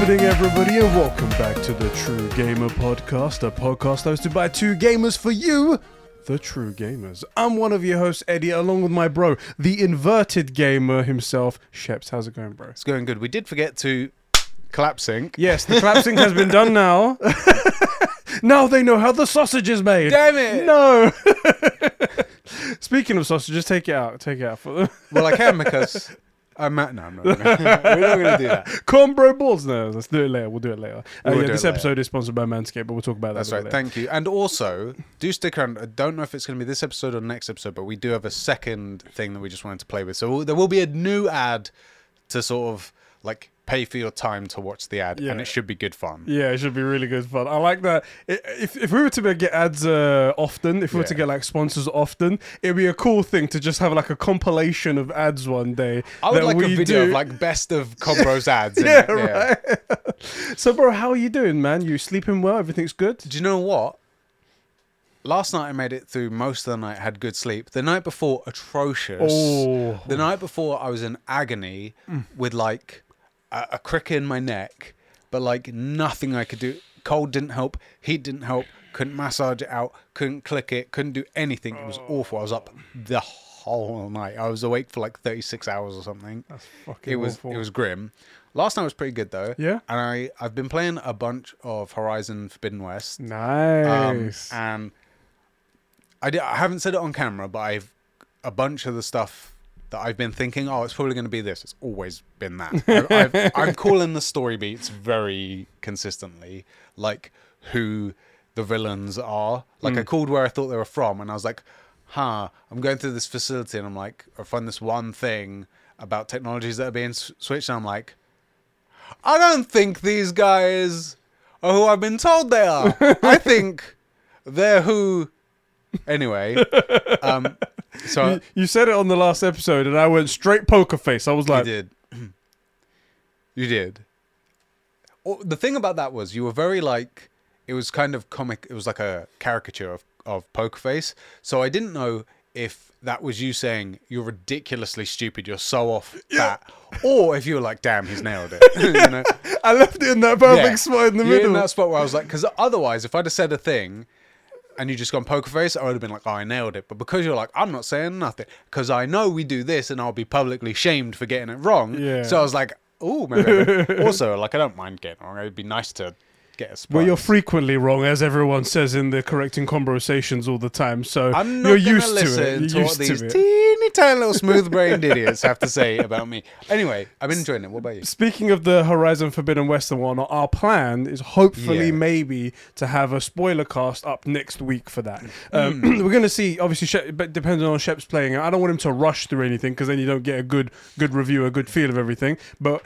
Happening, everybody, and welcome back to the True Gamer Podcast, a podcast hosted by two gamers for you, the True Gamers. I'm one of your hosts, Eddie, along with my bro, the inverted gamer himself, Sheps. How's it going, bro? It's going good. We did forget to clap sync. Yes, the clap sync has been done now. now they know how the sausage is made. Damn it! No. Speaking of sausages, take it out. Take it out for them. Well, I can because I'm at. No, I'm not. Gonna, we're not going to do that. Corn bro balls. No, let's do it later. We'll do it later. Uh, We'll yeah, do this it later. episode is sponsored by Manscaped, but we'll talk about that. That's a right. bit Thank you. And also, do stick around. I don't know if it's going to be this episode or next episode, but we do have a second thing that we just wanted to play with. So there will be a new ad to sort of like pay for your time to watch the ad, Yeah. and it should be good fun. Yeah, it should be really good fun. I like that. If if we were to get ads uh, often, if we were to get like sponsors often, it'd be a cool thing to just have like a compilation of ads one day. I would like a video do. of like best of Combros ads. yeah, right. so, bro, how are you doing, man? You sleeping well? Everything's good? Do you know what? Last night I made it through most of the night, had good sleep. The night before, atrocious. Oh, The night before, I was in agony with like a, a crick in my neck, but like nothing I could do. Cold didn't help, heat didn't help, couldn't massage it out, couldn't click it, couldn't do anything. It was awful. I was up the whole night. I was awake for like 36 hours or something. that's fucking It was awful. it was grim. Last night was pretty good though. Yeah? And I I've been playing a bunch of Horizon Forbidden West. Um, nice. and I, di- I haven't said it on camera, but I've a bunch of the stuff that I've been thinking, oh, it's probably going to be this. It's always been that. I, I've, I'm calling the story beats very consistently, like who the villains are. Like I called where I thought they were from, and I was like, huh, I'm going through this facility, and I'm like, I find this one thing about technologies that are being s- switched, and I'm like, I don't think these guys are who I've been told they are. I think they're who. Anyway, um, so you, you said it on the last episode, and I went straight poker face. I was like, you did. You did. The thing about that was you were very like it was kind of comic. It was like a caricature of of Poker Face. So I didn't know if that was you saying you're ridiculously stupid, you're so off that, or if you were like, damn, he's nailed it. you know? I left it in that perfect Yeah. spot in the You're middle. in that spot where I was like, because otherwise, if I'd have said a thing and you just gone poker face, I would have been like, oh, I nailed it. But because you're like, I'm not saying nothing, because I know we do this and I'll be publicly shamed for getting it wrong. Yeah. So I was like, oh, maybe. Also, like, I don't mind getting it wrong. It'd be nice to get a surprise. Well, you're frequently wrong, as everyone says in the correcting conversations all the time. So I'm not you're used to it. You're to what these it. teeny tiny little smooth-brained idiots have to say about me. Anyway, I've been enjoying it. What about you? Speaking of the Horizon Forbidden West and whatnot, our plan is hopefully Yeah. maybe to have a spoiler cast up next week for that. Um, Hmm. we're going to see, obviously, Shep, but depending on Shep's playing. I don't want him to rush through anything because then you don't get a good good review, a good feel of everything. But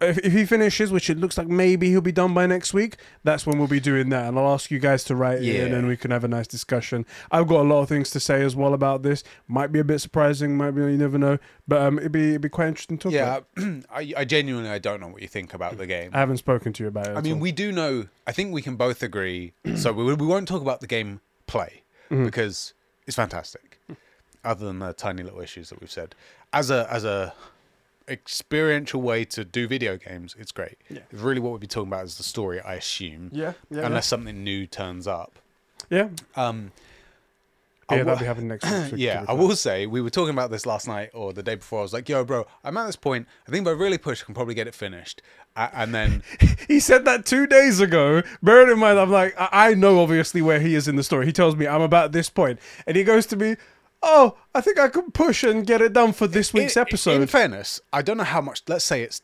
if, if he finishes, which it looks like maybe he'll be done by next week, that's when we'll be doing that. And I'll ask you guys to write it in Yeah. and we can have a nice discussion. I've got a lot of things to say as well about this. Might be a bit surprising, might be, you never know. But um, it'd, be, it'd be quite interesting to talk about. Yeah, I, I genuinely I don't know what you think about the game. I haven't spoken to you about it. I mean, all. we do know. I think we can both agree. so we, we won't talk about the game play Mm-hmm. because it's fantastic. Other than the tiny little issues that we've said, as a as a experiential way to do video games, it's great. Yeah. Really, what we'd be talking about is the story. I assume, Yeah, yeah, unless something new turns up. yeah. Um, Yeah, I that'll be happening next week. so we can yeah, I will say we were talking about this last night or the day before. I was like, "Yo, bro, I'm at this point. I think if I really push, I can probably get it finished." And then He said that two days ago. Bear it in mind, I'm like, I, I know obviously where he is in the story. He tells me I'm about this point, and he goes to me, "Oh, I think I can push and get it done for this week's In- episode." In fairness, I don't know how much. Let's say it's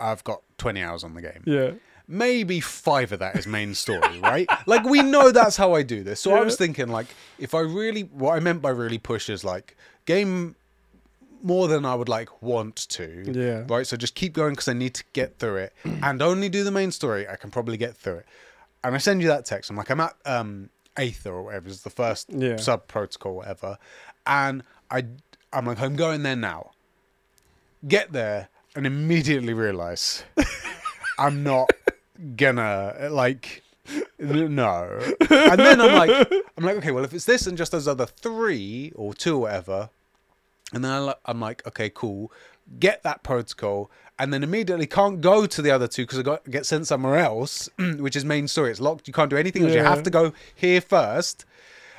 I've got 20 hours on the game. yeah, Maybe five of that is main story, right? Like we know that's how I do this. So I was thinking, like, if I really, what I meant by really push is like game more than I would like want to. Yeah. Right. So just keep going because I need to get through it, and only do the main story. I can probably get through it. And I send you that text. I'm like, I'm at um Aether or whatever is the first Yeah. sub protocol, whatever. And I, I'm like, I'm going there now. Get there and immediately realize I'm not gonna like no. And then I'm like, I'm like, okay, well, if it's this and just those other three or two or whatever, and then I'm like, okay, cool, get that protocol, and then immediately can't go to the other two because I got get sent somewhere else, which is main story. It's locked. You can't do anything else. You have to go here first.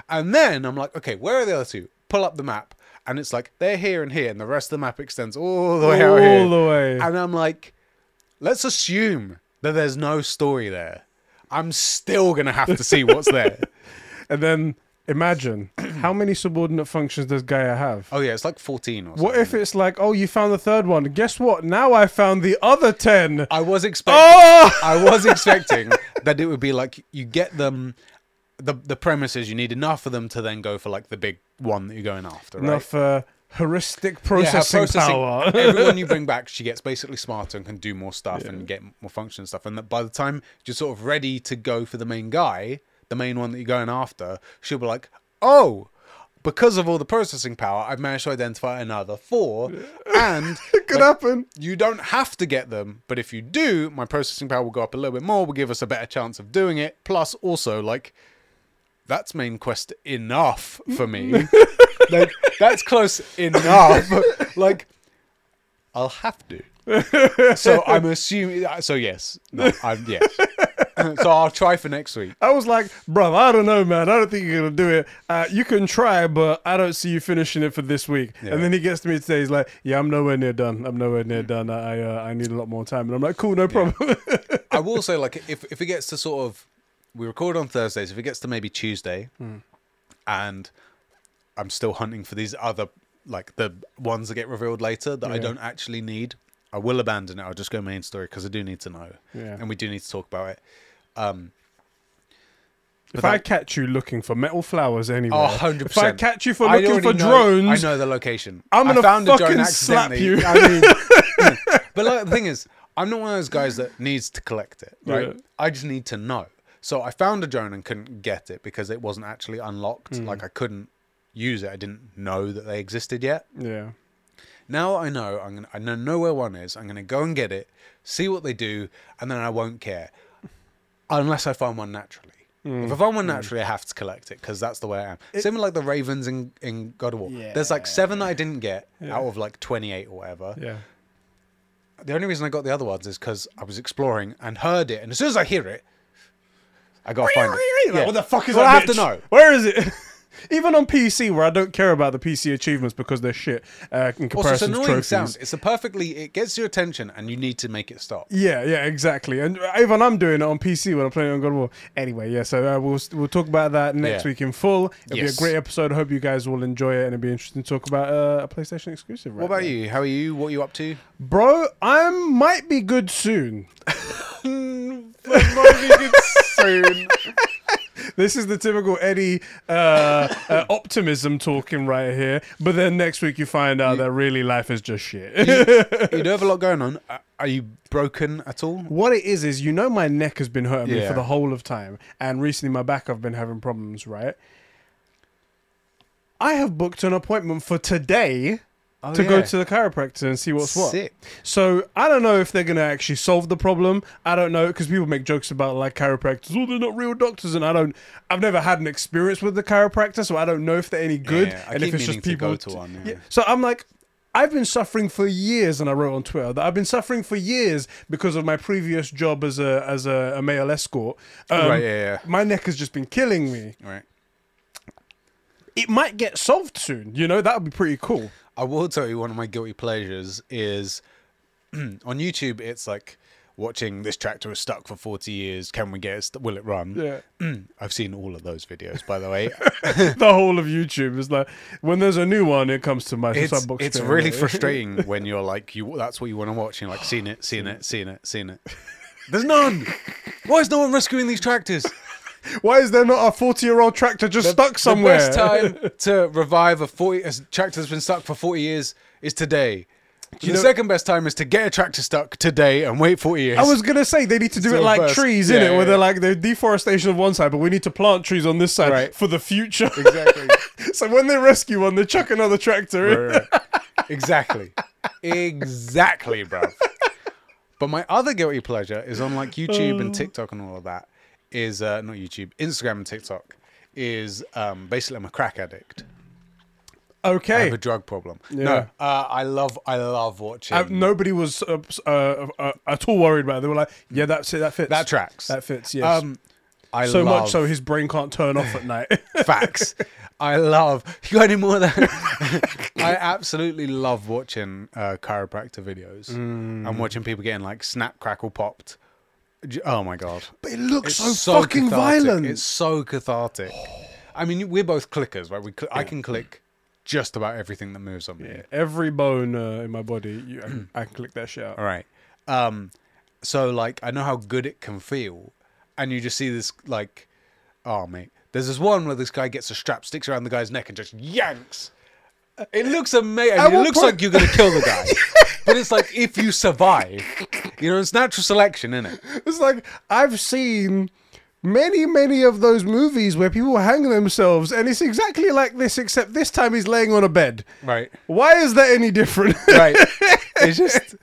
And then I'm like, okay, where are the other two? Pull up the map, and it's like they're here and here, and the rest of the map extends all the way out here. All the way. And I'm like, let's assume that there's no story there. I'm still gonna have to see what's there. And then imagine how many subordinate functions does Gaia have? Oh yeah, it's like 14 or something. What if it's like, oh, you found the third one? Guess what? Now I found the other ten. I was expecting. Oh, I was expecting that it would be like you get them. The the premise is you need enough of them to then go for like the big one that you're going after, right? enough uh, heuristic Yeah, processing, power. everyone you bring back, she gets basically smarter and can do more stuff and get more function and stuff. And that by the time you're sort of ready to go for the main guy, the main one that you're going after, she'll be like, "Oh, because of all the processing power, I've managed to identify another four, and it could happen. you don't have to get them, but if you do, my processing power will go up a little bit more, will give us a better chance of doing it. Plus, also, like, that's main quest enough for me. like, that's close enough. like, I'll have to. so I'm assuming. So yes, no, I'm yes. so I'll try for next week. I was like, bro, I don't know, man. I don't think you're gonna do it. Uh, you can try, but I don't see you finishing it for this week. Yeah. And then he gets to me today. He's like, yeah, I'm nowhere near done. I'm nowhere near done. I uh, I need a lot more time. And I'm like, cool, no problem. I will say, like, if if it gets to sort of, we record on Thursdays. If it gets to maybe Tuesday, and I'm still hunting for these other, like the ones that get revealed later that I don't actually need, I will abandon it. I'll just go main story because I do need to know, Yeah. and we do need to talk about it. Um, if But I catch you looking for metal flowers anywhere, Oh, 100%. if I catch you for looking for know- drones, I know the location. I'm gonna found a drone fucking slap you. I mean, but like, the thing is, I'm not one of those guys that needs to collect it, right? Yeah. I just need to know. So I found a drone and couldn't get it because it wasn't actually unlocked. Hmm. Like I couldn't use it. I didn't know that they existed yet. yeah. Now I know. I'm gonna. I know know where one is. I'm gonna go and get it, see what they do, and then I won't care, unless I find one naturally. Hmm. If I find one naturally, I have to collect it because that's the way I am. Similar like the ravens in in God of War. Yeah. There's like seven that I didn't get out of like 28 or whatever. Yeah. The only reason I got the other ones is because I was exploring and heard it, and as soon as I hear it, I gotta find it. Like, what the fuck is Well, that? I have to know. Where is it? Even on PC, where I don't care about the PC achievements because they're shit uh, in Also, it's comparison to annoying trophies. sound. It's a perfectly. It gets your attention, and you need to make it stop. Yeah, yeah, exactly. And even I'm doing it on PC when I'm playing on God of War. Anyway, yeah, so uh, we'll we'll talk about that next Yeah. week in full. It'll Yes. be a great episode. I hope you guys will enjoy it, and it'll be interesting to talk about uh, a PlayStation exclusive. Right What about now. you? How are you? What are you up to? bro? I might be good soon. soon. This is the typical Eddie uh, uh, optimism talking right here. But then next week you find out that really life is just shit. you do have a lot going on. Uh, Are you broken at all? What it is is you know my neck has been hurting me Yeah. for the whole of time, and recently my back I've been having problems. Right. I have booked an appointment for today to go to the chiropractor and see what's what. So I don't know if they're gonna actually solve the problem. I don't know because people make jokes about like chiropractors. Oh, they're not real doctors, and I don't. I've never had an experience with the chiropractor, so I don't know if they're any good Yeah, and if it's just to people. go to one, yeah. So I'm like. I've been suffering for years, and I wrote on Twitter that I've been suffering for years because of my previous job as a as a, a male escort. Um, Right, yeah, yeah. My neck has just been killing me. Right. It might get solved soon. You know that would be pretty cool. I will tell you one of my guilty pleasures is on YouTube. It's like watching this tractor is stuck for forty years. Can we get it? St- will it run? Yeah. I've seen all of those videos, by the way. the whole of YouTube is like when there's a new one, it comes to my it's subbox it's really away. frustrating when you're like you. That's what you want to watch. And you're like, seen it, seen it, seen it, seen it. There's none. Why is no one rescuing these tractors? Why is there not a 40 year old tractor just stuck somewhere? The best time to revive a 40 a tractor that's been stuck for 40 years is today. the know- second best time is to get a tractor stuck today and wait 40 years. I was gonna say they need to do So it like first- trees, yeah, innit? Where yeah. they're like the deforestation of one side, but we need to plant trees on this side Right. for the future. exactly. so when they rescue one, they chuck another tractor in. Right, right. exactly. Exactly, bro. But my other guilty pleasure is on like YouTube and oh. TikTok and all of that. Is uh, not YouTube, Instagram and TikTok. Is um, basically I'm a crack addict. I Okay. have a drug problem. Yeah. No, uh, I love I love watching Uh, nobody was uh, uh, uh, at all worried about it. They were like, "Yeah, that's it. That fits. that tracks. That fits. Yes. Um, I so love much so his brain can't turn off at night. facts. I love. You got any more of that? I absolutely love watching uh, chiropractor videos. Mm. I'm watching people getting like snap, crackle, popped. Oh my god! but it looks It's so, fucking cathartic. violent. It's so cathartic. I mean, we're both clickers, right? We cl- I can click just about everything that moves on me. Yeah, every bone uh, in my body, you, I, can- I can click that shit out. All right. Um, so like I know how good it can feel, and you just see this like, oh mate, there's this one where this guy gets a strap, sticks around the guy's neck, and just yanks. It looks amazing. It looks point- like you're gonna kill the guy, but it's like if you survive, you know, it's natural selection, isn't it? It's like I've seen many, many of those movies where people hang themselves, and it's exactly like this, except this time he's laying on a bed. Right. Why is that any different? Right. It's just.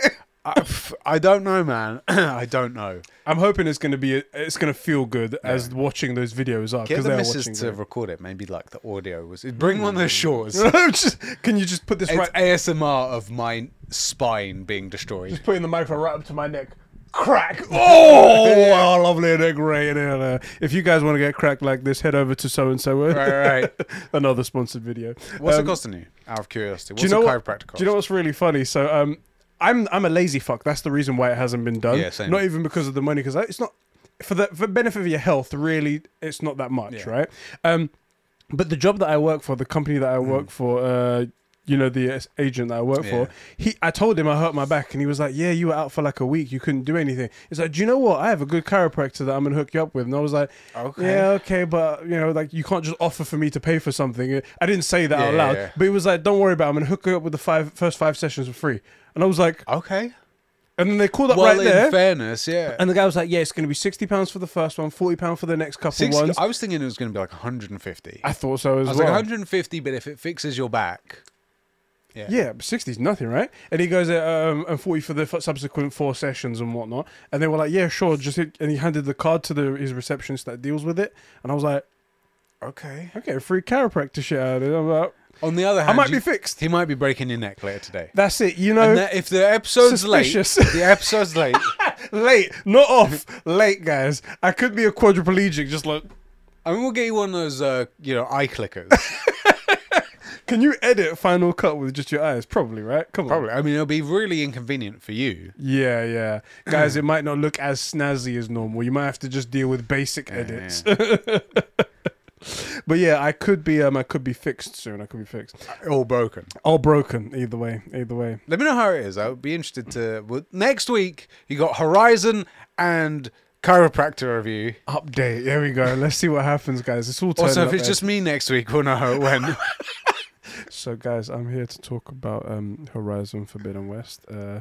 I, I don't know, man. I don't know. I'm hoping it's going to be, it's going to feel good as watching those videos are Get because the they're missus watching. to great. record it. Maybe like the audio was. Bring one of those shorts. Just- can you just put this It's right? ASMR of my spine being destroyed. Just putting the microphone right up to my neck. Crack! Oh, oh lovely neck right in there. If you guys want to get cracked like this, head over to so and so. Right, right. Another sponsored video. What's Um, it costing you? Out of curiosity, what's do you know a what- chiropractor cost? Do you know what's really funny? So, um, I'm I'm a lazy fuck. That's the reason why it hasn't been done. Yeah, same. Not even because of the money, because it's not for the for benefit of your health. Really, it's not that much, Yeah. right? Um, but the job that I work for, the company that I work for, uh, you know, the uh, agent that I work Yeah. for, he, I told him I hurt my back, and he was like, "Yeah, you were out for like a week. You couldn't do anything." He's like, "Do you know what? I have a good chiropractor that I'm gonna hook you up with." And I was like, Okay. "Yeah, okay, but you know, like you can't just offer for me to pay for something." I didn't say that Yeah, out loud, yeah. but he was like, "Don't worry about. it. I'm gonna hook you up with the five first five sessions for free." And I was like, Okay. and then they called up Well, right in there. fairness, yeah. And the guy was like, "Yeah, it's going to be sixty pounds for the first one, forty pound for the next couple 60 ones." I was thinking it was going to be like 150. I, I thought so as was well. like 150, but if it fixes your back, yeah. yeah, but sixty's nothing, right? And he goes, uh, um, "And forty for the subsequent four sessions and whatnot." And they were like, "Yeah, sure." Just hit, and he handed the card to the his receptionist that deals with it, and I was like, Okay. "Okay, free chiropractor shit out of it." I'm like, On the other hand, I might you- be fixed. he might be breaking your neck later today. That's it. You know, that, if the episode's Suspicious. late, the episode's late. late, not off, late, guys. I could be a quadriplegic. Just like, I mean, we'll get you one of those, uh, you know, eye clickers. can you edit Final Cut with just your eyes? Probably, right? Come on. Probably. I mean, it'll be really inconvenient for you. Yeah, yeah. Guys, it might not look as snazzy as normal. You might have to just deal with basic edits. But yeah, I could be um I could be fixed soon. I could be fixed. All broken. All broken either way. Either way. Let me know how it is. I would be interested to. Well, next week, you got Horizon and chiropractor review. Update. There we go. Let's see what happens, guys. It's all Also, if it's up just me next week, we'll know how it went. so guys, I'm here to talk about um Horizon Forbidden West. Uh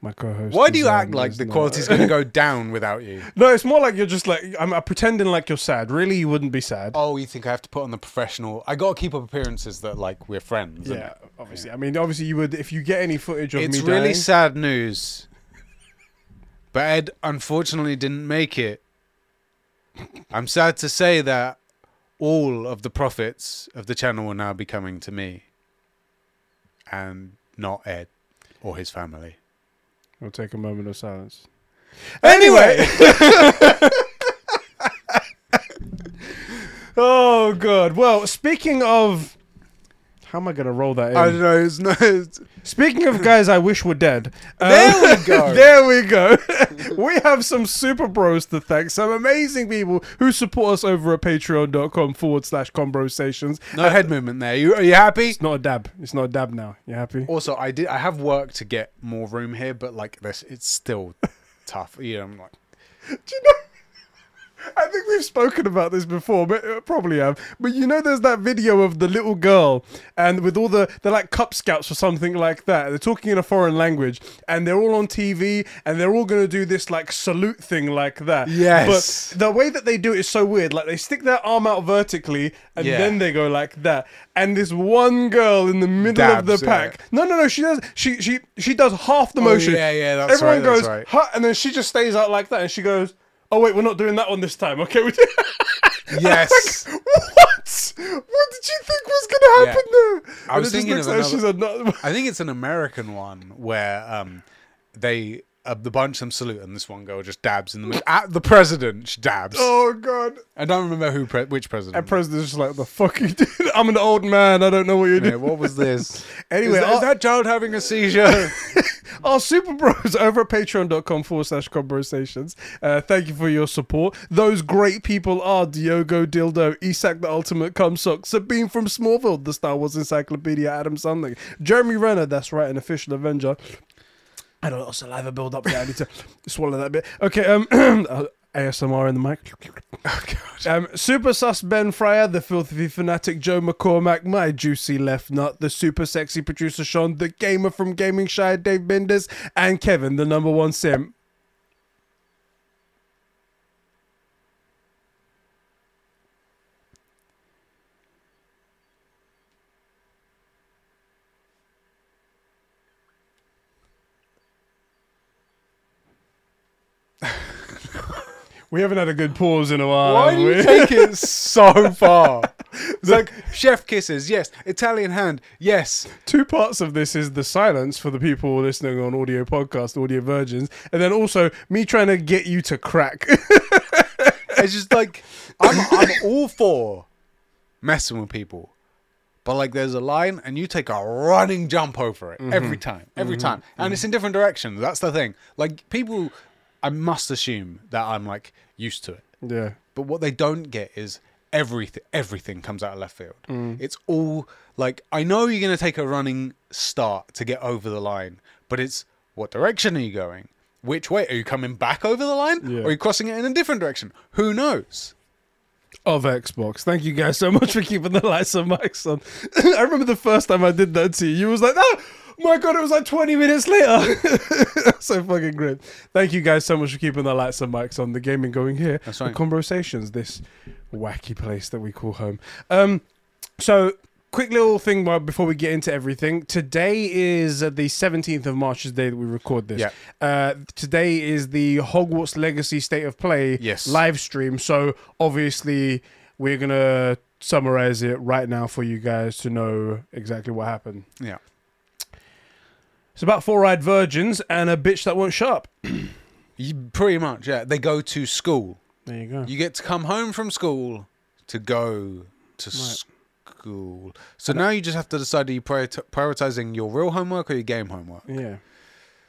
my co-host. Why do you act like the not- quality's going to go down without you? No, it's more like you're just like I'm uh, pretending like you're sad. Really, you wouldn't be sad. Oh, you think I have to put on the professional? I got to keep up appearances that like we're friends. yeah, obviously. I mean, obviously, you would if you get any footage of me. It's me really dying- sad news. But Ed unfortunately didn't make it. I'm sad to say that all of the profits of the channel will now be coming to me. And not Ed or his family. We'll take a moment of silence. Anyway, Oh god. Well, speaking of how am I gonna roll that in? I don't know. It's no, it's, Speaking of guys I wish were dead. uh, There we go. there we go. we have some super bros to thank. Some amazing people who support us over at patreon.com forward slash combro stations. no head movement there. You are you happy? It's not a dab. It's not a dab now. You happy? Also, I did. I have work to get more room here, but like this, it's still tough. You know, I'm like, Do you know? I think we've spoken about this before, but uh, probably have. But you know, there's that video of the little girl, and with all the they're like Cub Scouts or something like that. They're talking in a foreign language, and they're all on TV, and they're all gonna do this like salute thing like that. Yes. But the way that they do it is so weird. Like they stick their arm out vertically, and Yeah. then they go like that. And this one girl in the middle of the pack. No, no, no. She does. She she she does half the Oh, motion. yeah, yeah, that's Everyone right, that's goes, right. "Huh," and then she just stays out like that, and she goes, "Oh wait, we're not doing that one this time." Okay, we did. yes. what? What did you think was gonna happen Yeah. there? I was thinking of like she's a I think it's an American one where um, they uh, the bunch of them salute and this one girl just dabs in the middle at the president. She dabs. Oh god! I don't remember who pre- which president. And president's just like, the fuck you doing? I'm an old man. I don't know what you're yeah, doing. what was this? Anyway, is that, I'll- is that child having a seizure? Our super bros over at patreon.com forward slash conversations. Uh, thank you for your support. Those great people are Diogo Dildo, Isak the Ultimate Cumsock, Sabine from Smallville, the Star Wars Encyclopedia, Adam Sandling, Jeremy Renner, that's right, an official Avenger. I had a lot of saliva build up there. I need to swallow that bit. Okay, um, ASMR in the mic. oh god. Um, Super Sus Ben Fryer, the filthy fanatic Joe McCormack, my juicy left nut, the super sexy producer Sean, the gamer from Gaming Shy Dave Binders, and Kevin, the number one sim. We haven't had a good pause in a while. Why do you we? take it so far? It's like chef kisses, yes. Italian hand, yes. Two parts of this is the silence for the people listening on audio podcast, audio virgins, and then also me trying to get you to crack. It's just like I'm I'm all for messing with people. But like there's a line and you take a running jump over it mm-hmm. every time. Every mm-hmm. time. And it's mm-hmm. in different directions. That's the thing. Like people I must assume that I'm like used to it. yeah. But what they don't get is everything everything comes out of left field. Mm. It's all like I know you're gonna take a running start to get over the line, but it's what direction are you going? Which way? Are you coming back over the line? Yeah. Or are you crossing it in a different direction? Who knows? of Xbox. Thank you guys so much for keeping the lights and mics on. I remember the first time I did that to you. You was like, oh my god, it was like 20 minutes later. so fucking great. Thank you guys so much for keeping the lights and mics on. The gaming going here. That's The right. conversations, this wacky place that we call home. Um, so quick little thing before we get into everything. Today is the 17th of March, is the day that we record this. Yeah. Uh, today is the Hogwarts Legacy State of Play Yes. live stream. So obviously we're gonna summarize it right now for you guys to know exactly what happened. Yeah. It's about four-eyed virgins and a bitch that won't shut up. You, pretty much, yeah. They go to school. There you go. You get to come home from school to go to school. So now you just have to decide are you priori- prioritizing your real homework or your game homework? Yeah.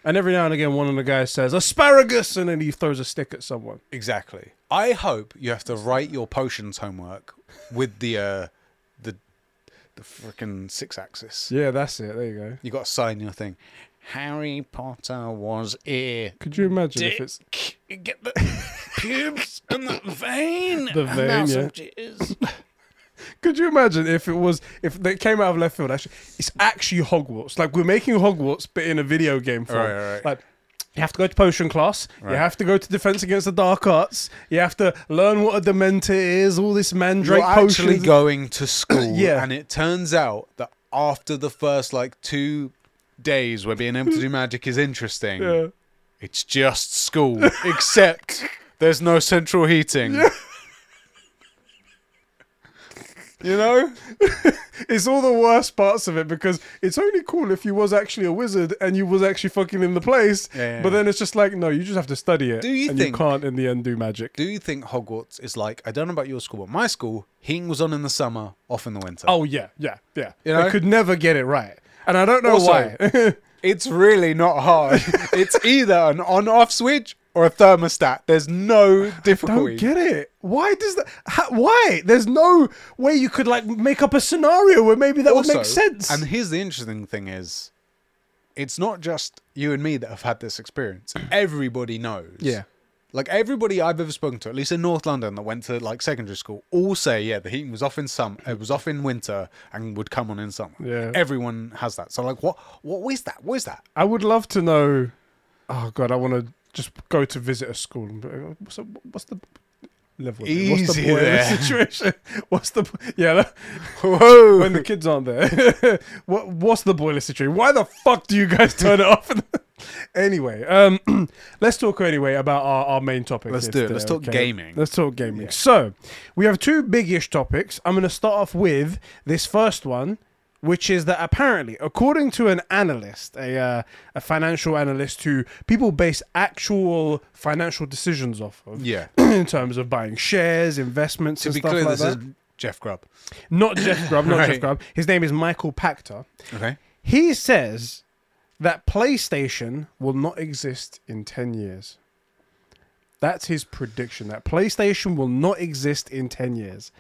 And every now and again, one of the guys says asparagus, and then he throws a stick at someone. Exactly. I hope you have to write your potions homework with the uh, the the freaking Sixaxis. Yeah, that's it. There you go. You got to sign your thing. Harry Potter was a Could you imagine if it's dick. Get the pubes and the vein. The vein, yeah. Could you imagine if it was if they came out of left field? Actually, it's actually Hogwarts. Like we're making Hogwarts, but in a video game form. Right, right, right. Like you have to go to potion class. You have to go to defense against the dark arts. You have to learn what a dementor is. All this mandrake You're actually potions. going to school, Yeah. and it turns out that after the first like two days where being able to do magic is interesting, yeah. it's just school, except there's no central heating. You know? It's all the worst parts of it because it's only cool if you was actually a wizard and you was actually fucking in the place. Yeah, yeah, But then it's just like, no, you just have to study it. Do you and think- you can't in the end do magic? Do you think Hogwarts is like I don't know about your school, but my school heating was on in the summer, off in the winter. oh yeah, yeah, yeah. You know? could never get it right. And I don't know Also, why. It's really not hard. it's either an on-off switch or a thermostat. There's no difficulty. don't get it. Why does that? How, why? There's no way you could like make up a scenario where maybe that would make sense. And here's the interesting thing is it's not just you and me that have had this experience. Everybody knows. yeah, Like everybody I've ever spoken to, at least in North London that went to like secondary school, all say, yeah, the heating was off in summer, it was off in winter and would come on in summer. Yeah. Everyone has that. So like what what is that? What is that? I would love to know. Oh god, I want to just go to visit a school. and be like, "Oh, What's the, what's the level? of it? What's the Easy boiler there. situation? What's the yeah? that- Whoa. When the kids aren't there, what what's the boiler situation? Why the fuck do you guys turn it off? Anyway, um, let's talk anyway about our, our main topic. Let's do it. today, Let's talk okay? gaming. Let's talk gaming. Yeah. So, we have two big-ish topics. I'm going to start off with this first one, which is that apparently, according to an analyst, a uh, a financial analyst who people base actual financial decisions off of, Yeah. in terms of buying shares, investments, To and be stuff clear, like this that. is Jeff Grubb. Not Jeff Grubb, not Jeff Right. Grubb. His name is Michael Pachter. Okay. He says that PlayStation will not exist in 10 years. That's his prediction that PlayStation will not exist in 10 years.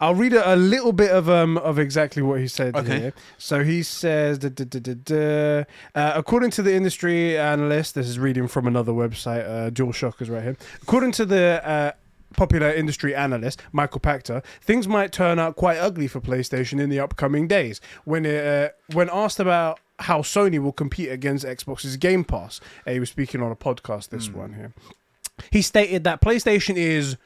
I'll read a, a little bit of um of exactly what he said Okay. here. So he says, da, da, da, uh, according to the industry analyst, this is reading from another website, uh, DualShockers right here. According to the uh, popular industry analyst Michael Pachter, things might turn out quite ugly for PlayStation in the upcoming days. When it, uh, when asked about how Sony will compete against Xbox's Game Pass, uh, he was speaking on a podcast. This one here, he stated that PlayStation is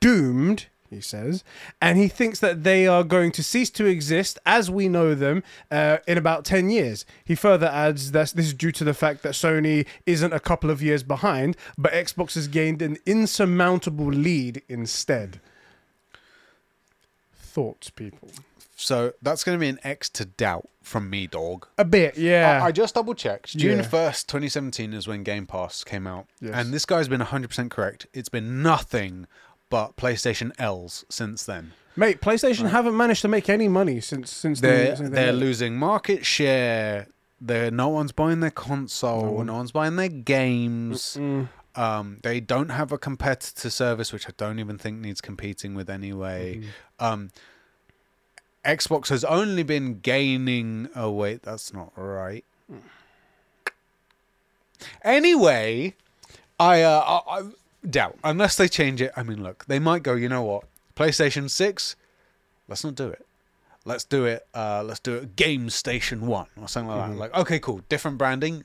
doomed. He says, and he thinks that they are going to cease to exist as we know them uh, in about 10 years. He further adds that this is due to the fact that Sony isn't a couple of years behind, but Xbox has gained an insurmountable lead instead. Thoughts, people? So that's going to be an X to doubt from me, dog. A bit, yeah. I, I just double checked. June Yeah. 1st, 2017 is when Game Pass came out. Yes. And this guy's been 100% correct. It's been nothing but PlayStation L's since then. Mate, PlayStation haven't managed to make any money since since They're, they they're losing market share. They're, no one's buying their console. No No, one's buying their games. Mm. Um, they don't have a competitor service, which I don't even think needs competing with anyway. Mm-hmm. Um, Xbox has only been gaining. Oh wait, that's not right. Anyway, I, uh, I, I doubt unless they change it. I mean, look, they might go. You know what? PlayStation Six. Let's not do it. Let's do it. Uh, let's do it. Game Station One or something like Mm-hmm. that. Like, okay, cool, different branding.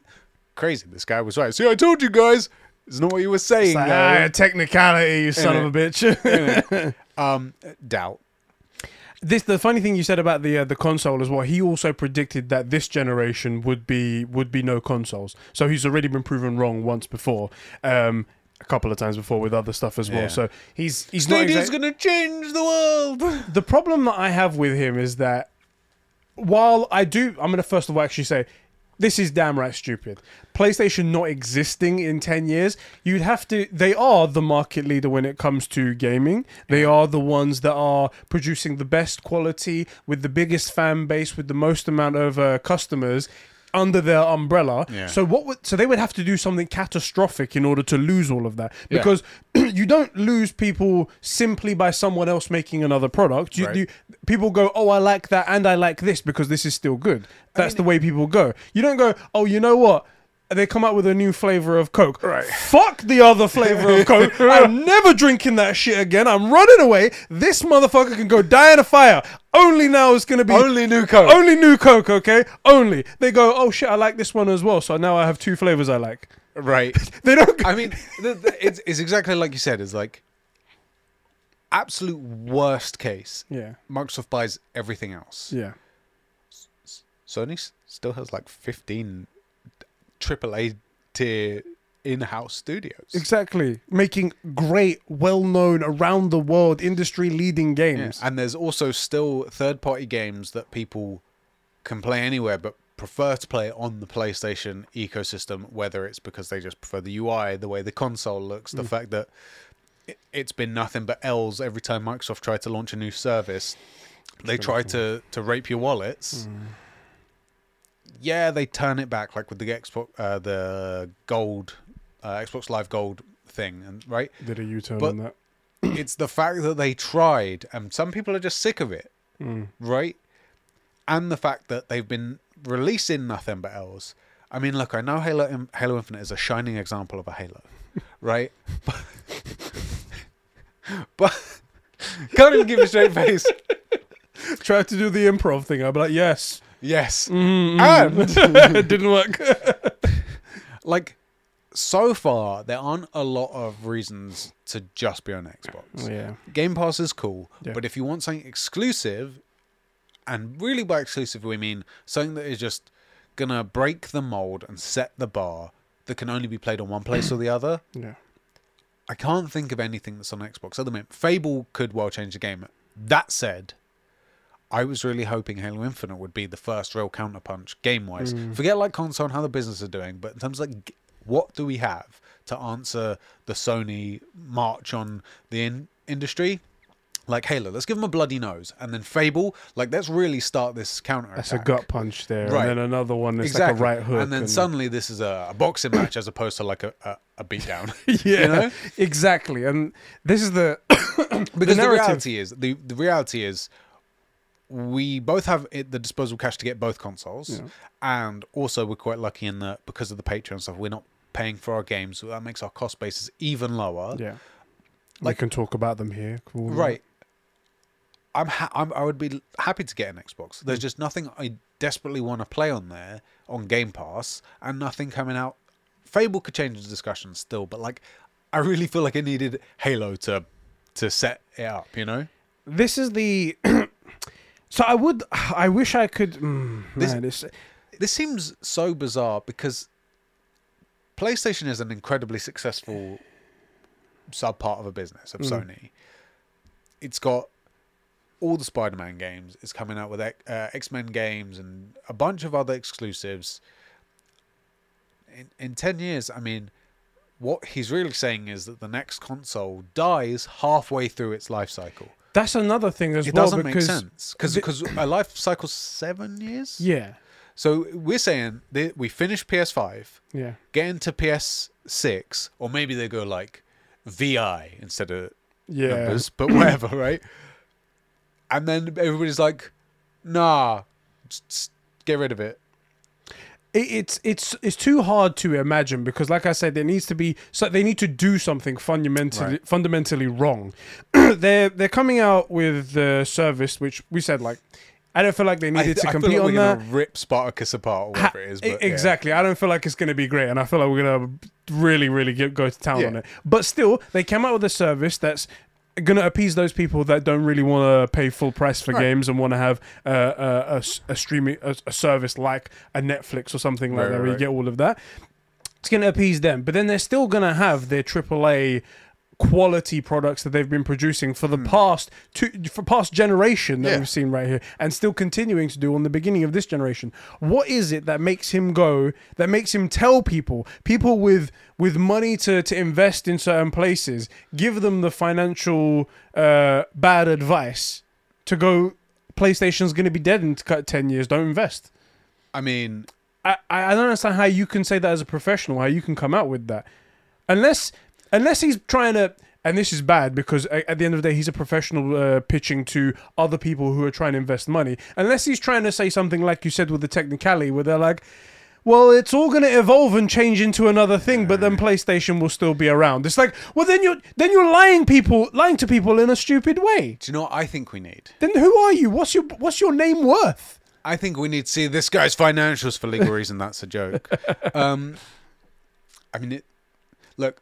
Crazy. This guy was right. See, I told you guys. It's not what you were saying. It's like, ah, technicality, you son of a bitch. um, doubt. this the funny thing you said about the uh, the console as well. He also predicted that this generation would be would be no consoles. So he's already been proven wrong once before, um, a couple of times before with other stuff as well. Yeah. So he's he's not Stadia's gonna change the world. the problem that I have with him is that while I do, I'm going to first of all actually say this is damn right stupid. PlayStation not existing in 10 years, you'd have to. They are the market leader when it comes to gaming. They are the ones that are producing the best quality with the biggest fan base, with the most amount of uh, customers under their umbrella. Yeah. So what would so they would have to do something catastrophic in order to lose all of that Yeah. because you don't lose people simply by someone else making another product. You, Right. you people go, "Oh, I like that and I like this because this is still good." That's the way people go. You don't go, "Oh, you know what?" They come out with a new flavor of Coke. Right. Fuck the other flavor of Coke. I'm never drinking that shit again. I'm running away. This motherfucker can go die in a fire. Only now is gonna be Only new Coke. only new Coke, okay? Only. They go, oh shit, I like this one as well. So now I have two flavors I like. right. They don't. I mean, the, the, it's, it's exactly like you said. It's like absolute worst case. yeah, Microsoft buys everything else. yeah. Sony still has like 15 AAA tier in-house studios. Exactly. Making great, well known, around the world, industry leading Yeah. games. And there's also still third-party games that people can play anywhere, but prefer to play on the PlayStation ecosystem. Whether it's because they just prefer the UI, the way the console looks, the mm. fact that it, it's been nothing but L's every time Microsoft tried to launch a new service. They try to to rape your wallets. Mm. Yeah, they turn it back, like with the Xbox, uh, the Gold, uh, Xbox Live Gold thing, and right Did a U turn on that. it's the fact that they tried, and some people are just sick of it, Mm. right? And the fact that they've been releasing nothing but L's. I mean, look, I know Halo Halo Infinite is a shining example of a Halo, right? but, but can't even give a straight face. Tried to do the improv thing. I'd be like, yes. Yes, Mm, and it didn't work. like so far, there aren't a lot of reasons to just be on Xbox. yeah. Game Pass is cool, Yeah. but if you want something exclusive, and really by exclusive we mean something that is just gonna break the mold and set the bar that can only be played on one place or the other. Yeah. I can't think of anything that's on Xbox at the moment. Fable could well change the game. That said, I was really hoping Halo Infinite would be the first real counterpunch game wise. Mm. Forget like console and how the business are doing, but in terms of like what do we have to answer the Sony march on the in- industry? Like Halo, let's give them a bloody nose, and then Fable, like let's really start this counter. That's a gut punch there, Right. and then another one that's exactly. like a right hook, and then suddenly this is a, a boxing match as opposed to like a, a, a beatdown. yeah, you know? exactly. And this is the because the, narrative- reality is the the reality is we both have the disposable cash to get both consoles, Yeah. and also we're quite lucky in that because of the Patreon stuff, we're not paying for our games, so that makes our cost basis even lower. yeah. we can talk about them here, Cool. Right. I'm, ha- I'm I would be happy to get an Xbox. Mm. There's just nothing I desperately want to play on there on Game Pass, and nothing coming out. Fable could change the discussion still, but like, I really feel like I needed Halo to to set it up. You know. This is the. so I would. I wish I could. Mm, This- man, this, this seems so bizarre because PlayStation is an incredibly successful sub part of a business of Mm. Sony. It's got all the Spider-Man games. It's coming out with X- uh, X-Men games and a bunch of other exclusives. In in ten years, I mean, what he's really saying is that the next console dies halfway through its life cycle. That's another thing as It well doesn't make sense because because a life cycle's seven years. yeah, So we're saying that we finish PS5, yeah, get into PS6, or maybe they go like VI instead of yeah. numbers, but whatever, right? And then everybody's like, "Nah, just get rid of it." It, it's it's it's too hard to imagine because, like I said, there needs to be so they need to do something fundamentally Right. fundamentally wrong. they're they're coming out with the service which we said like. I don't feel like they I, needed to I feel compete like on we're that. gonna rip Spartacus apart, or Ha- whatever it is. But yeah. exactly. I don't feel like it's going to be great, and I feel like we're going to really, really get, go to town Yeah. on it. But still, they came out with a service that's going to appease those people that don't really want to pay full price for Right. games and want to have uh, a, a s- a streaming a, a service like a Netflix or something like Right, that, right, where you get all of that. It's going to appease them, but then they're still going to have their AAA quality products that they've been producing for the past two for past generation that. Yeah. we've seen right here and still continuing to do on the beginning of this generation what is it that makes him go that makes him tell people people with with money to to invest in certain places give them the financial uh bad advice to go PlayStation's going to be dead in 10 years don't invest I mean, I I don't understand how you can say that as a professional, how you can come out with that. Unless unless he's trying to and this is bad because at the end of the day he's a professional uh, pitching to other people who are trying to invest money. Unless he's trying to say something like you said with the technicality where they're like well, it's all going to evolve and change into another thing, but then PlayStation will still be around. It's like, well, then you're then you're lying people, lying to people in a stupid way. do you know what I think we need? Then who are you? What's your what's your name worth? I think we need to see this guy's financials for legal reason. That's a joke. Um, I mean, it, look,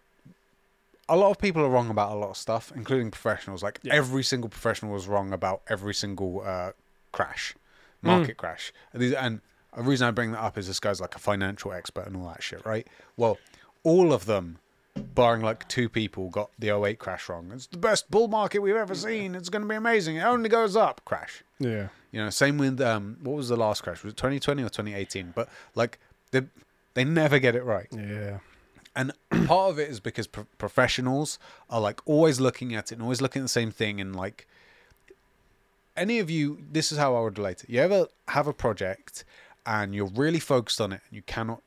a lot of people are wrong about a lot of stuff, including professionals. Like Yeah. every single professional was wrong about every single uh, crash, market crash. And these- And the reason I bring that up is this guy's like a financial expert and all that shit, right? Well, all of them, barring like two people, got the 08 crash wrong. It's the best bull market we've ever seen. It's going to be amazing. It only goes up. Crash. Yeah. You know, same with um, what was the last crash? Was it 2020 or 2018? But like they they never get it right, Yeah. And part of it is because pro- professionals are like always looking at it and always looking at the same thing, and like any of you, this is how I would relate it. You ever have a project and you're really focused on it and you cannot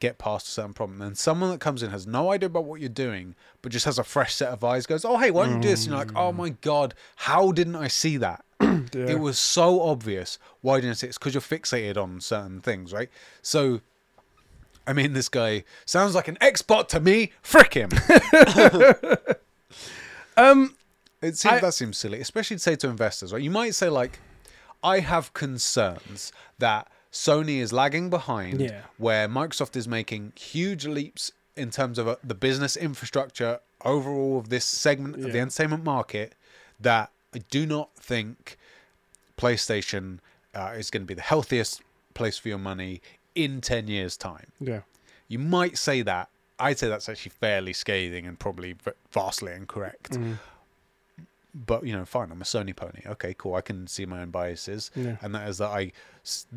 get past a certain problem, then someone that comes in has no idea about what you're doing, but just has a fresh set of eyes, goes, "Oh, hey, why don't you do this?" And you're like, "Oh mm. my god, how didn't I see that?" Yeah. It was so obvious. Why didn't I see it? It's because you're fixated on certain things, right? So, I mean, this guy sounds like an expert to me. Frick him. um. It seems I- that seems silly, especially to say to investors, right? You might say like, I have concerns that Sony is lagging behind, Yeah. where Microsoft is making huge leaps in terms of uh, the business infrastructure overall of this segment of the entertainment market. That I do not think PlayStation uh, is going to be the healthiest place for your money in 10 years' time. Yeah. You might say that. I'd say that's actually fairly scathing and probably vastly incorrect. Mm. But, you know, fine, I'm a Sony pony. Okay, cool. I can see my own biases. Yeah. And that is that I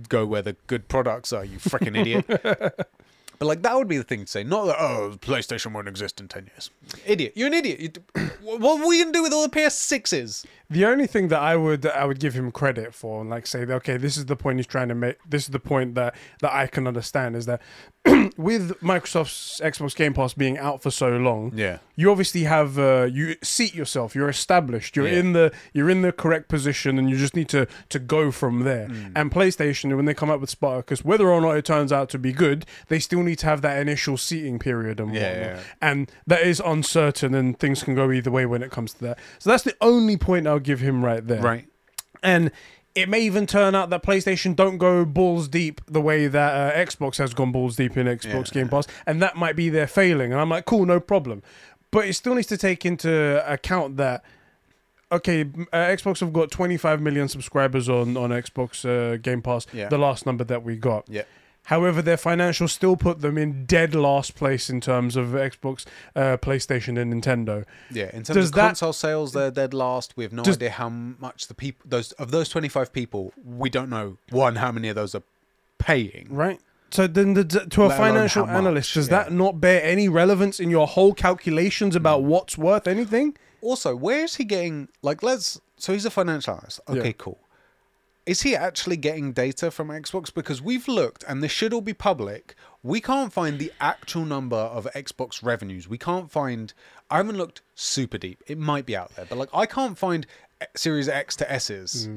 go where the good products are, you freaking idiot. But like that would be the thing to say, not that oh PlayStation won't exist in ten years. Idiot, you're an idiot. You d- what are we gonna do with all the PS6s? The only thing that I would I would give him credit for, and like say, okay, this is the point he's trying to make. This is the point that that I can understand is that with Microsoft's Xbox Game Pass being out for so long, Yeah, you obviously have uh, you seat yourself. You're established. You're Yeah. in the you're in the correct position, and you just need to to go from there. Mm. And PlayStation, when they come up with Spartacus, whether or not it turns out to be good, they still to have that initial seating period and Yeah, whatnot. yeah. And that is uncertain, and things can go either way when it comes to that. So that's the only point I'll give him right there. right. And it may even turn out that PlayStation don't go balls deep the way that uh, Xbox has gone balls deep in Xbox Yeah. Game Pass, and that might be their failing. And I'm like, cool, no problem. But it still needs to take into account that okay, uh, Xbox have got 25 million subscribers on on Xbox uh, Game Pass, Yeah. the last number that we got. Yeah. However, their financials still put them in dead last place in terms of Xbox, uh, PlayStation, and Nintendo. Yeah, in terms Does of that- console sales, they're dead last. We have no Does- idea how much the people those of those twenty five people. We don't know one how many of those are paying. Right. So then, the, to a Let financial analyst, does yeah. that not bear any relevance in your whole calculations about what's worth anything? Also, where is he getting like? Let's so he's a financial analyst. Okay, Yeah. cool. Is he actually getting data from Xbox? Because we've looked, and this should all be public. We can't find the actual number of Xbox revenues. We can't find. I haven't looked super deep. It might be out there, but like I can't find Series X to S's.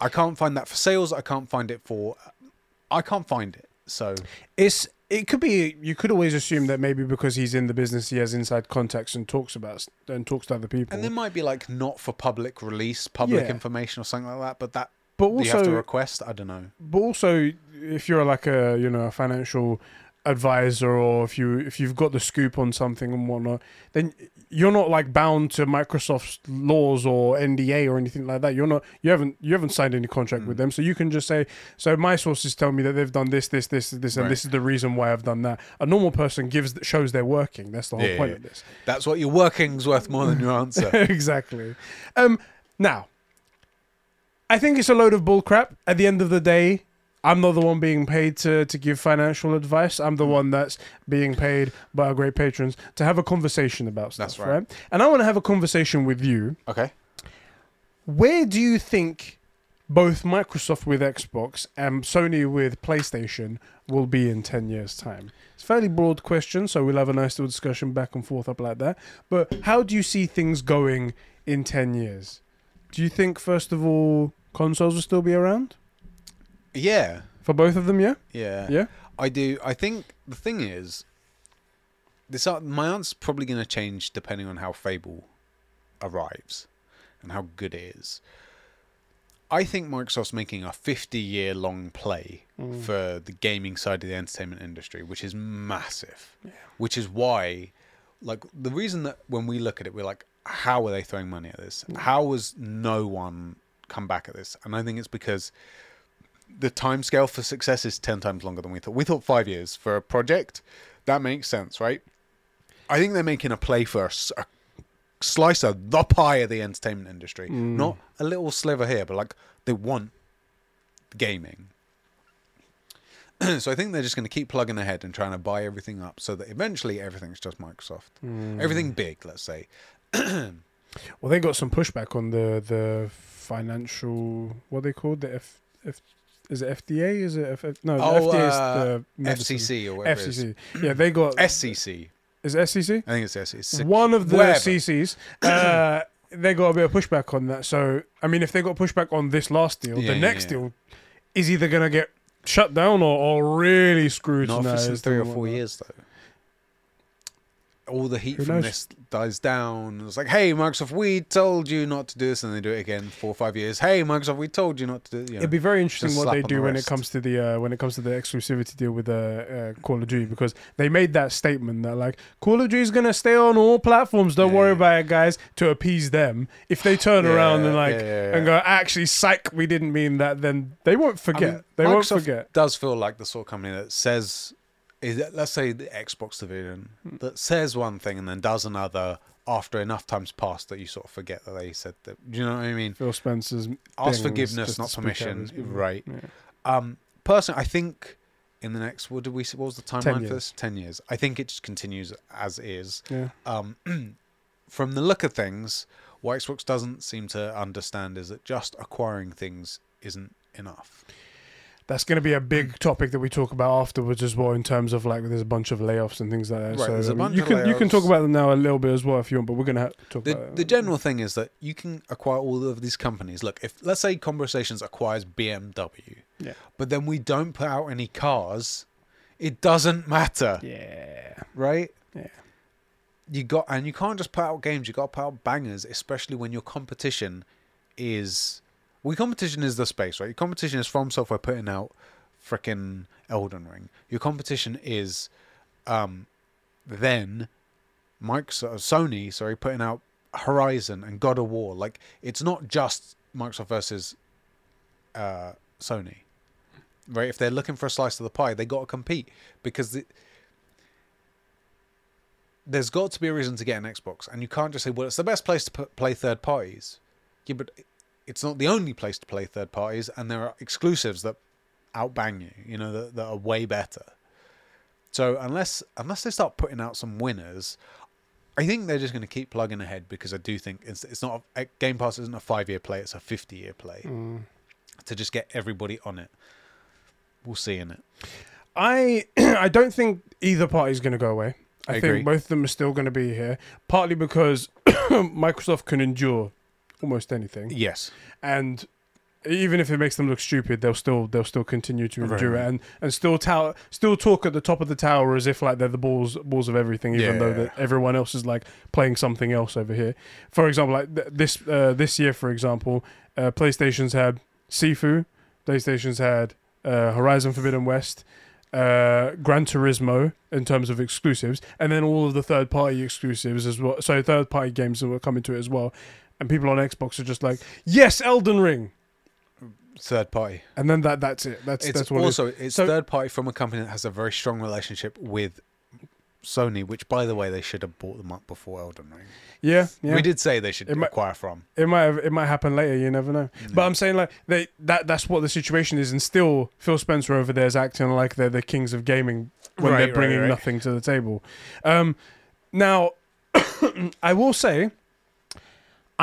I can't find that for sales. I can't find it for. I can't find it. So It's it could be you could always assume that maybe because he's in the business he has inside contacts and talks about and talks to other people. and there might be like not for public release, public Yeah. information or something like that. But that but also, you have to request. I don't know. but also if you're like a you know a financial advisor or if you if you've got the scoop on something and whatnot, then you're not like bound to Microsoft's laws or NDA or anything like that. You're not you haven't you haven't signed any contract Mm. with them, so you can just say so. My sources tell me that they've done this, this, this, this, and Right. this is the reason why I've done that. A normal person gives shows they're working. That's the whole Yeah, point yeah. of this. That's what your working's worth more than your answer. exactly. Um, now, I think it's a load of bullcrap. At the end of the day, I'm not the one being paid to, to give financial advice. I'm Mm. the one that's being paid by our great patrons to have a conversation about stuff. That's right. And I want to have a conversation with you. okay. Where do you think both Microsoft with Xbox and Sony with PlayStation will be in 10 years' time? It's a fairly broad question, so we'll have a nice little discussion back and forth up like that. But how do you see things going in 10 years? Do you think, first of all, consoles will still be around? Yeah. For both of them, yeah? Yeah. Yeah? I do. I think the thing is, this my answer's probably going to change depending on how Fable arrives and how good it is. I think Microsoft's making a 50 year long play Mm. for the gaming side of the entertainment industry, which is massive. Which is why, like, the reason that when we look at it, we're like, how are they throwing money at this? How has no one come back at this? And I think it's because the time scale for success is 10 times longer than we thought. We thought five years for a project. That makes sense, right? I think they're making a play for a slice of the pie of the entertainment industry. Mm. Not a little sliver here, but like they want gaming. so I think they're just going to keep plugging ahead and trying to buy everything up so that eventually everything's just Microsoft. Mm. Everything big, let's say. Well, they got some pushback on the, the financial, what are they called? The F, F, is it FDA? Is it F, F, no? the Oh, FDA is uh, the medicine. FCC or whatever. FCC. Yeah, they got. SCC. Is it SCC? I think it's SCC. one of the wherever. CCs, uh, they got a bit of pushback on that. So, I mean, if they got pushback on this last deal, Yeah, the next yeah. deal is either going to get shut down or, or really Not scrutinized. for three or four years, though. All the heat Who from knows? this dies down. It's like, hey, Microsoft, we told you not to do this, and they do it again four or five years. Hey, Microsoft, we told you not to do. You know. It'd be very interesting what they do the when it comes to the uh, when it comes to the exclusivity deal with uh, uh, Call of Duty because they made that statement that like Call of Duty is gonna stay on all platforms. Don't Yeah. worry about it, guys. To appease them, if they turn around and like yeah, yeah, yeah. and go, actually, psych, we didn't mean that, then they won't I forget. mean, they won't forget. Does feel like the sort of company that says, is let's say the Xbox division Hmm. that says one thing and then does another after enough time's passed that you sort of forget that they said that. Do you know what I mean? Phil Spencer's Ask forgiveness, not to speak out permission. Right. Yeah. Um, personally, I think in the next, what did we? What was the timeline for this? Ten years. I think it just continues as is. Yeah. Um, from the look of things, what Xbox doesn't seem to understand is that just acquiring things isn't enough. That's going to be a big topic that we talk about afterwards as well, in terms of like there's a bunch of layoffs and things like that. Right, so there's a bunch you of can you can talk about them now a little bit as well if you want, but we're going to have to talk The, about the general thing is that you can acquire all of these companies. Look, if let's say Conversations acquires BMW, Yeah. but then we don't put out any cars, it doesn't matter, Yeah. right? Yeah. You got and you can't just put out games. You got to put out bangers, especially when your competition is. Well, competition is the space, right? Your competition is FromSoftware putting out frickin' Elden Ring. Your competition is, um, then Microsoft, Sony, sorry, putting out Horizon and God of War. Like it's not just Microsoft versus uh, Sony, right? If they're looking for a slice of the pie, they got to compete because the, there's got to be a reason to get an Xbox, and you can't just say, "Well, it's the best place to put, play third parties." Yeah, but it's not the only place to play third parties, and there are exclusives that outbang you. You know that, that are way better. So unless unless they start putting out some winners, I think they're just going to keep plugging ahead because I do think it's it's not a, Game Pass isn't a five year play; it's a fifty year play Mm. to just get everybody on it. We'll see in it. I I don't think either party's going to go away. I, I think agree. both of them are still going to be here, partly because Microsoft can endure almost anything, Yes, and even if it makes them look stupid, they'll still they'll still continue to endure right. it and and still tower still talk at the top of the tower as if like they're the balls balls of everything, even Yeah. though that everyone else is like playing something else over here. For example, like th- this uh, this year, for example, uh, PlayStation's had Sifu, PlayStation's had uh, Horizon Forbidden West. Uh, Gran Turismo in terms of exclusives, and then all of the third-party exclusives as well. So third-party games that were coming to it as well, and people on Xbox are just like, "Yes, Elden Ring," third party. and then that that's it. That's It's that's what it is. also it's So- third party from a company that has a very strong relationship with Sony, which by the way they should have bought them up before Elden Ring. Yeah, yeah. We did say they should It might- acquire from. It might have, it might happen later. You never know. But I'm saying like they that that's what the situation is, and still Phil Spencer over there is acting like they're the kings of gaming when Right, they're right, bringing right. nothing to the table. Um, now, I will say,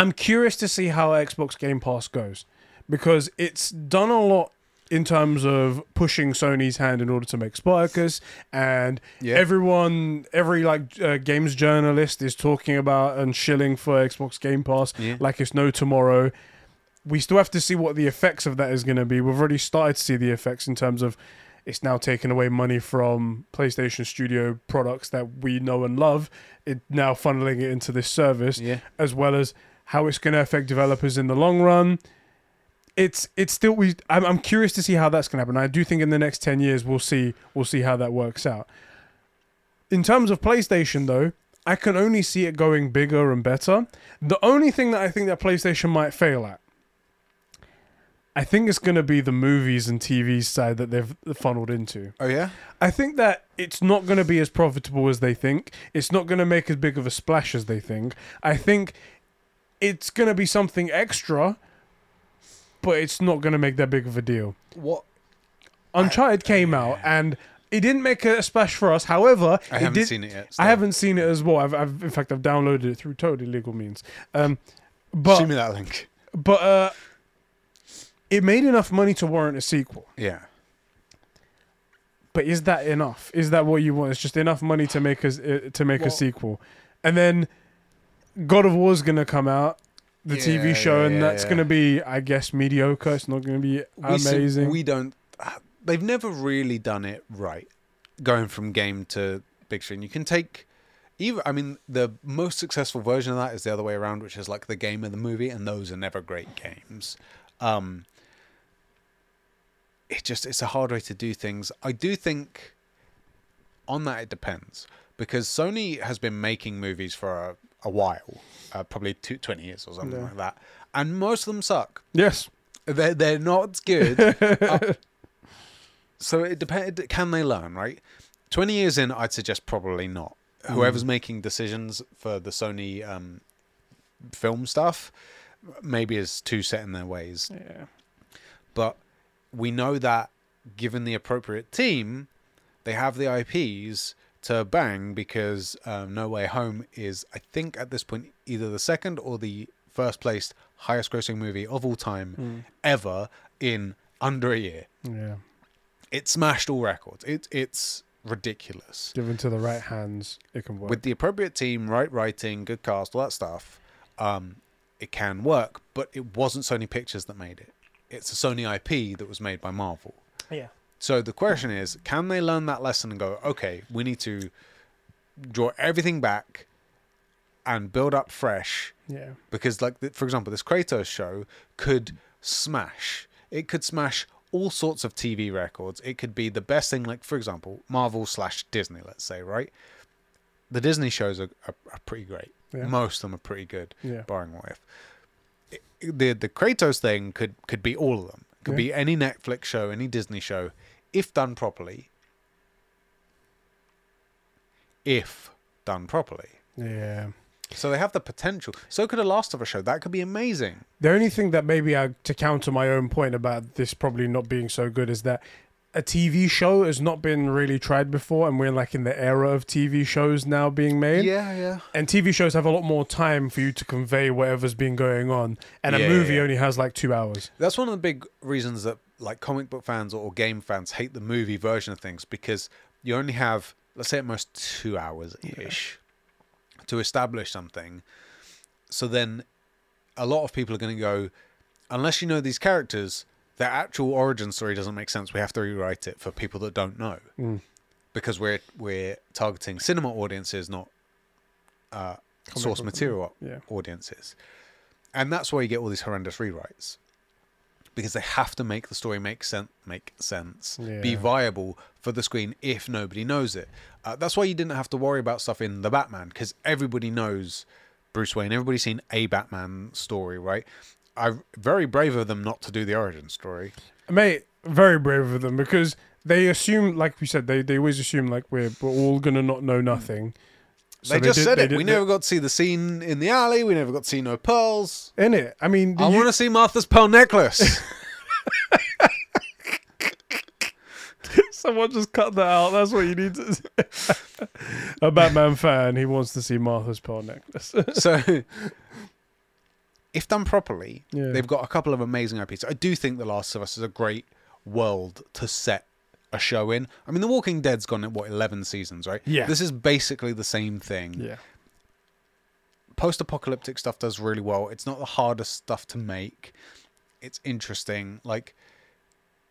I'm curious to see how Xbox Game Pass goes because it's done a lot in terms of pushing Sony's hand in order to make Spartacus and Yeah. everyone every like uh, games journalist is talking about and shilling for Xbox Game Pass Yeah. like it's no tomorrow. We still have to see what the effects of that is going to be. We've already started to see the effects in terms of it's now taking away money from PlayStation Studio products that we know and love. It now funneling it into this service, yeah. as well as how it's going to affect developers in the long run. It's it's still we. I'm, I'm curious to see how that's going to happen. I do think in the next ten years we'll see we'll see how that works out. In terms of PlayStation, though, I can only see it going bigger and better. The only thing that I think that PlayStation might fail at, I think it's going to be the movies and TV side that they've funneled into. Oh yeah. I think that it's not going to be as profitable as they think. It's not going to make as big of a splash as they think. I think it's going to be something extra, but it's not going to make that big of a deal. What? Uncharted came out and it didn't make a splash for us. However, I haven't did, seen it yet. I haven't seen it as well. I've, I've in fact I've downloaded it through totally legal means. Um, but me that link. but uh, it made enough money to warrant a sequel. Yeah. But is that enough? Is that what you want? It's just enough money to make us uh, to make a sequel, and then God of War's gonna come out, the Yeah, TV show, yeah, and yeah, that's yeah. gonna be, I guess, mediocre. It's not gonna be We amazing. we don't. They've never really done it right. Going from game to big screen, you can take. even I mean the most successful version of that is the other way around, which is like the game of the movie, and those are never great games. Um, it just it's a hard way to do things. I do think on that it depends because Sony has been making movies for a, while, uh, probably two, 20 years or something Yeah. like that, and most of them suck. Yes. They're they're not good. Uh, so it depends. Can they learn? Right. Twenty years in, I'd suggest probably not. Whoever's making decisions for the Sony um, film stuff, maybe is too set in their ways. Yeah. But we know that given the appropriate team, they have the IPs to bang because um, No Way Home is, I think, at this point, either the second or the first placed highest grossing movie of all time ever in under a year. Yeah. It smashed all records. It, it's ridiculous. Given to the right hands, it can work. With the appropriate team, right writing, good cast, all that stuff, um, it can work. But it wasn't Sony Pictures that made it. It's a Sony IP that was made by Marvel. yeah. So the question is, can they learn that lesson and go, okay, we need to draw everything back and build up fresh? Yeah. Because, like, for example, this Kratos show could smash. It could smash all sorts of TV records. It could be the best thing, like, for example, Marvel slash Disney, let's say, right? The Disney shows are, are, are pretty great. Yeah. Most of them are pretty good, Yeah. barring what if. It- The the Kratos thing could could be all of them. It Could Yeah. be any Netflix show, any Disney show, if done properly. If done properly. Yeah. So they have the potential. So could a Last of Us show. That could be amazing. The only thing that maybe I, to counter my own point about this probably not being so good is that a TV show has not been really tried before, and we're like in the era of TV shows now being made. Yeah, yeah. And TV shows have a lot more time for you to convey whatever's been going on, and Yeah, a movie yeah. only has like two hours. That's one of the big reasons that like comic book fans or game fans hate the movie version of things because you only have let's say at most two hours ish to establish something. So then a lot of people are going to go unless you know these characters, their actual origin story doesn't make sense. We have to rewrite it for people that don't know Mm. because we're we're targeting cinema audiences, not uh, source material yeah. audiences. And that's why you get all these horrendous rewrites. Because they have to make the story make sense, make sense, be viable for the screen if nobody knows it. Uh, that's why you didn't have to worry about stuff in the Batman because everybody knows Bruce Wayne. Everybody's seen a Batman story, right? I very brave of them not to do the origin story. Mate, very brave of them because they assume, like we said, they, they always assume like we're we're all gonna not know nothing. So they, just did- said they it. did- we never got to see the scene in the alley. We never got to see no pearls. in it. I mean, I you- want to see Martha's pearl necklace. Someone just cut that out. That's what you need to. a Batman fan, he wants to see Martha's pearl necklace. so if done properly Yeah. they've got a couple of amazing ips i do think the last of us is a great world to set a show in. I mean the walking dead's gone at what 11 seasons right? Yeah. this is basically the same thing. Yeah, post-apocalyptic stuff does really well. It's not the hardest stuff to make. It's interesting. Like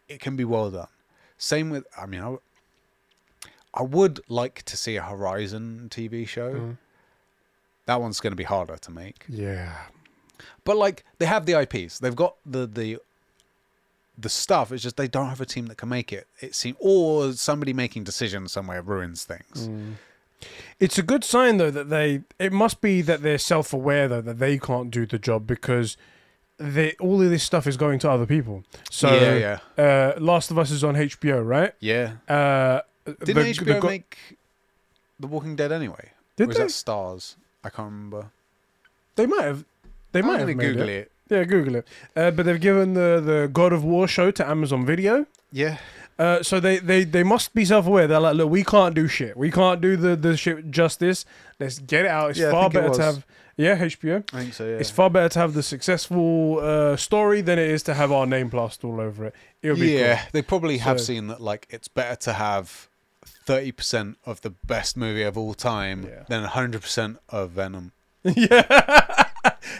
it can be well done. Same with i mean I would like to see a horizon tv show. Mm. that one's going to be harder to make. Yeah, But like they have the IPs, they've got the the the stuff. It's just they don't have a team that can make it. It seems or somebody making decisions somewhere ruins things. Mm. It's a good sign though that they. It must be that they're self-aware though that they can't do the job because they all of this stuff is going to other people. So yeah, yeah, Uh, Last of Us is on HBO, right? yeah. Uh, Didn't the- HBO the go- make The Walking Dead anyway? Did or was they? that Starz? I can't remember. They might have. They might I'm have made Google it. it. Yeah, Google it. Uh, but they've given the the God of War show to Amazon Video. Yeah, Uh, so they, they, they must be self aware. They're like, look, we can't do shit. We can't do the, the shit justice. Let's get it out. It's Yeah, I far think it better to have yeah HBO. I think so. Yeah, It's far better to have the successful uh, story than it is to have our name plastered all over it. It'll be yeah. They probably have So- seen that. Like, it's better to have thirty percent of the best movie of all time Yeah. than hundred percent of Venom. yeah.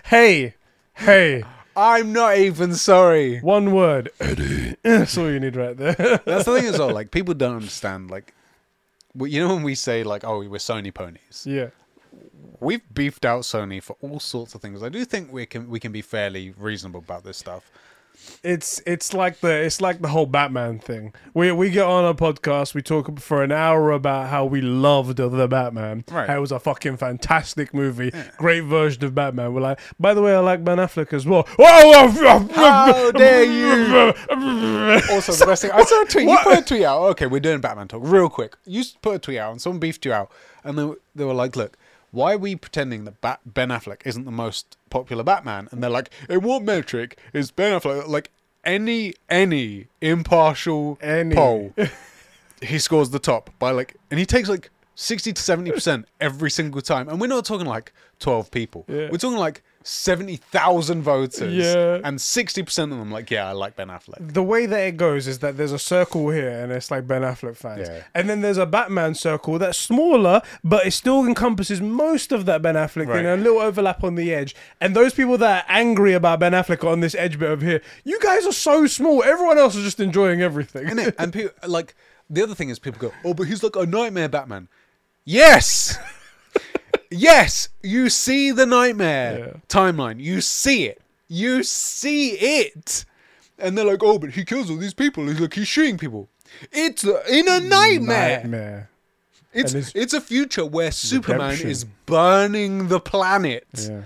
hey, hey. I'm not even sorry. One word. Eddie. That's all you need right there. That's the thing as well. Like people don't understand. Like you know when we say like, oh, we're Sony ponies. Yeah. We've beefed out Sony for all sorts of things. I do think we can we can be fairly reasonable about this stuff. It's it's like the it's like the whole Batman thing. We we get on a podcast, we talk for an hour about how we loved the Batman. Right. How it was a fucking fantastic movie, great version of Batman. We're like, by the way, I like Ben Affleck as well. How dare you! Also, the best thing I saw a tweet. You put a tweet out. Okay, we're doing Batman talk real quick. You put a tweet out, and someone beefed you out, and they, they were like, "Look, why are we pretending that Bat- Ben Affleck isn't the most popular Batman?" And they're like, "In what metric is Ben Affleck like any any impartial Any. poll? he scores the top by like, and he takes like." 60 to 70% every single time. And we're not talking like 12 people. Yeah. We're talking like 70,000 voters. Yeah. And 60% of them like, yeah, I like Ben Affleck. the way that it goes is that there's a circle here and it's like Ben Affleck fans. Yeah. And then there's a Batman circle that's smaller, but it still encompasses most of that Ben Affleck Right. thing, and a little overlap on the edge. And those people that are angry about Ben Affleck on this edge bit over here, you guys are so small. Everyone else is just enjoying everything. Isn't it? And people like the other thing is people go, "Oh, but he's like a nightmare Batman." Yes. Yes, you see the nightmare Yeah. timeline. You see it. You see it. And they're like, "Oh, but he kills all these people. He's like he's shooting people." It's in a nightmare. Nightmare. It's it's- it's a future where Superman Redemption. is burning the planet. Yeah.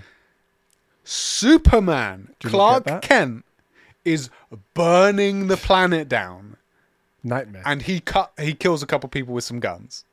Superman, Clark? Kent, is burning the planet down, Nightmare. and he cut he kills a couple people with some guns.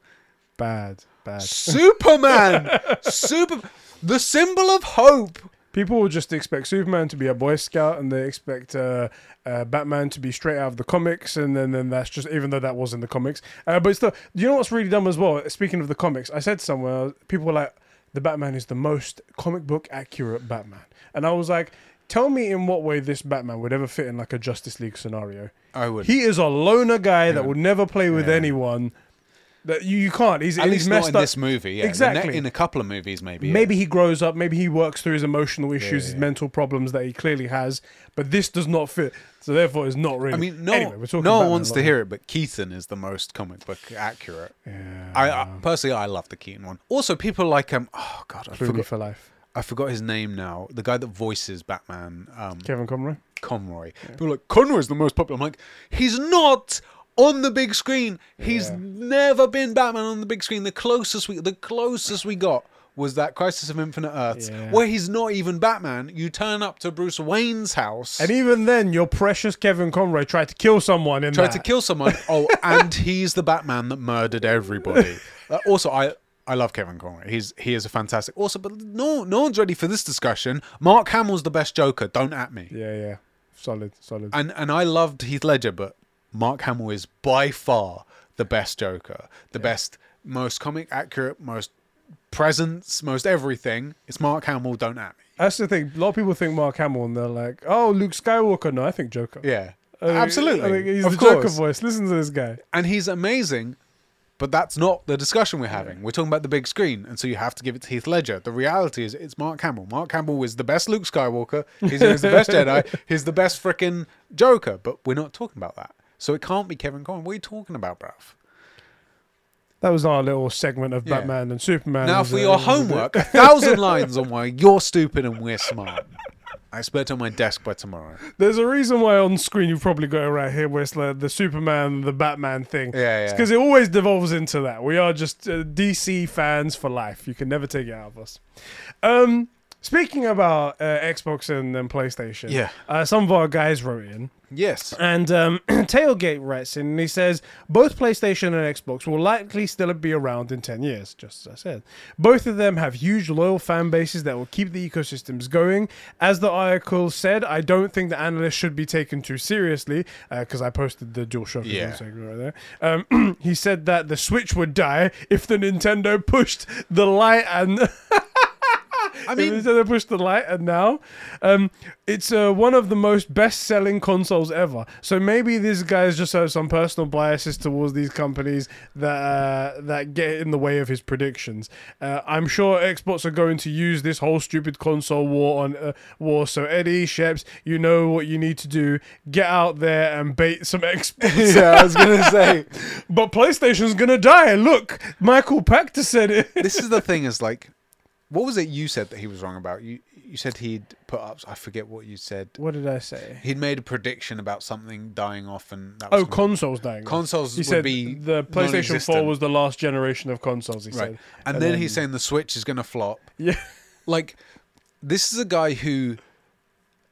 bad. Bad. Superman, super, the symbol of hope. People will just expect Superman to be a Boy Scout, and they expect uh, uh, Batman to be straight out of the comics, and then, then that's just even though that was in the comics. Uh, but still, you know what's really dumb as well? Speaking of the comics, I said somewhere people were like, "The Batman is the most comic book accurate Batman," and I was like, "Tell me in what way this Batman would ever fit in like a Justice League scenario." I would. He is a loner guy that Yeah. will never play with Yeah. anyone. That you, you can't. He's, At he's least not messed in up. this movie. Yeah. Exactly. In, a- couple of movies, maybe. yeah. Maybe he grows up. Maybe he works through his emotional issues, his mental problems that he clearly has. But this does not fit. So therefore, it's not really. I mean, no, Anyway, we're talking no one Batman wants a to hear it, but Keaton is the most comic book accurate. Yeah, I, I personally, I love the Keaton one. Also, people like um, oh god, I forgot, for life. I forgot his name now. The guy that voices Batman, um, Kevin Conroy. Conroy. People are like Conroy's the most popular. I'm like, he's not on the big screen. He's Yeah. never been Batman on the big screen. The closest we, the closest we got was that Crisis of Infinite Earths, Yeah. where he's not even Batman. You turn up to Bruce Wayne's house. And even then, your precious Kevin Conroy tried to kill someone in tried that. to kill someone. Oh, and he's the Batman that murdered everybody. Uh, also, I I love Kevin Conroy. He's he is a fantastic. Also, but no no one's ready for this discussion. Mark Hamill's the best Joker. Don't at me. Yeah, yeah. Solid, solid. And and I loved Heath Ledger, but Mark Hamill is by far the best Joker, the best, most comic accurate, most presence, most everything. It's Mark Hamill. Don't at me. That's the thing. A lot of people think Mark Hamill, and they're like, "Oh, Luke Skywalker." No, I think Joker. Yeah, I think- absolutely. I think he's of the course. Joker voice. Listen to this guy. and he's amazing. But that's not the discussion we're having. We're talking about the big screen, and so you have to give it to Heath Ledger. The reality is, it's Mark Hamill. Mark Hamill is the best Luke Skywalker. He's, he's the best Jedi. He's the best freaking Joker. But we're not talking about that. So it can't be Kevin Conroy. What are you talking about, bruv? That was our little segment of Yeah. Batman and Superman. Now, for your it was a bit- homework, a thousand lines on why you're stupid and we're smart. I expect on my desk by tomorrow. There's a reason why on screen you've probably got it right here, where it's like the Superman, the Batman thing. Yeah, yeah. because it always devolves into that. We are just uh, DC fans for life. You can never take it out of us. Um, speaking about uh, Xbox and, and PlayStation, Yeah. uh, some of our guys wrote in. Yes. And um, Tailgate writes in and he says, both PlayStation and Xbox will likely still be around in 10 years, just as I said. Both of them have huge loyal fan bases that will keep the ecosystems going. As the article said, I don't think the analyst should be taken too seriously, because I posted the DualShock Yeah. segment right there. Um, he said that the Switch would die if the Nintendo pushed the light and. I mean- instead they pushed the light, and now, um, it's uh, one of the most best-selling consoles ever. So maybe these guys just have some personal biases towards these companies that uh, that get in the way of his predictions. Uh, I'm sure Xbox are going to use this whole stupid console war on uh, war. So Eddie Sheps, you know what you need to do: get out there and bait some Xbox. yeah, I was gonna say. but PlayStation's gonna die. Look, Michael Pachter said it. This is the thing. Is like, what was it you said that he was wrong about? You you said he'd put up. I forget what you said. what did I say? He'd made a prediction about something dying off, and that oh, was Oh, gonna- consoles dying. off. consoles He would said be the PlayStation 4 non-existent. was the last generation of consoles. He right. said, And, then, then- he's saying the Switch is gonna flop. yeah, Like, this is a guy who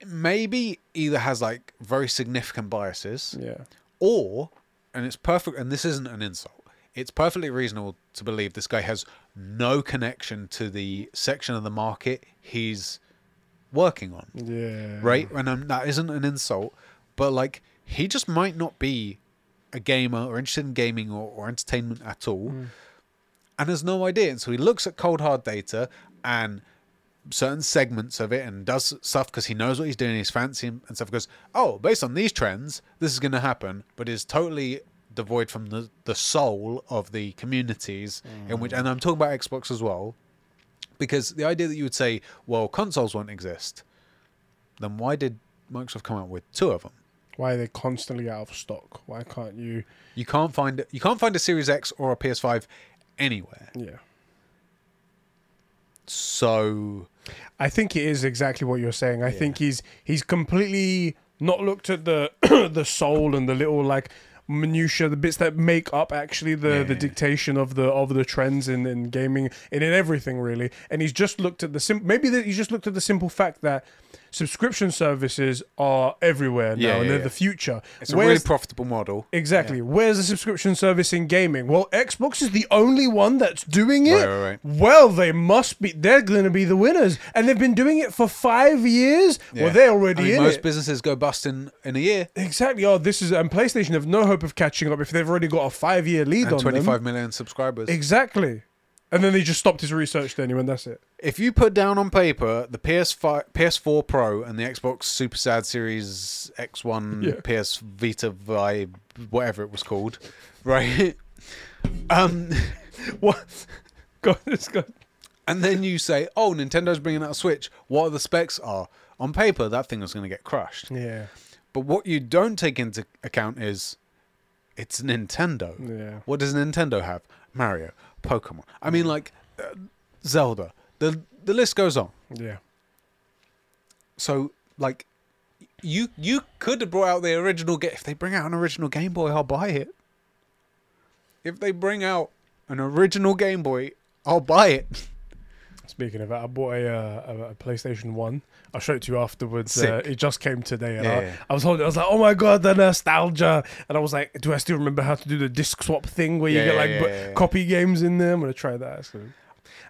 maybe either has like very significant biases, yeah, or and it's perfect. And this isn't an insult. It's perfectly reasonable to believe this guy has no connection to the section of the market he's working on. yeah, right? And um, that isn't an insult, but like he just might not be a gamer or interested in gaming or, or entertainment at all, and has no idea. And so he looks at cold hard data and certain segments of it and does stuff because he knows what he's doing. He's fancy and stuff. Goes, oh, based on these trends, this is going to happen, but is totally devoid from the the soul of the communities in which. And I'm talking about Xbox as well. Because the idea that you would say, well, consoles won't exist, then why did Microsoft come out with two of them? Why are they constantly out of stock? Why can't you? You can't find you can't find a Series X or a PS5 anywhere. Yeah, So I think it is exactly what you're saying. I think he's he's completely not looked at the the soul and the little like minutia, the bits that make up actually the Yeah. the dictation of the of the trends in, in gaming and in everything really. And he's just looked at the sim- maybe that he's just looked at the simple fact that subscription services are everywhere now Yeah, and yeah, they're yeah. the future. it's a really Where's- profitable model. Exactly. Where's the subscription service in gaming? Well, Xbox is the only one that's doing it. Right, right, right. Well, they must be. They're going to be the winners, and they've been doing it for five years. Well, Yeah. they're already I mean, in most it. businesses go bust in, in a year. exactly. Oh, this is and PlayStation have no hope of catching up if they've already got a five-year lead And on 25 them. million subscribers. Exactly. And then they just stopped his research. Then, and that's it. If you put down on paper the PS5, PS4 Pro and the Xbox Super Sad Series X1, Yeah. PS Vita Vibe, whatever it was called, right? um, What? God, this guy. and then you say, "Oh, Nintendo's bringing out a Switch. What are the specs are?" On paper, that thing is going to get crushed. Yeah. But what you don't take into account is it's Nintendo. Yeah. What does Nintendo have? Mario, Pokemon. I mean, like uh, Zelda. The the list goes on. Yeah. So, like, you you could have brought out the original game. If they bring out an original Game Boy, I'll buy it. If they bring out an original Game Boy, I'll buy it. Speaking of that, I bought a, uh, a, PlayStation One. I'll show it to you afterwards. Uh, it just came today, and Yeah, I, yeah. I was holding. I was like, "Oh my god, the nostalgia!" And I was like, "Do I still remember how to do the disc swap thing where you Yeah, get like yeah, bu- yeah, yeah. copy games in there?" I'm gonna try that. So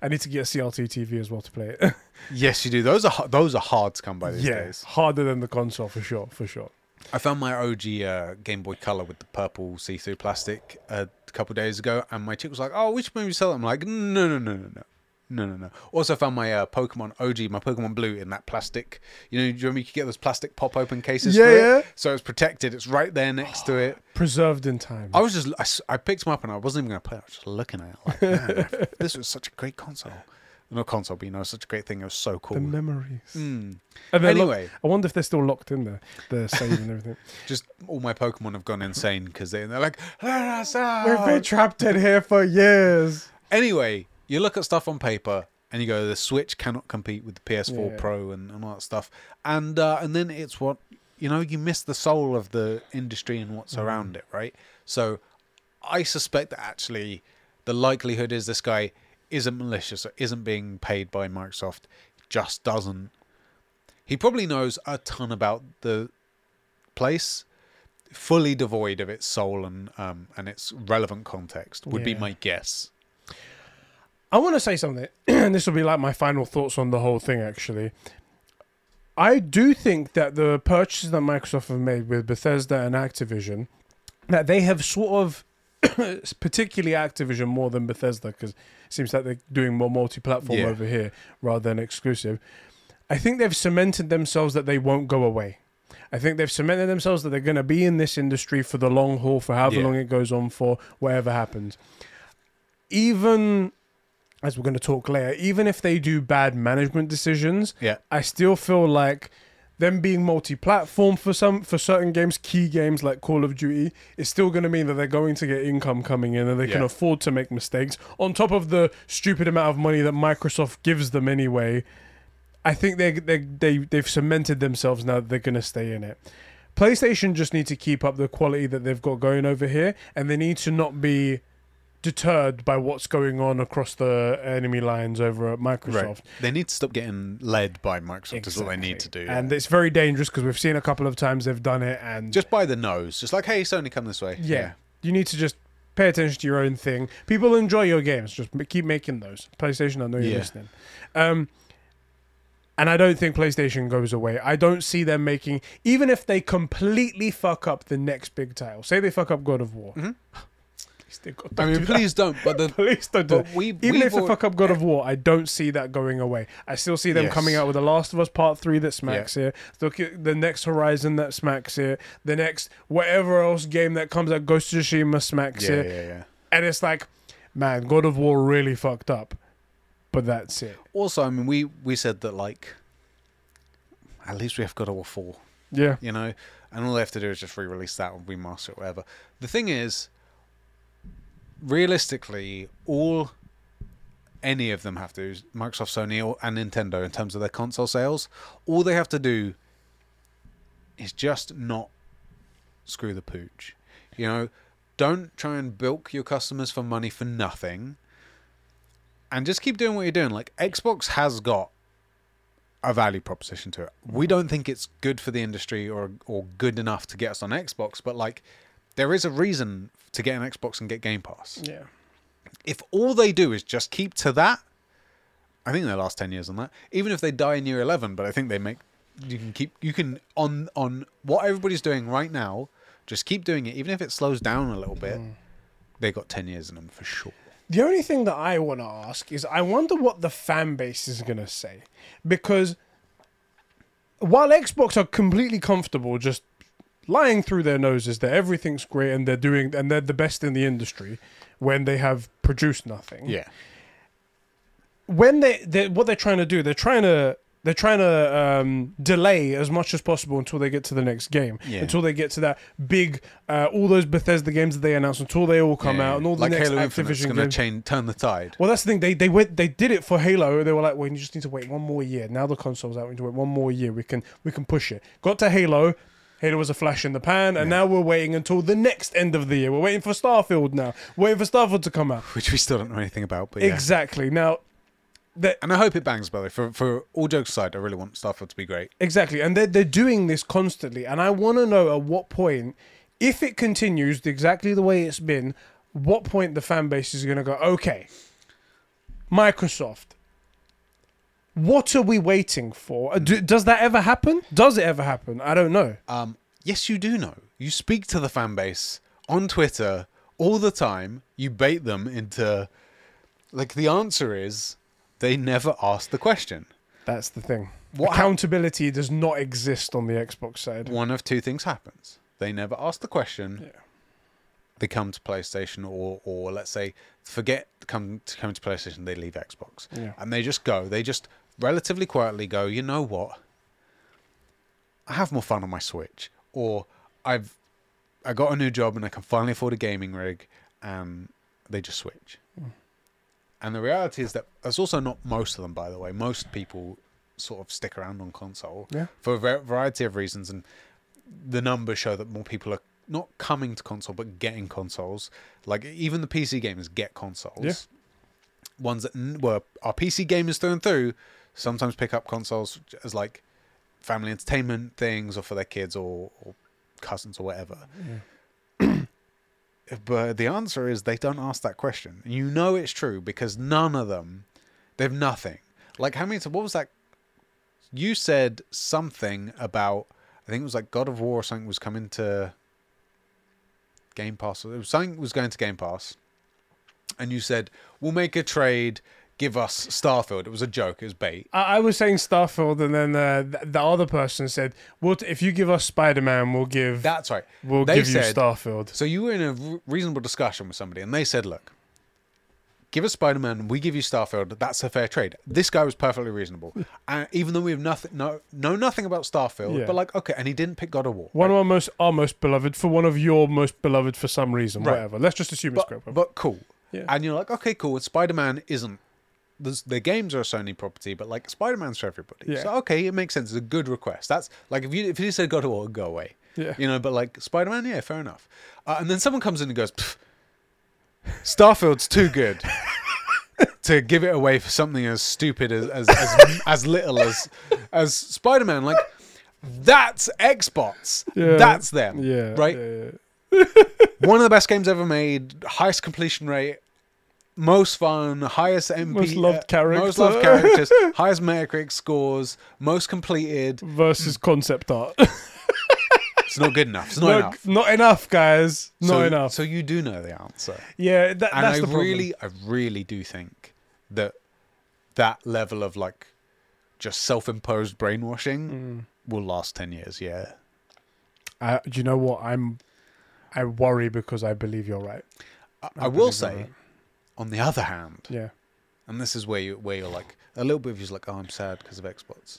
I need to get a CRT TV as well to play it. Yes, you do. Those are those are hard to come by these yeah, days. harder than the console for sure, for sure. I found my OG uh, Game Boy Color with the purple see-through plastic uh, a couple days ago, and my chick was like, "Oh, which movie sell it." I'm like, "No, no, no, no, no." No, no, no. Also found my uh, Pokemon OG, my Pokemon Blue in that plastic. You know, do you remember you could get those plastic pop open cases Yeah, for it? So it's protected. It's right there next to it. Preserved in time. I was just, I picked them up and I wasn't even going to play. it. I was just looking at it like, man, this was such a great console. Not console, but you know, such a great thing. It was so cool. the memories. Mm. And they're I wonder if they're still locked in there, the save and everything. just all my Pokemon have gone insane because they, they're like, let us out. We've been trapped in here for years. Anyway, you look at stuff on paper and you go, the Switch cannot compete with the PS4 Yeah. Pro and, and all that stuff. And uh, and then it's what you know, you miss the soul of the industry and what's Mm. around it, right? So I suspect that actually the likelihood is this guy isn't malicious or isn't being paid by Microsoft, just doesn't. He probably knows a ton about the place, fully devoid of its soul and um, and its relevant context. Would be my guess. I want to say something, and this will be like my final thoughts on the whole thing. Actually, I do think that the purchases that Microsoft have made with Bethesda and Activision, that they have sort of particularly Activision more than Bethesda because it seems like they're doing more multi-platform Yeah. over here rather than exclusive. I think they've cemented themselves that they won't go away. I think they've cemented themselves that they're going to be in this industry for the long haul, for however Yeah. long it goes on for, whatever happens. Even as we're going to talk later, even if they do bad management decisions, Yeah. I still feel like them being multi-platform for some for certain games, key games like Call of Duty, is still going to mean that they're going to get income coming in and they can afford to make mistakes on top of the stupid amount of money that Microsoft gives them anyway. I think they they they they've cemented themselves now that they're going to stay in it. PlayStation just need to keep up the quality that they've got going over here, and they need to not be deterred by what's going on across the enemy lines over at Microsoft. They need to stop getting led by Microsoft. Is what they need to do. And it's very dangerous because we've seen a couple of times they've done it, and just by the nose, just like, hey, Sony, come this way. yeah, you need to just pay attention to your own thing. People enjoy your games. Just keep making those. PlayStation, I know you're Yeah. listening. Um, and I don't think PlayStation goes away. I don't see them making, even if they completely fuck up the next big title. Say they fuck up God of War. Mhm. Got- I mean, do that. please don't. But the Please don't do but we Even if they fuck up God of War, I don't see that going away. I still see them Yes. coming out with The Last of Us Part 3 that smacks it. Look at the next Horizon that smacks it. The next whatever else game that comes out, Ghost of Tsushima smacks yeah, it. yeah, yeah. And it's like, man, God of War really fucked up. But that's it. Also, I mean, we we said that like, at least we have God of War four. Yeah. you know, and all they have to do is just re-release that or remaster it, whatever. The thing is, realistically, all any of them have to, Microsoft, Sony, or, and Nintendo, in terms of their console sales, all they have to do is just not screw the pooch. You know, don't try and bilk your customers for money for nothing, and just keep doing what you're doing. Like Xbox has got a value proposition to it. We don't think it's good for the industry or or good enough to get us on Xbox, but like there is a reason to get an Xbox and get Game Pass. Yeah. If all they do is just keep to that, I think they last ten years on that. Even if they die in year eleven, but I think they make you can keep you can on on what everybody's doing right now. Just keep doing it, even if it slows down a little bit. Mm. They got ten years in them for sure. The only thing that I want to ask is I wonder what the fan base is going to say. Because while Xbox are completely comfortable just lying through their noses that everything's great and they're doing and they're the best in the industry when they have produced nothing. Yeah, When they they what they're trying to do, they're trying to they're trying to um, delay as much as possible until they get to the next game. Yeah. Until they get to that big, uh, all those Bethesda games that they announced, until they all come Yeah, out, and all the like next Halo Infinite's going to change, turn the tide. Well, that's the thing. They they went they did it for Halo. They were like, well, you just need to wait one more year. Now the console's out. We need to wait one more year. We can we can push it. Got to Halo. Halo was a flash in the pan, and now we're waiting until the next end of the year. We're waiting for Starfield now. Waiting for Starfield to come out. which we still don't know anything about. But yeah. Exactly. Now, that and I hope it bangs, by the way. For for all jokes aside, I really want Starfield to be great. exactly, and they're they're doing this constantly, and I want to know at what point, if it continues exactly the way it's been, what point the fan base is going to go. Okay, Microsoft. What are we waiting for? Uh, Do, does that ever happen? Does it ever happen? I don't know. Um, yes, you do know. You speak to the fan base on Twitter all the time. You bait them into like the answer is they never ask the question. That's the thing. What Accountability does not exist on the Xbox side. One of two things happens. They never ask the question. Yeah. They come to PlayStation, or or let's say forget come to come to PlayStation. They leave Xbox, Yeah. and they just go. They just relatively quietly go. You know what? I have more fun on my Switch, or I've I got a new job and I can finally afford a gaming rig, and they just switch. Hmm. And the reality is that that's also not most of them, by the way. Most people sort of stick around on console Yeah. for a variety of reasons, and the numbers show that more people are not coming to console but getting consoles. Like even the PC gamers get consoles. Yeah. Ones that were are PC gamers through and through sometimes pick up consoles as like family entertainment things or for their kids or, or cousins or whatever. but the answer is they don't ask that question. You know it's true because none of them, they've nothing. Like how many? What was that? You said something about. I think it was like God of War or something was coming to Game Pass. It was something was going to Game Pass, and you said we'll make a trade. Give us Starfield. It was a joke. It was bait. I, I was saying Starfield, and then uh, th- the other person said, "What if you give us Spider Man, we'll give That's right. we'll they give you said- Starfield." So you were in a r- reasonable discussion with somebody, and they said, "Look, give us Spider Man, we give you Starfield. That's a fair trade." This guy was perfectly reasonable, and even though we have nothing, no, know nothing about Starfield. Yeah. But like, okay, and he didn't pick God of War. One of our most our most beloved for one of your most beloved for some reason, Right. whatever. Let's just assume it's but, but cool. Yeah. And you're like, okay, cool. Spider Man isn't. The, the games are a Sony property, but like Spider Man's for everybody. Yeah. So okay, it makes sense. It's a good request. That's like if you if you said God of War, go away. yeah. You know, but like Spider Man, yeah, fair enough. Uh, and then someone comes in and goes, Starfield's too good to give it away for something as stupid as as as, as little as as Spider Man. Like that's Xbox. Yeah. That's them. Yeah. Right. yeah, yeah. One of the best games ever made. Highest completion rate. Most fun, highest MP, Most loved uh, most loved characters, highest Metacritic scores, most completed. Versus concept art. It's not good enough. It's not enough. not enough, guys. Not so, enough. So you do know the answer. yeah, that, and that's I the problem. really, I really do think that that level of like just self-imposed brainwashing Mm. will last ten years. Yeah, I, do you know what? I'm. I worry because I believe you're right. I, I I will say. right. On the other hand, Yeah. and this is where you where you're like a little bit of you's like, oh, I'm sad because of Xbox.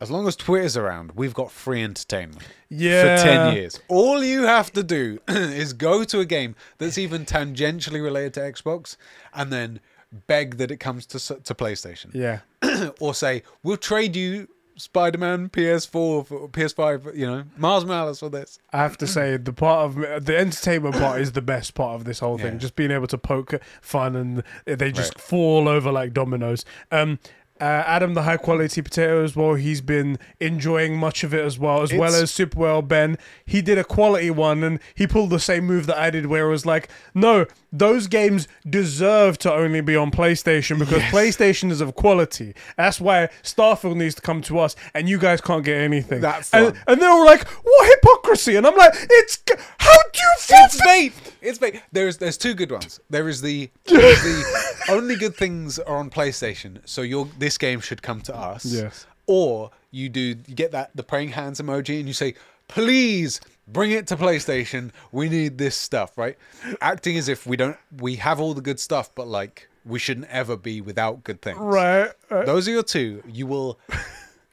As long as Twitter's around, we've got free entertainment Yeah. for ten years. All you have to do is go to a game that's even tangentially related to Xbox, and then beg that it comes to to PlayStation. Yeah. or say we'll trade you Spider-Man PS4 for PS5, you know, Miles Morales for this. I have to say the part of the entertainment part is the best part of this whole thing. Yeah. Just being able to poke fun and they just Right. fall over like dominoes. Um, uh, Adam, the high quality potato as well. He's been enjoying much of it as well, as well as super well Ben. He did a quality one and he pulled the same move that I did, where it was like, no, those games deserve to only be on PlayStation because Yes. PlayStation is of quality. That's why Starfield needs to come to us, and you guys can't get anything. That's and, and they were like, "What hypocrisy?" And I'm like, "It's how do you feel?" It's. It's bait. There's there's two good ones. There is the there's the only good things are on PlayStation, so your this game should come to us. Yes. Or you do you get that the praying hands emoji and you say, please bring it to PlayStation. We need this stuff, right? Acting as if we don't we have all the good stuff, but like we shouldn't ever be without good things. Right. uh, Those are your two. You will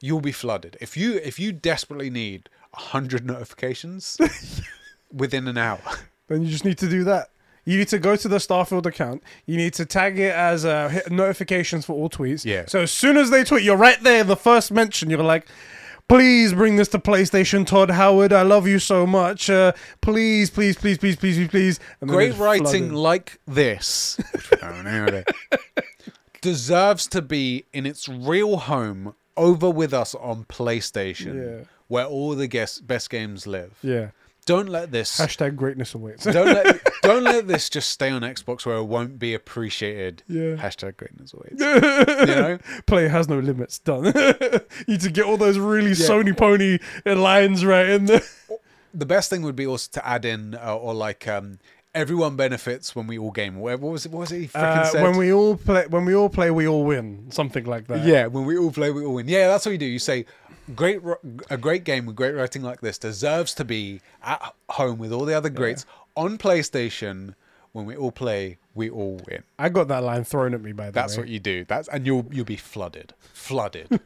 you'll be flooded. If you if you desperately need a hundred notifications within an hour. Then you just need to do that. You need to go to the Starfield account. You need to tag it as uh, hit notifications for all tweets. Yeah. So as soon as they tweet, you're right there. The first mention, you're like, "Please bring this to PlayStation, Todd Howard. I love you so much. Uh, please, please, please, please, please, please, please." And Great writing flooded. like this which we don't know nowadays, deserves to be in its real home over with us on PlayStation, Yeah. where all the guest, best games live. Yeah. Don't let this Hashtag greatness awaits. don't let don't let this just stay on Xbox where it won't be appreciated. Yeah. Hashtag greatness awaits. you know? Play has no limits. Done. you need to get all those really Yeah. Sony pony lines right in there. The best thing would be also to add in uh, or like um everyone benefits when we all game. What what was it? What was it? He Uh, said? when we all play, when we all play, we all win. Something like that. Yeah, when we all play, we all win. Yeah, that's what you do. You say, "Great, a great game with great writing like this deserves to be at home with all the other greats on PlayStation. When we all play, we all win. I got that line thrown at me by the That's way. what you do. That's and you'll you'll be flooded, flooded.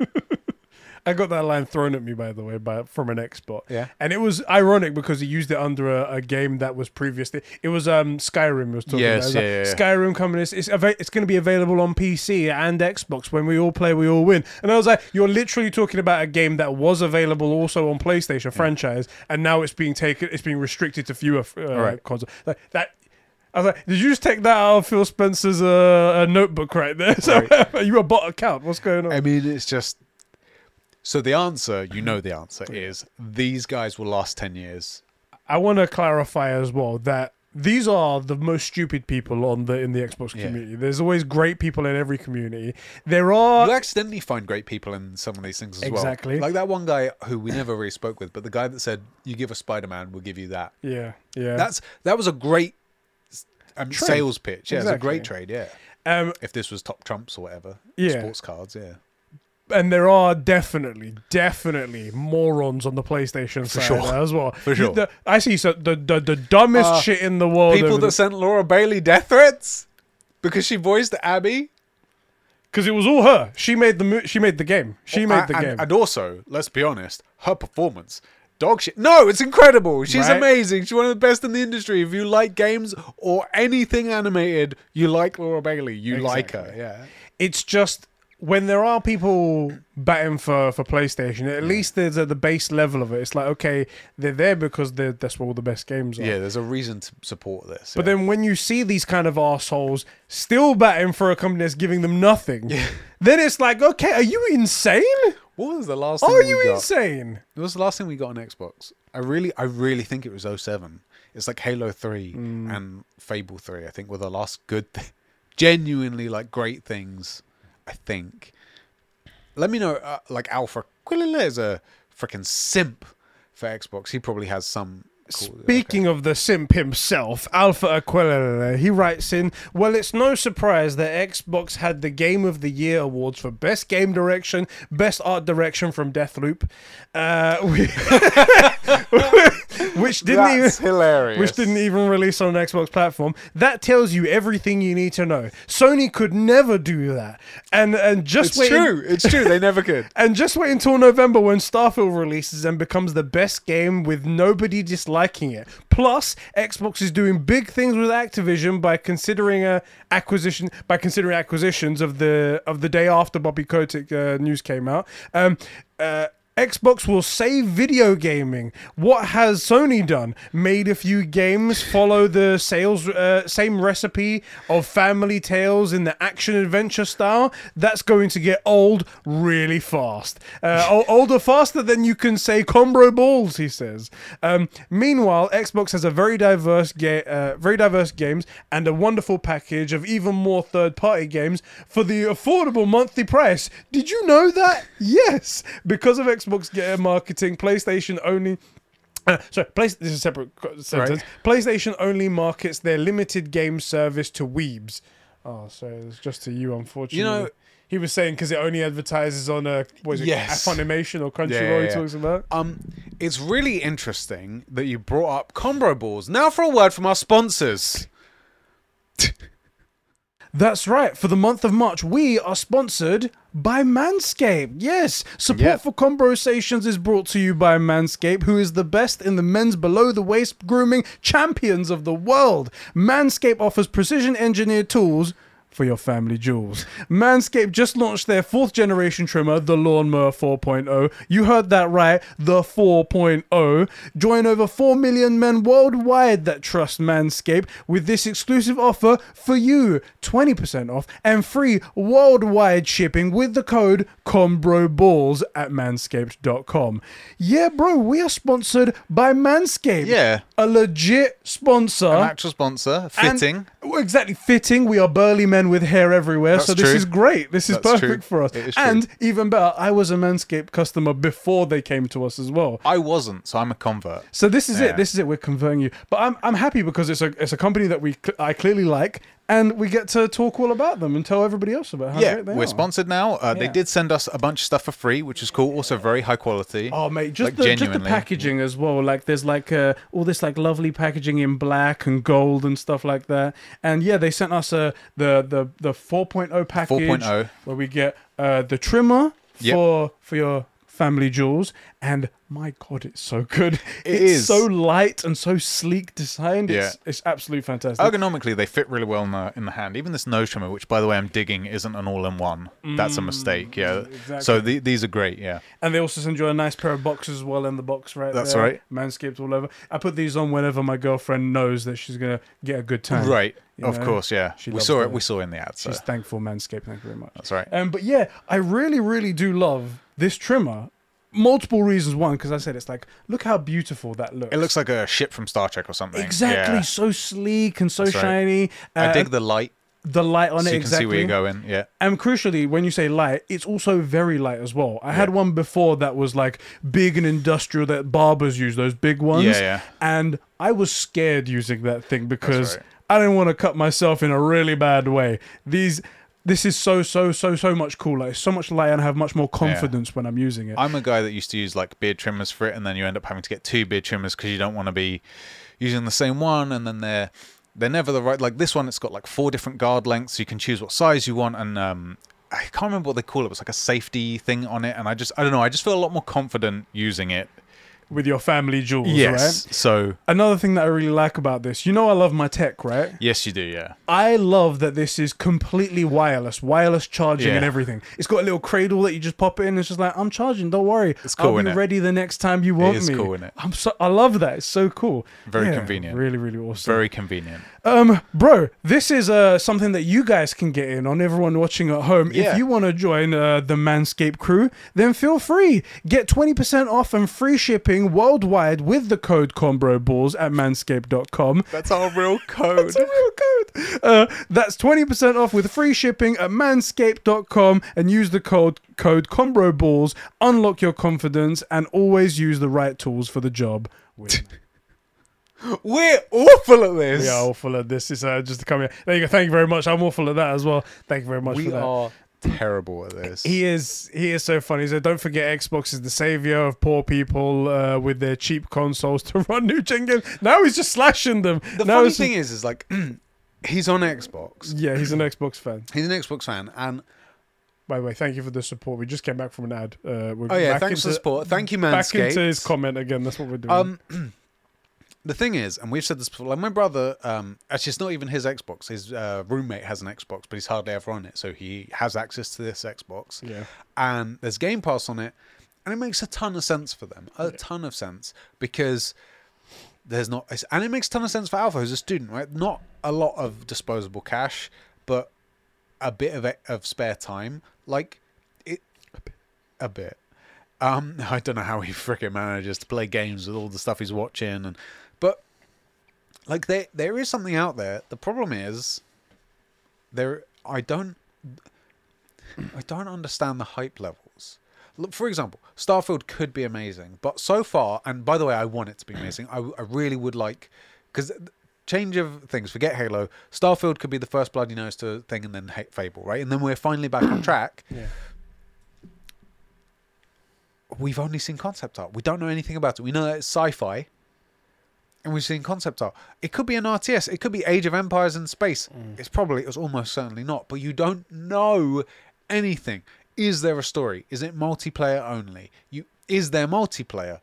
I got that line thrown at me by the way by from an expert. Yeah. And it was ironic because he used it under a, a game that was previously. It was um Skyrim. Was talking Yes, about. It was yeah, like, yeah, yeah. Skyrim coming. It's it's, ava- it's going to be available on PC and Xbox. When we all play, we all win. And I was like, you're literally talking about a game that was available also on PlayStation franchise, and now it's being taken. It's being restricted to fewer uh, Right. consoles. Like that. I was like, did you just take that out of Phil Spencer's uh, uh, notebook right there? So you a bot account? What's going on? I mean, it's just. So the answer, you know, the answer is these guys will last ten years. I want to clarify as well that these are the most stupid people on the in the Xbox Yeah. community. There's always great people in every community. There are you accidentally find great people in some of these things as well. Exactly. Like that one guy who we never really spoke with, but the guy that said, "You give us Spider Man, we'll give you that." yeah, yeah. That's that was a great um, sales pitch. Yeah, it's a great trade. Yeah, um if this was top trumps or whatever, Yeah. sports cards. Yeah, and there are definitely, definitely morons on the PlayStation For side sure. as well. For sure. The- I see so the, the the dumbest Uh, shit in the world. people that sent Laura Bailey death threats because she voiced Abby. because it was all her. She made the mo- she made the game. She made the and, game. and also, let's be honest, her performance. Dog shit. No, it's incredible. She's Right? amazing. She's one of the best in the industry. If you like games or anything animated, you like Laura Bailey. You like her. Yeah. it's just when there are people batting for for PlayStation, at least there's at the base level of it. It's like okay, they're there because they're, that's where all the best games are. Yeah, there's a reason to support this. But yeah. then when you see these kind of assholes still batting for a company that's giving them nothing, then it's like, okay, are you insane? what was the last thing Are you got? insane? What was the last thing we got on Xbox? I really, I really think it was 07. It's like Halo 3 Mm. and Fable 3, I think, were the last good, th- genuinely like great things, I think. Let me know, uh, like Alpha Aquila is a freaking simp for Xbox. He probably has some. Speaking of the simp himself, Alpha Aquila, he writes in, Well, it's no surprise that Xbox had the Game of the Year awards for Best Game Direction, Best Art Direction from Deathloop, uh, which didn't even. Hilarious. Which didn't even release on an Xbox platform. That tells you everything you need to know. Sony could never do that, and and just It's wait. true. It's true. They never could. And just wait until November when Starfield releases and becomes the best game with nobody disliking it. Plus, Xbox is doing big things with Activision by considering a acquisition by considering acquisitions of the of the day after Bobby Kotick uh, news came out. Um, uh, Xbox will save video gaming. What has Sony done? Made a few games follow the sales uh, same recipe of family tales in the action adventure style. That's going to get old really fast. Uh, older faster than you can say combro balls. He says. Um, meanwhile, Xbox has a very diverse ga- uh, very diverse games and a wonderful package of even more third party games for the affordable monthly price. Did you know that? Yes, because of Xbox ga- marketing, PlayStation only. Uh, sorry, Play- this is a separate sentence. PlayStation only markets their limited game service to weebs. Oh, sorry, it's just to you, unfortunately. You know- he was saying because it only advertises on a what is it, Yes. Funimation or Crunchyroll. Yeah, yeah, He talks about. Um, it's really interesting that you brought up combro balls. Now for a word from our sponsors. That's right. For the month of March, we are sponsored by Manscaped. Yes, support Yeah. for Conversations is brought to you by Manscaped, who is the best in the men's below the waist grooming champions of the world. Manscaped offers precision engineered tools for your family jewels. Manscaped just launched their fourth generation trimmer, the Lawnmower 4.0. You heard that right, the 4.0. Join over 4 million men worldwide that trust Manscaped with this exclusive offer for you 20% off and free worldwide shipping with the code COMBROBALLS at manscaped.com. Yeah, bro, we are sponsored by Manscaped. Yeah. A legit sponsor. An actual sponsor, fitting. Exactly fitting. We are burly men with hair everywhere, That's so this true. is great. This is That's perfect true. for us. It is true. And even better, I was a Manscaped customer before they came to us as well. I wasn't, so I'm a convert. So this is Yeah. it. This is it. We're converting you, but I'm I'm happy because it's a it's a company that we I clearly like, and we get to talk all about them and tell everybody else about how yeah, great they we're are. sponsored now. Uh, They did send us a bunch of stuff for free, which is cool. Also very high quality. Oh mate, just Like, the just the packaging as well. Like there's like uh, all this like lovely packaging in black and gold and stuff like that. And yeah, they sent us uh, the the the 4.0 package 4.0. where we get uh, the trimmer Yep. for for your family jewels. And my god, it's so good. It it's is. so light and so sleek designed. It's Yeah. it's absolutely fantastic. Ergonomically, they fit really well in the in the hand. Even this nose trimmer, which by the way I'm digging, isn't an all-in-one. That's a mistake. Yeah. Mm, exactly. So the, these are great. Yeah. And they also send you a nice pair of boxes as well in the box right That's there. right. Manscaped all over. I put these on whenever my girlfriend knows that she's gonna get a good time. Right. you Of know, course. Yeah. she We saw it. We saw it in the ad. So She's thankful, Manscaped. Thank you very much. that's right. Um, but yeah, I really, really do love this trimmer. multiple reasons. One, because I said it's like, look how beautiful that looks. It looks like a ship from Star Trek or something. exactly Yeah. so sleek and so That's right. shiny. I Uh, dig the light, the light on so it you can exactly. see where you're going. Yeah. And crucially, when you say light, it's also very light as well. I had one before that was like big and industrial that barbers use, those big ones. Yeah, yeah. And I was scared using that thing because right. I didn't want to cut myself in a really bad way. These this is so so so so much cooler. It's so much lighter and I have much more confidence when I'm using it. I'm a guy that used to use like beard trimmers for it, and then you end up having to get two beard trimmers because you don't want to be using the same one, and then they're they're never the right. Like this one, it's got like four different guard lengths. So you can choose what size you want, and um, I can't remember what they call it. It was like a safety thing on it, and I just I don't know. I just feel a lot more confident using it. With your family jewels, Yes. right? So Another thing that I really like about this, you know I love my tech, right? yes, you do. Yeah. I love that this is completely wireless, wireless charging and everything. It's got a little cradle that you just pop it in. It's just like I'm charging. Don't worry. It's cool, I'll be ready the next time you want is me. cool, innit? I'm so I love that. It's so cool. Very Yeah, convenient. Really, really awesome. Very convenient. Um, bro, this is uh something that you guys can get in on. Everyone watching at home, Yeah. if you want to join uh, the Manscaped crew, then feel free. Get twenty percent off and free shipping worldwide with the code CombroBalls at Manscaped.com. That's our real code. That's a real code. Uh, that's 20% off with free shipping at manscaped.com and use the code code CombroBalls. Unlock your confidence and always use the right tools for the job. We We're awful at this. we are awful at this. Is uh, just to come here. There you go. Thank you very much. I'm awful at that as well. Thank you very much We for that. are terrible at this. He is he is so funny. So don't forget Xbox is the savior of poor people uh, with their cheap consoles to run new gen games. Now he's just slashing them. the now funny thing is, is like he's on Xbox. yeah, he's an Xbox fan. He's an Xbox fan, and By the way, thank you for the support. We just came back from an ad. Uh, we're oh yeah, back thanks for the support. Thank you, man. Back into his comment again. That's what we're doing. Um, the thing is, and we've said this before. Like my brother, um, actually, it's not even his Xbox. His uh, roommate has an Xbox, but he's hardly ever on it, so he has access to this Xbox. yeah. and there's Game Pass on it, and it makes a ton of sense for them, a ton of sense because there's not, and it makes a ton of sense for Alpha who's a student, right? Not a lot of disposable cash, but a bit of of spare time, like it, a bit. Um, I don't know how he freaking manages to play games with all the stuff he's watching, and like there there is something out there. The problem is there. I don't I don't understand the hype levels. Look, for example, Starfield could be amazing, but so far, and by the way, I want it to be amazing. I, I really would like, because change of things. Forget Halo. Starfield could be the first bloody nose to thing, and then Fable, right? And then we're finally back on track. Yeah. We've only seen concept art. We don't know anything about it. We know that it's sci-fi, and we've seen concept art. It could be an RTS. It could be Age of Empires in space. It's probably. It's almost certainly not. But you don't know anything. Is there a story? Is it multiplayer only? You is there multiplayer?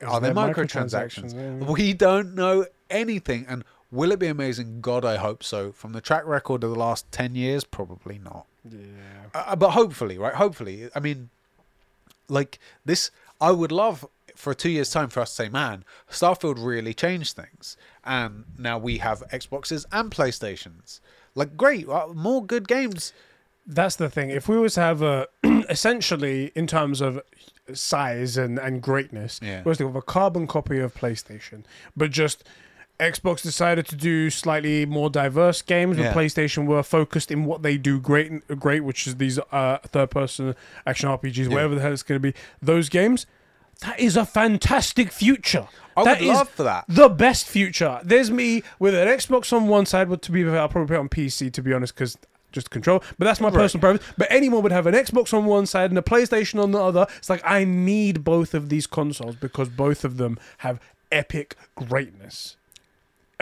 Is Are there, there microtransactions? microtransactions? We don't know anything. And will it be amazing? God, I hope so. From the track record of the last ten years, probably not. Yeah. Uh, but hopefully, right? Hopefully, I mean, like this, I would love for two years' time for us to say, "Man, Starfield really changed things," and now we have Xboxes and PlayStations. Like, great, uh, more good games. That's the thing. If we was to have a, essentially, in terms of size and, and greatness, Yeah. we was to have a carbon copy of PlayStation, but just Xbox decided to do slightly more diverse games, Yeah. but PlayStation were focused in what they do great, great, which is these uh, third-person action RPGs, whatever the hell it's going to be. Those games, that is a fantastic future. I That would is love for that. the best future. There's me with an Xbox on one side, but to be fair, I'll probably put on PC to be honest, because just control. But that's my personal preference. But anyone would have an Xbox on one side and a PlayStation on the other. It's like I need both of these consoles because both of them have epic greatness.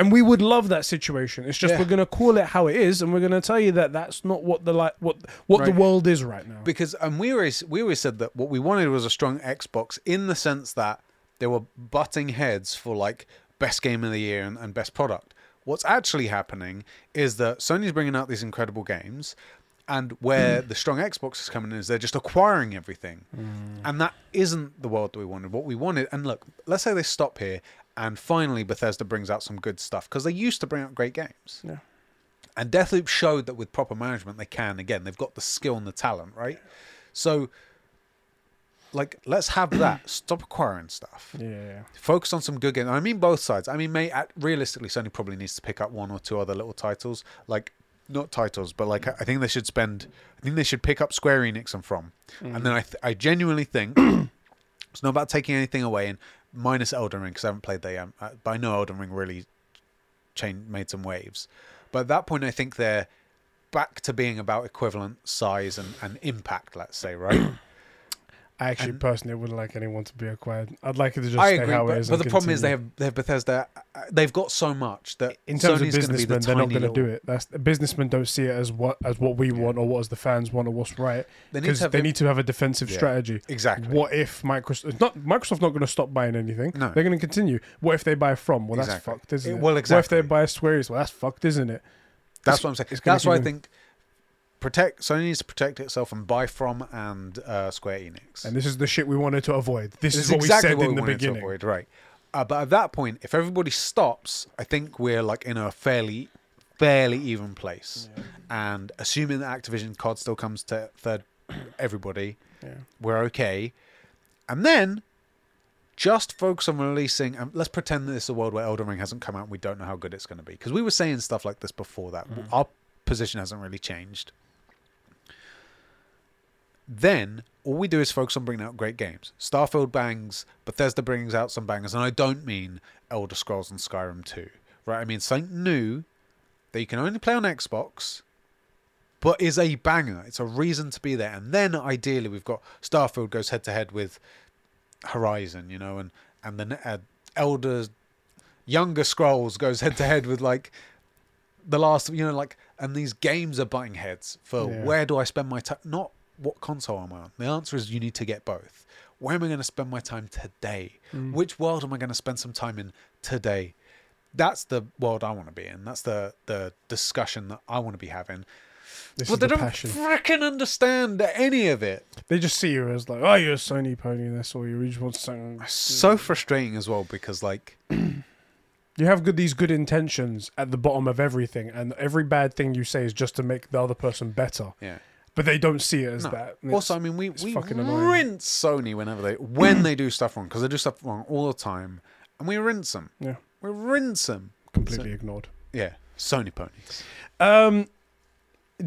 And we would love that situation. It's just Yeah. we're gonna call it how it is, and we're gonna tell you that that's not what the like what what the world is right now. because and we always we always said that what we wanted was a strong Xbox in the sense that there were butting heads for like best game of the year and, and best product. What's actually happening is that Sony's bringing out these incredible games, and where the strong Xbox is coming in is they're just acquiring everything, mm. and that isn't the world that we wanted. What we wanted, and look, let's say they stop here, and finally Bethesda brings out some good stuff because they used to bring out great games. Yeah. And Deathloop showed that with proper management they can. Again, they've got the skill and the talent, right? So like let's have that. Stop acquiring stuff. Yeah. Focus on some good games. I mean both sides. I mean, at, realistically, Sony probably needs to pick up one or two other little titles, like not titles, but like I think they should spend. I think they should pick up Square Enix and From, and mm. then I th- I genuinely think it's not about taking anything away, and minus Elden Ring because I haven't played that yet. uh, But I know Elden Ring really changed, made some waves. But at that point, I think they're back to being about equivalent size and, and impact. Let's say, right? I actually And- personally wouldn't like anyone to be acquired. I'd like it to just I stay agree, how it but, is. but the problem is they have they have Bethesda. uh, They've got so much that in terms Sony's of gonna the they're not going to do it. That's businessmen don't see it as what as what we want or what as the fans want or what's right They need because to have they need to have a defensive Yeah. strategy. exactly. What if Microsoft? Not Microsoft's not going to stop buying anything. No. they're going to continue. What if they buy from? Well, that's Exactly. fucked, isn't It- it? well, What if they exactly. buy Square? Enix? Well, that's fucked, isn't it? That's it's- what I'm saying. That's why I think protect Sony needs to protect itself and buy from and uh, Square Enix. And this is the shit we wanted to avoid. This, This is what exactly we said what in we the beginning. avoid, right? Uh, but at that point, if everybody stops, I think we're like in a fairly, fairly even place. And assuming that Activision COD still comes to third, everybody, Yeah. we're okay. And then just focus on releasing. And let's pretend that this is a world where Elden Ring hasn't come out. and We don't know how good it's going to be because we were saying stuff like this before that. Mm. Our position hasn't really changed. Then all we do is focus on bringing out great games. Starfield bangs, Bethesda brings out some bangers, and I don't mean Elder Scrolls and Skyrim 2, right? I mean something new that you can only play on Xbox, but is a banger. It's a reason to be there. And then ideally, we've got Starfield goes head to head with Horizon, you know, and and the ne- uh, Elder Younger Scrolls goes head to head with like the last, you know, like, and these games are butting heads for Yeah. where do I spend my time? Not what console am I on. The answer is you need to get both. Where am I going to spend my time today? Mm. Which world am I going to spend some time in today? That's the world I want to be in. That's the the discussion that I want to be having. This but is they the don't freaking understand any of it. They just see you as like, oh, you're a Sony pony. and That's all you. Just want something. So frustrating as well because like You have good these good intentions at the bottom of everything, and every bad thing you say is just to make the other person better. yeah. But they don't see it as No. that. And Also, I mean, we we fucking annoying. rinse Sony whenever they when they do stuff wrong because they do stuff wrong all the time, and we rinse them. Yeah. we rinse them. completely ignored. Yeah, Sony ponies. Um,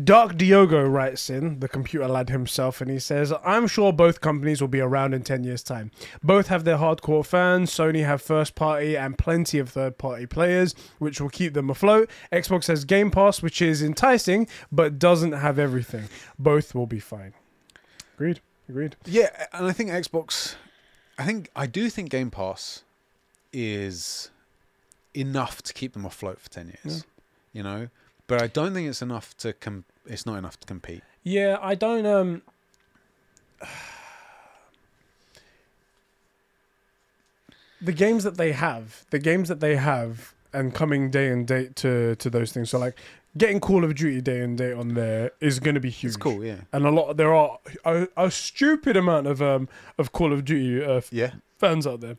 Dark Diogo writes in, the computer lad himself, and he says, I'm sure both companies will be around in 10 years' time. Both have their hardcore fans. Sony have first party and plenty of third party players, which will keep them afloat. Xbox has Game Pass, which is enticing, but doesn't have everything. Both will be fine. Agreed. Agreed. Yeah, and I think Xbox. I think I do think Game Pass is enough to keep them afloat for ten years. You know, but I don't think it's enough to com- It's not enough to compete. Yeah, I don't. Um, the games that they have, the games that they have, and coming day and date to to those things. So like getting Call of Duty day and date on there is going to be huge. It's cool. Yeah. And a lot, there are a, a stupid amount of um of Call of Duty uh, Yeah. fans out there.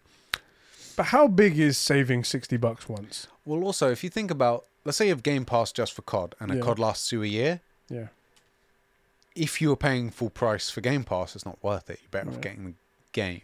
But how big is saving sixty bucks once? Well, also, if you think about, let's say you have Game Pass just for COD, and a Yeah. COD lasts you a year. Yeah. If you were paying full price for Game Pass, it's not worth it. You're better off getting the game.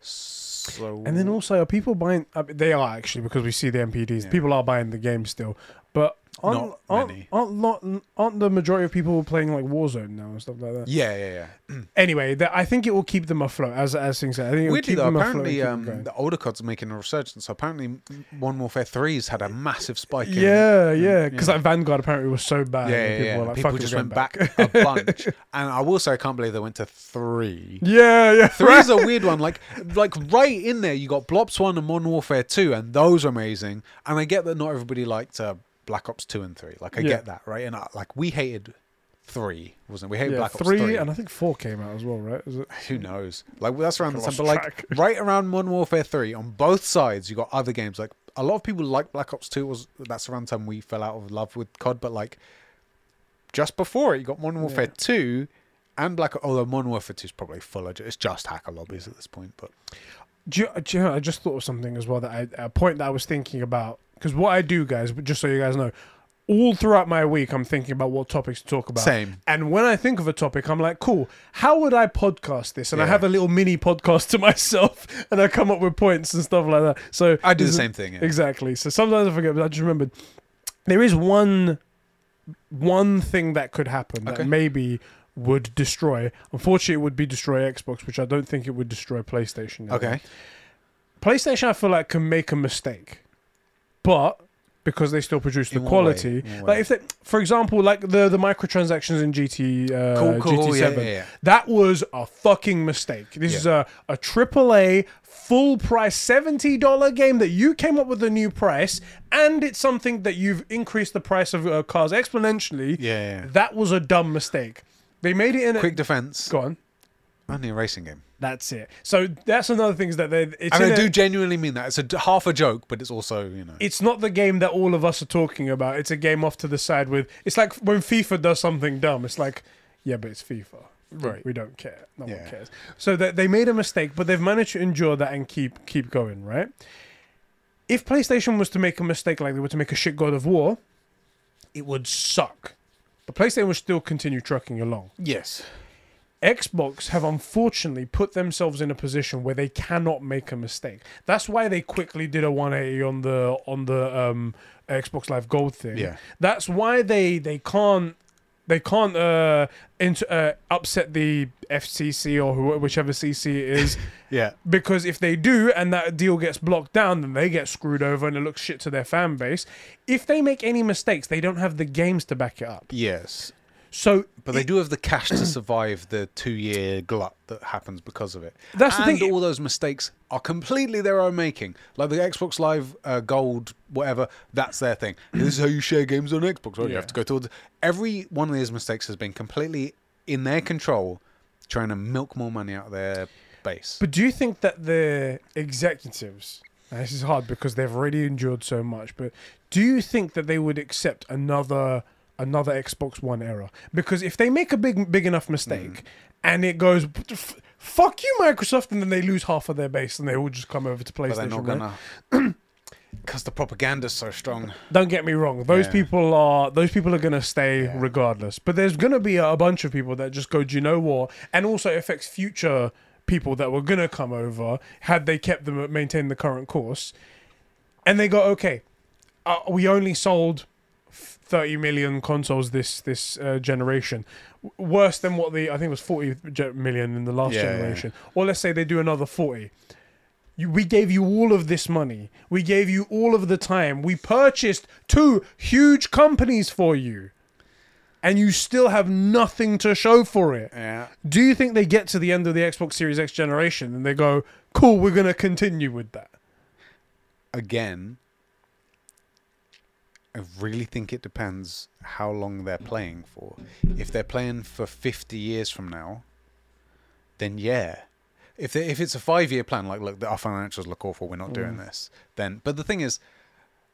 So. And then also, are people buying? I mean, they are actually because we see the NPDs. Yeah. People are buying the game still, but aren't Not aren't, many. aren't not aren't the majority of people playing like Warzone now and stuff like that? Yeah, yeah, yeah. Anyway, that I think it will keep them afloat as as things. Say. I think Weirdly though, apparently afloat. and keep them um, the older CODs are making a resurgence. So apparently, Modern Warfare 3's had a massive spike. in- yeah, yeah, because yeah. like Vanguard apparently was so bad. yeah, yeah, people yeah. were like, People just went back, a bunch. And I will say, I can't believe they went to three. Yeah, yeah. Three is a weird one. Like, like right in there, you got Blops One and Modern Warfare Two, and those are amazing. And I get that not everybody liked uh, Black Ops Two and Three. Like, I Yeah. get that, right? And I, like, we hated three, wasn't it? We hated yeah, Black Ops three, Three. and I think four came out as well, right? Is it? Who knows? Like that's around the time, but like right around Modern Warfare Three, on both sides, you got other games. Like a lot of people like Black Ops Two. Was that's around the time we fell out of love with COD, but like just before it, you got Modern Warfare Yeah. Two and Black. Although Modern Warfare Two is probably full of it's just hacker lobbies at this point. But Do you, do you know, I just thought of something as well that I, a point that I was thinking about because what I do, guys, just so you guys know, all throughout my week, I'm thinking about what topics to talk about. Same. And when I think of a topic, I'm like, cool, how would I podcast this? And I have a little mini podcast to myself and I come up with points and stuff like that. So I do the same thing. yeah. Exactly. So sometimes I forget, but I just remembered there is one one thing that could happen Okay. that maybe would destroy. Unfortunately, it would be destroy Xbox, which I don't think it would destroy PlayStation. Okay. PlayStation, I feel like can make a mistake, but because they still produce the In quality, way? Like if they, for example, like the the microtransactions in GT uh, Cool, cool. GT Seven, yeah, yeah. that was a fucking mistake. This is a a triple A full price seventy dollar game that you came up with a new price, and it's something that you've increased the price of uh, cars exponentially. Yeah, yeah, yeah. That was a dumb mistake. They made it in. A quick A, defense. go on. Only a racing game. That's it. So that's another thing is that they. It's And I a- do genuinely mean that. It's a half a joke, but it's also you know. it's not the game that all of us are talking about. It's a game off to the side with. It's like when FIFA does something dumb. It's like, yeah, but it's FIFA. Right. We don't care. No one cares. So that they made a mistake, but they've managed to endure that and keep keep going. Right. If PlayStation was to make a mistake like they were to make a shit God of War, it would suck. But PlayStation would still continue trucking along. yes. Xbox have unfortunately put themselves in a position where they cannot make a mistake. That's why they quickly did a 180 on the on the um, Xbox Live Gold thing. Yeah. That's why they they can't they can't uh, int- uh upset the FCC or who, whichever CC it is Yeah. because if they do and that deal gets blocked down then they get screwed over and it looks shit to their fan base. If they make any mistakes, they don't have the games to back it up. Yes. So But they do have the cash to survive the two-year glut that happens because of it. That's the and thing. all those mistakes are completely their own making. Like the Xbox Live uh, Gold, whatever, that's their thing. this is how you share games on Xbox. Right? You have to go towards. Every one of these mistakes has been completely in their control, trying to milk more money out of their base. But do you think that the executives, and this is hard because they've already endured so much, but do you think that they would accept another another Xbox One error. Because if they make a big big enough mistake Mm. and it goes "F- fuck you Microsoft and then they lose half of their base and they all just come over to PlayStation. but they're not gonna. Because the propaganda's so strong. Don't get me wrong; those Yeah. people are those people are gonna stay Yeah. regardless. But there's gonna be a, a bunch of people that just go, "Do you know what?" And also it affects future people that were gonna come over had they kept them maintain the current course. And they go, "Okay, uh, we only sold 30 million consoles this this uh, generation, worse than what the I think it was 40 million in the last Yeah, yeah. generation. Or let's say they do another 40." You, we gave you all of this money. We gave you all of the time. We purchased two huge companies for you. And you still have nothing to show for it. Yeah. Do you think they get to the end of the Xbox Series X generation and they go, cool, we're going to continue with that? Again, I really think it depends how long they're playing for. If they're playing for 50 years from now, then yeah. If they, if it's a five year plan, like look, our financials look awful, we're not doing mm. this. Then, but the thing is,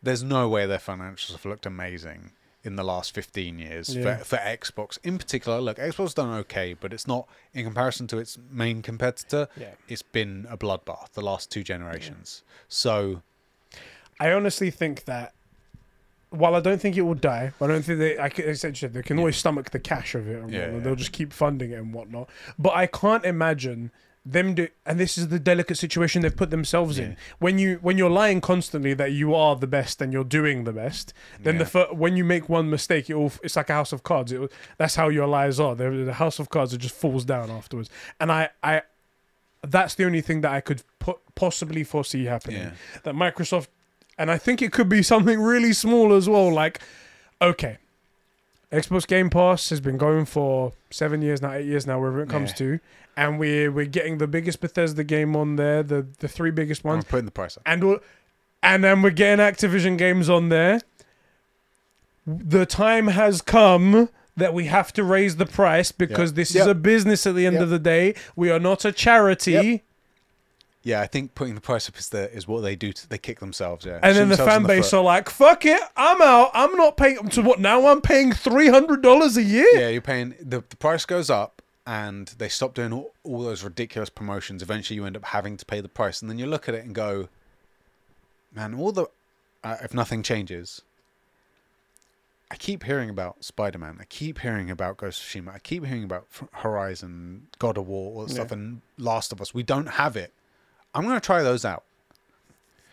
there's no way their financials have looked amazing in the last 15 years Yeah. for, for Xbox in particular. Look, Xbox done okay, but it's not in comparison to its main competitor. Yeah. It's been a bloodbath the last two generations. So I honestly think that while I don't think it will die, I don't think they. I can, essentially they can always stomach the cash of it. And Yeah, yeah. They'll just keep funding it and whatnot. But I can't imagine them do. And this is the delicate situation they've put themselves in. When you when you're lying constantly that you are the best and you're doing the best, then the fir- when you make one mistake, it all, it's like a house of cards. It, that's how your lies are. They're, the house of cards it just falls down afterwards. And I I. That's the only thing that I could po- possibly foresee happening that Microsoft, and I think it could be something really small as well. Like, okay, Xbox Game Pass has been going for seven years now, eight years now, wherever it comes Yeah. to, and we're we're getting the biggest Bethesda game on there, the the three biggest ones. I'm ones, putting the price up. and all- and then we're getting Activision games on there. The time has come that we have to raise the price because Yep. this is a business at the end Yep. of the day. We are not a charity. Yeah, I think putting the price up is the is what they do. To, they kick themselves. Yeah, And then the fan in base foot. are like, "Fuck it, I'm out. I'm not paying." So what? Now I'm paying three hundred dollars a year. Yeah, you're paying the the price goes up, and they stop doing all, all those ridiculous promotions. Eventually, you end up having to pay the price, and then you look at it and go, "Man, all the uh, if nothing changes." I keep hearing about Spider Man. I keep hearing about Ghost of Tsushima. I keep hearing about Horizon, God of War, all that stuff, and Last of Us. We don't have it. I'm going to try those out.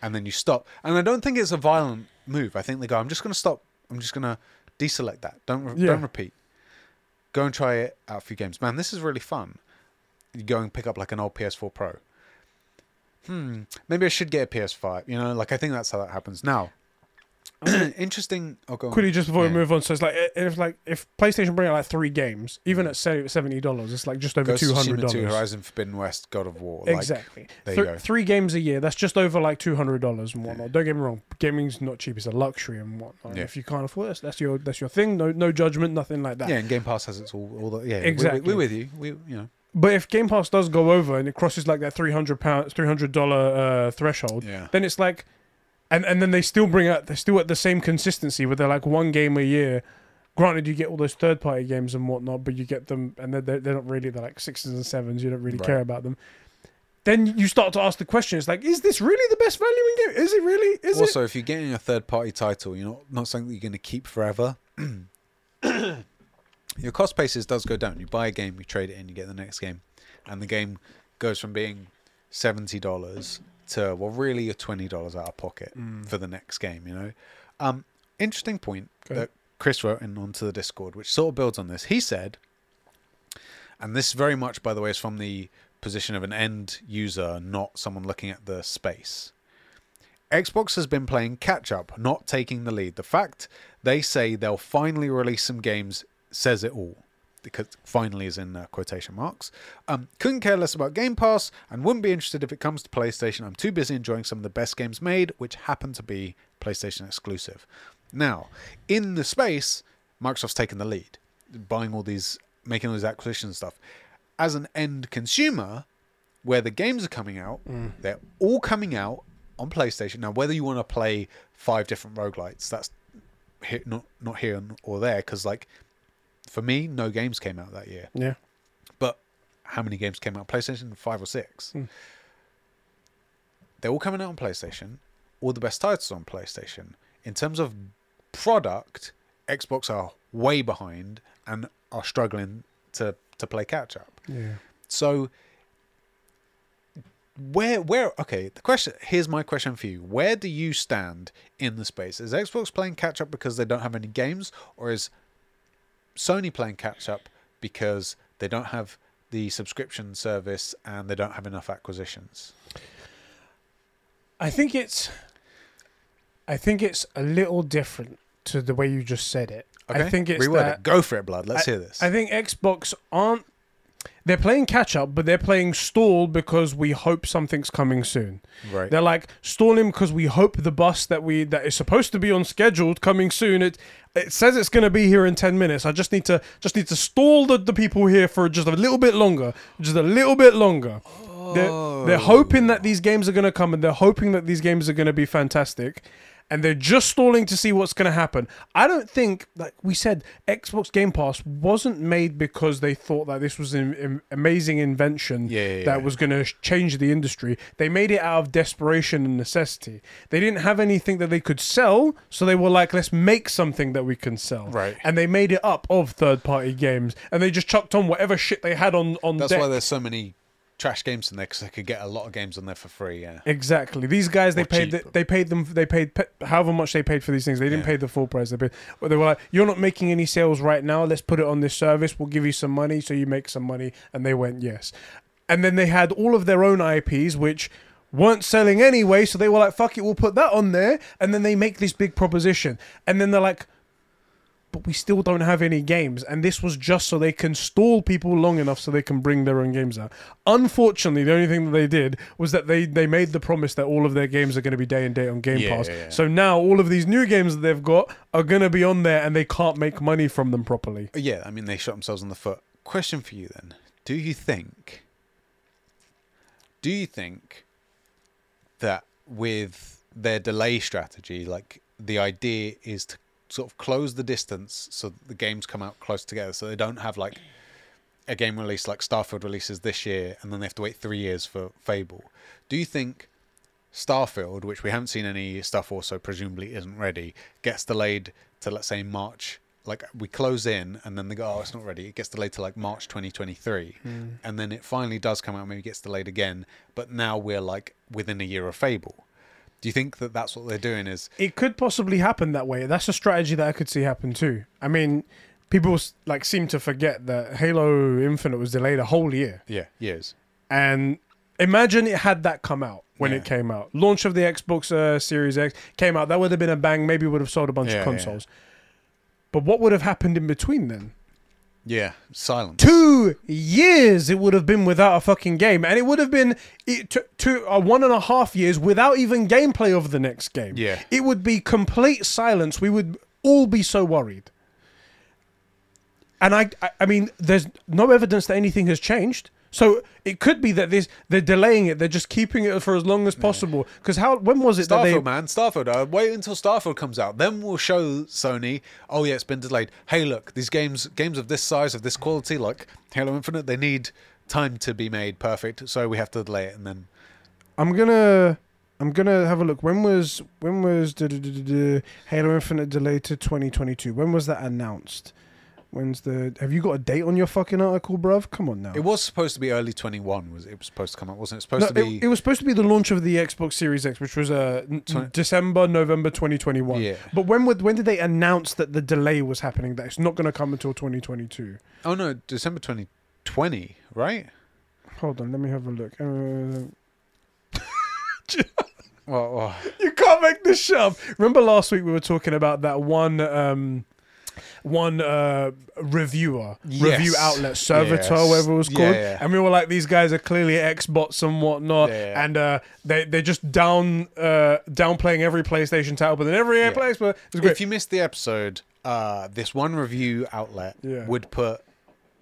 And then you stop. And I don't think it's a violent move. I think they go, I'm just going to stop. I'm just going to deselect that. Don't, re- Yeah. don't repeat. Go and try it out a few games. Man, this is really fun. You go and pick up like an old PS4 Pro. Hmm, maybe I should get a PS5. You know, like I think that's how that happens. Now, interesting. Oh, go on. Quickly, just before Yeah. we move on, so it's like if like if PlayStation bring out like three games, even at se- seventy dollars, it's like just over Ghost two of hundred Tsushima 2, dollars. Horizon Forbidden West, God of War. Like, Exactly. there you go. Three games a year. That's just over like two hundred dollars and whatnot. Don't get me wrong. Gaming's not cheap. It's a luxury and whatnot. Yeah. If you can't afford it, that's your that's your thing. No no judgment. Nothing like that. Yeah, and Game Pass has its all. all the, yeah, we- Exactly. We, are with you. We, you know. But if Game Pass does go over and it crosses like that three hundred pound, three hundred dollar uh, threshold, Yeah. then it's like, and and then they still bring out they're still at the same consistency where they're like one game a year. Granted, you get all those third party games and whatnot, but you get them and they're they're, they're not really they're like sixes and sevens. You don't really Right. care about them. Then you start to ask the question: It's like, is this really the best value in game? Is it really? Is it? also, if you're getting a third party title, you're not not something that you're going to keep forever. Your cost basis does go down. You buy a game, you trade it in, you get the next game, and the game goes from being seventy dollars to well, really, you're twenty dollars out of pocket Mm. for the next game. You know, um, interesting point Go that Chris wrote in onto the Discord, which sort of builds on this. He said, and this very much, by the way, is from the position of an end user, not someone looking at the space. Xbox has been playing catch up, not taking the lead. The fact they say they'll finally release some games says it all. Because finally is in uh, quotation marks. Um, couldn't care less about Game Pass and wouldn't be interested if it comes to PlayStation. I'm too busy enjoying some of the best games made, which happen to be PlayStation exclusive. Now, in the space, Microsoft's taken the lead, buying all these, making all these acquisition stuff. As an end consumer, where the games are coming out, Mm. they're all coming out on PlayStation. Now, whether you want to play five different roguelites, that's not not here or there. Because, like, for me, no games came out that year. Yeah. But how many games came out on PlayStation? Five or six. Hmm. They're all coming out on PlayStation. All the best titles on PlayStation. In terms of product, Xbox are way behind and are struggling to to play catch up. Yeah. So where where okay, the question here's my question for you. Where do you stand in the space? Is Xbox playing catch up because they don't have any games or is Sony playing catch up because they don't have the subscription service and they don't have enough acquisitions? I think it's I think it's a little different to the way you just said it. Okay. I think it's Reword that it. Go for it, blood. Let's hear this. I think Xbox aren't they're playing catch up, but they're playing stall because we hope something's coming soon. right. They're like stalling because we hope the bus that we that is supposed to be on scheduled coming soon. It it says it's going to be here in ten minutes. I just need to just need to stall the, the people here for just a little bit longer, just a little bit longer. They're, they're oh. hoping that these games are going to come and they're hoping that these games are going to be fantastic. And they're just stalling to see what's going to happen. I don't think, like we said, Xbox Game Pass wasn't made because they thought that this was an, amazing invention Yeah, yeah, that yeah. was going to change the industry. They made it out of desperation and necessity. They didn't have anything that they could sell, so they were like, let's make something that we can sell. Right. And they made it up of third party games, and they just chucked on whatever shit they had on on That's deck. why there's so many trash games in there because they could get a lot of games on there for free. Yeah. Exactly. These guys, they Or paid. cheap. They paid them. They paid pe- however much they paid for these things. They didn't Yeah. pay the full price. They paid. They were like, "You're not making any sales right now. Let's put it on this service. We'll give you some money, so you make some money." And they went yes. And then they had all of their own IPs, which weren't selling anyway. So they were like, "Fuck it, we'll put that on there." And then they make this big proposition, and then they're like. But we still don't have any games, and this was just so they can stall people long enough so they can bring their own games out. Unfortunately, the only thing that they did was that they they made the promise that all of their games are going to be day and date on Game Yeah, Pass. yeah, yeah. So now all of these new games that they've got are going to be on there, and they can't make money from them properly. Yeah, I mean they shot themselves in the foot. Question for you then: Do you think? Do you think that with their delay strategy, like the idea is to sort of close the distance so the games come out close together, so they don't have like a game release like Starfield releases this year, and then they have to wait three years for Fable. Do you think Starfield, which we haven't seen any stuff for, so presumably isn't ready, gets delayed to let's say March. Like we close in, and then they go, "Oh, it's not ready." It gets delayed to like March 2023, hmm. and then it finally does come out. Maybe gets delayed again, but now we're like within a year of Fable. Do you think that that's what they're doing? Is It could possibly happen that way. That's a strategy that I could see happen too. I mean, people like seem to forget that Halo Infinite was delayed a whole year, yeah, years. and imagine it had that come out when Yeah. it came out. Launch of the Xbox uh, Series X came out. That would have been a bang. Maybe would have sold a bunch Yeah, of yeah. consoles. But what would have happened in between then? Yeah, silence. Two years it would have been without a fucking game, and it would have been it, t- two, uh, one and a half years without even gameplay of the next game. Yeah. it would be complete silence. We would all be so worried. And I, I, I mean, there's no evidence that anything has changed. So it could be that this they're delaying it. They're just keeping it for as long as possible. Because how? When was it that they? Starfield, man, Starfield. Uh, wait until Starfield comes out, then we'll show Sony. Oh yeah, it's been delayed. Hey, look, these games, games of this size, of this quality, like Halo Infinite, they need time to be made perfect, so we have to delay it. And then I'm gonna I'm gonna have a look. When was when was Halo Infinite delayed to 2022? When was that announced? When's the? Have you got a date on your fucking article, bruv? Come on now. it was supposed to be early 21. Was it was supposed to come out? Wasn't it supposed No, to be? it, it was supposed to be the launch of the Xbox Series X, which was uh, n- Twen- December, November 2021. Yeah. But when would when did they announce that the delay was happening? That it's not going to come until 2022. oh no, December 2020, right? Hold on, let me have a look. Uh, Well, well You can't make this shit up. Remember last week we were talking about that one um one uh reviewer review outlet Servitor Yes. whatever it was called yeah. and we were like these guys are clearly Xbox and whatnot Yeah, yeah. and uh they they just down uh downplaying every PlayStation title but then every Yeah. place but it was great if you missed the episode, uh, this one review outlet Yeah. would put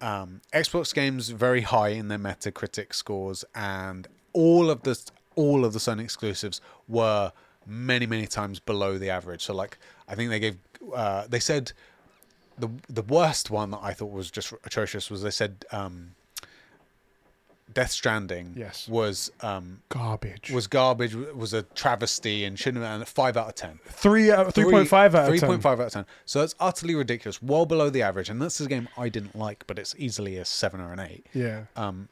um, Xbox games very high in their Metacritic scores, and all of the all of the Sony exclusives were many many times below the average. So like I think they gave uh, they said the the worst one that I thought was just atrocious was they said um, Death Stranding Yes. was um, garbage was garbage was a travesty and shouldn't have and five out of ten. 3 out 3.5 out of 10 Three point five out of ten. So that's utterly ridiculous, well below the average. And that's a game I didn't like, but it's easily a seven or an eight. yeah Um,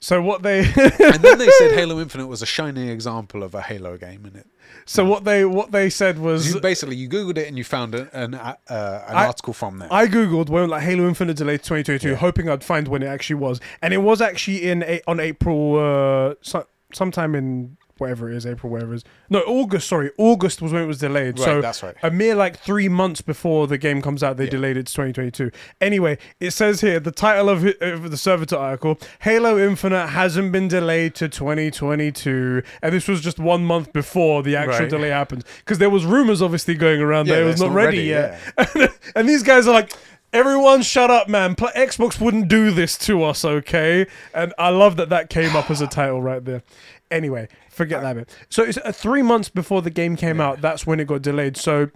so what they and then they said Halo Infinite was a shining example of a Halo game, and it so what they what they said was you, basically you googled it and you found an an, uh, an I- article from there. I googled when like Halo Infinite delayed 2022, Yeah. hoping I'd find when it actually was, and it was actually in a- on April, uh, so, sometime in whatever it is, April, whatever it is. No, August. Sorry, August was when it was delayed. right, so that's right. a mere like three months before the game comes out, they Yeah. delayed it to 2022. Anyway, it says here the title of, of the Servitor article: Halo Infinite hasn't been delayed to 2022, and this was just one month before the actual Right. delay happened because there was rumors obviously going around that it was not, ready, yeah. yet. and these guys are like. Everyone, shut up, man! Pl- Xbox wouldn't do this to us, okay? And I love that that came up as a title right there. Anyway, forget that bit. So it's uh, three months before the game came out. That's when it got delayed. So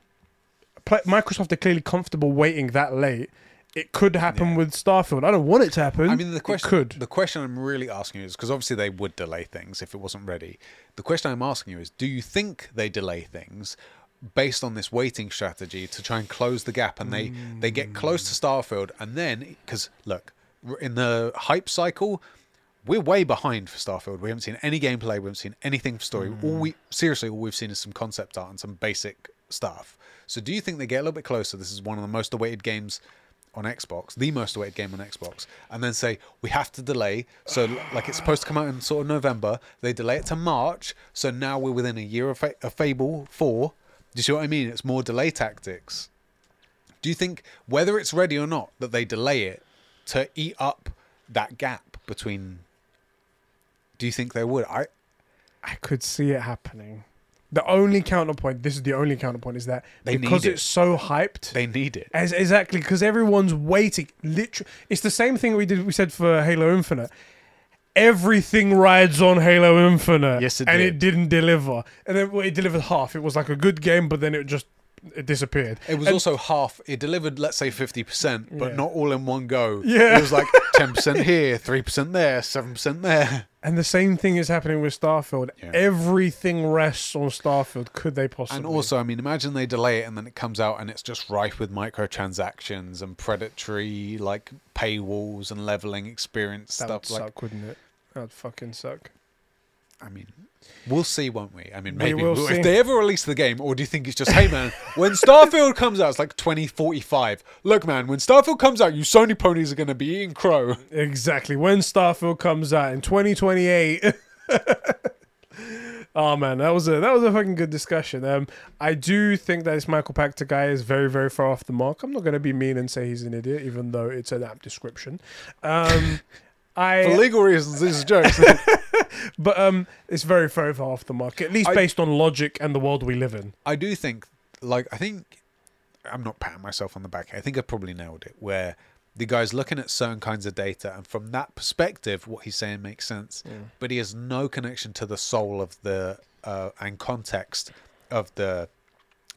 Pla Microsoft are clearly comfortable waiting that late. It could happen with Starfield. I don't want it to happen. I mean, the It question could. the question I'm really asking you is because obviously they would delay things if it wasn't ready. The question I'm asking you is, do you think they delay things based on this waiting strategy to try and close the gap, and they they get close to Starfield, and then because look in the hype cycle. We're way behind for Starfield. We haven't seen any gameplay. We haven't seen anything for story. All hmm. we seriously, all we've seen is some concept art and some basic stuff. So, do you think they get a little bit closer? This is one of the most awaited games on Xbox, the most awaited game on Xbox, and then say we have to delay. So, like it's supposed to come out in sort of November, they delay it to March. So now we're within a year of, Fa- of Fable Four. Do you see what I mean? It's more delay tactics. Do you think whether it's ready or not that they delay it to eat up that gap between? Do you think they would? I I could see it happening. The only counterpoint, this is the only counterpoint, is that They because need it. it's so hyped, they need it. As, exactly, because everyone's waiting. Literally, it's the same thing we did. We said for Halo Infinite. Everything rides on Halo Infinite. Yes, it and did. it didn't deliver. And then well, it delivered half. It was like a good game, but then it just it disappeared. It was And- also half. It delivered, let's say, fifty percent, but Yeah. not all in one go. Yeah. it was like ten percent here, three percent there, seven percent there. And the same thing is happening with Starfield. Yeah. Everything rests on Starfield. Could they possibly? And also, I mean, imagine they delay it and then it comes out and it's just rife with microtransactions and predatory like paywalls and leveling experience that would stuff. Like, suck, wouldn't it? That'd fucking suck. I mean, we'll see, won't we? I mean, We maybe will if they ever release the game, or do you think it's just, hey man, when Starfield comes out, it's like 2045. Look, man, when Starfield comes out, you Sony ponies are going to be eating crow. Exactly. When Starfield comes out in 2028. oh man, that was a that was a fucking good discussion. Um, I do think that this Michael Pachter guy is very very far off the mark. I'm not going to be mean and say he's an idiot, even though it's an apt description. Um, For I legal reasons, these are jokes. But um, it's very very far off the mark, at least I- based on logic and the world we live in. I do think, like, I think I'm not patting myself on the back. I think I probably nailed it. Where the guy's looking at certain kinds of data, and from that perspective, what he's saying makes sense. But he has no connection to the soul of the uh, and context of the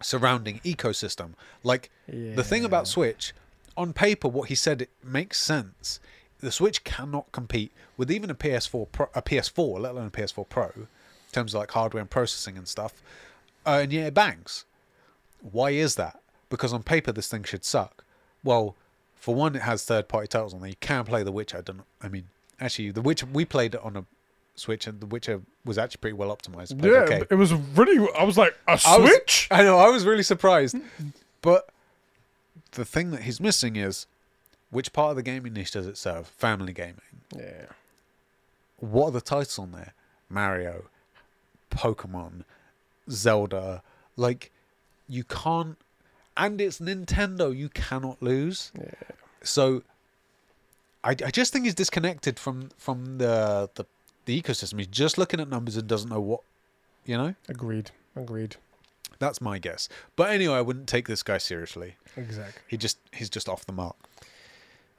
surrounding ecosystem. Like the thing about Switch, on paper, what he said it makes sense. The Switch cannot compete with even a PS4 Pro, a PS4, let alone a PS4 Pro, in terms of like hardware and processing and stuff. Uh, and yet it bangs. Why is that? Because on paper this thing should suck. Well, for one, it has third-party titles on there. You can play The Witcher. I don't. I mean, actually, The Witcher we played it on a Switch, and The Witcher was actually pretty well optimized. Yeah, okay. it was really. I was like a I was- switch. I know. I was really surprised. But the thing that he's missing is which part of the gaming niche does it serve? Family gaming. yeah. What are the titles on there? Mario, Pokemon, Zelda. Like, you can't. And it's Nintendo. You cannot lose. Yeah. So, I, I just think he's disconnected from from the, the the ecosystem. He's just looking at numbers and doesn't know what, you know. Agreed. Agreed. That's my guess. But anyway, I wouldn't take this guy seriously. Exactly. He just he's just off the mark.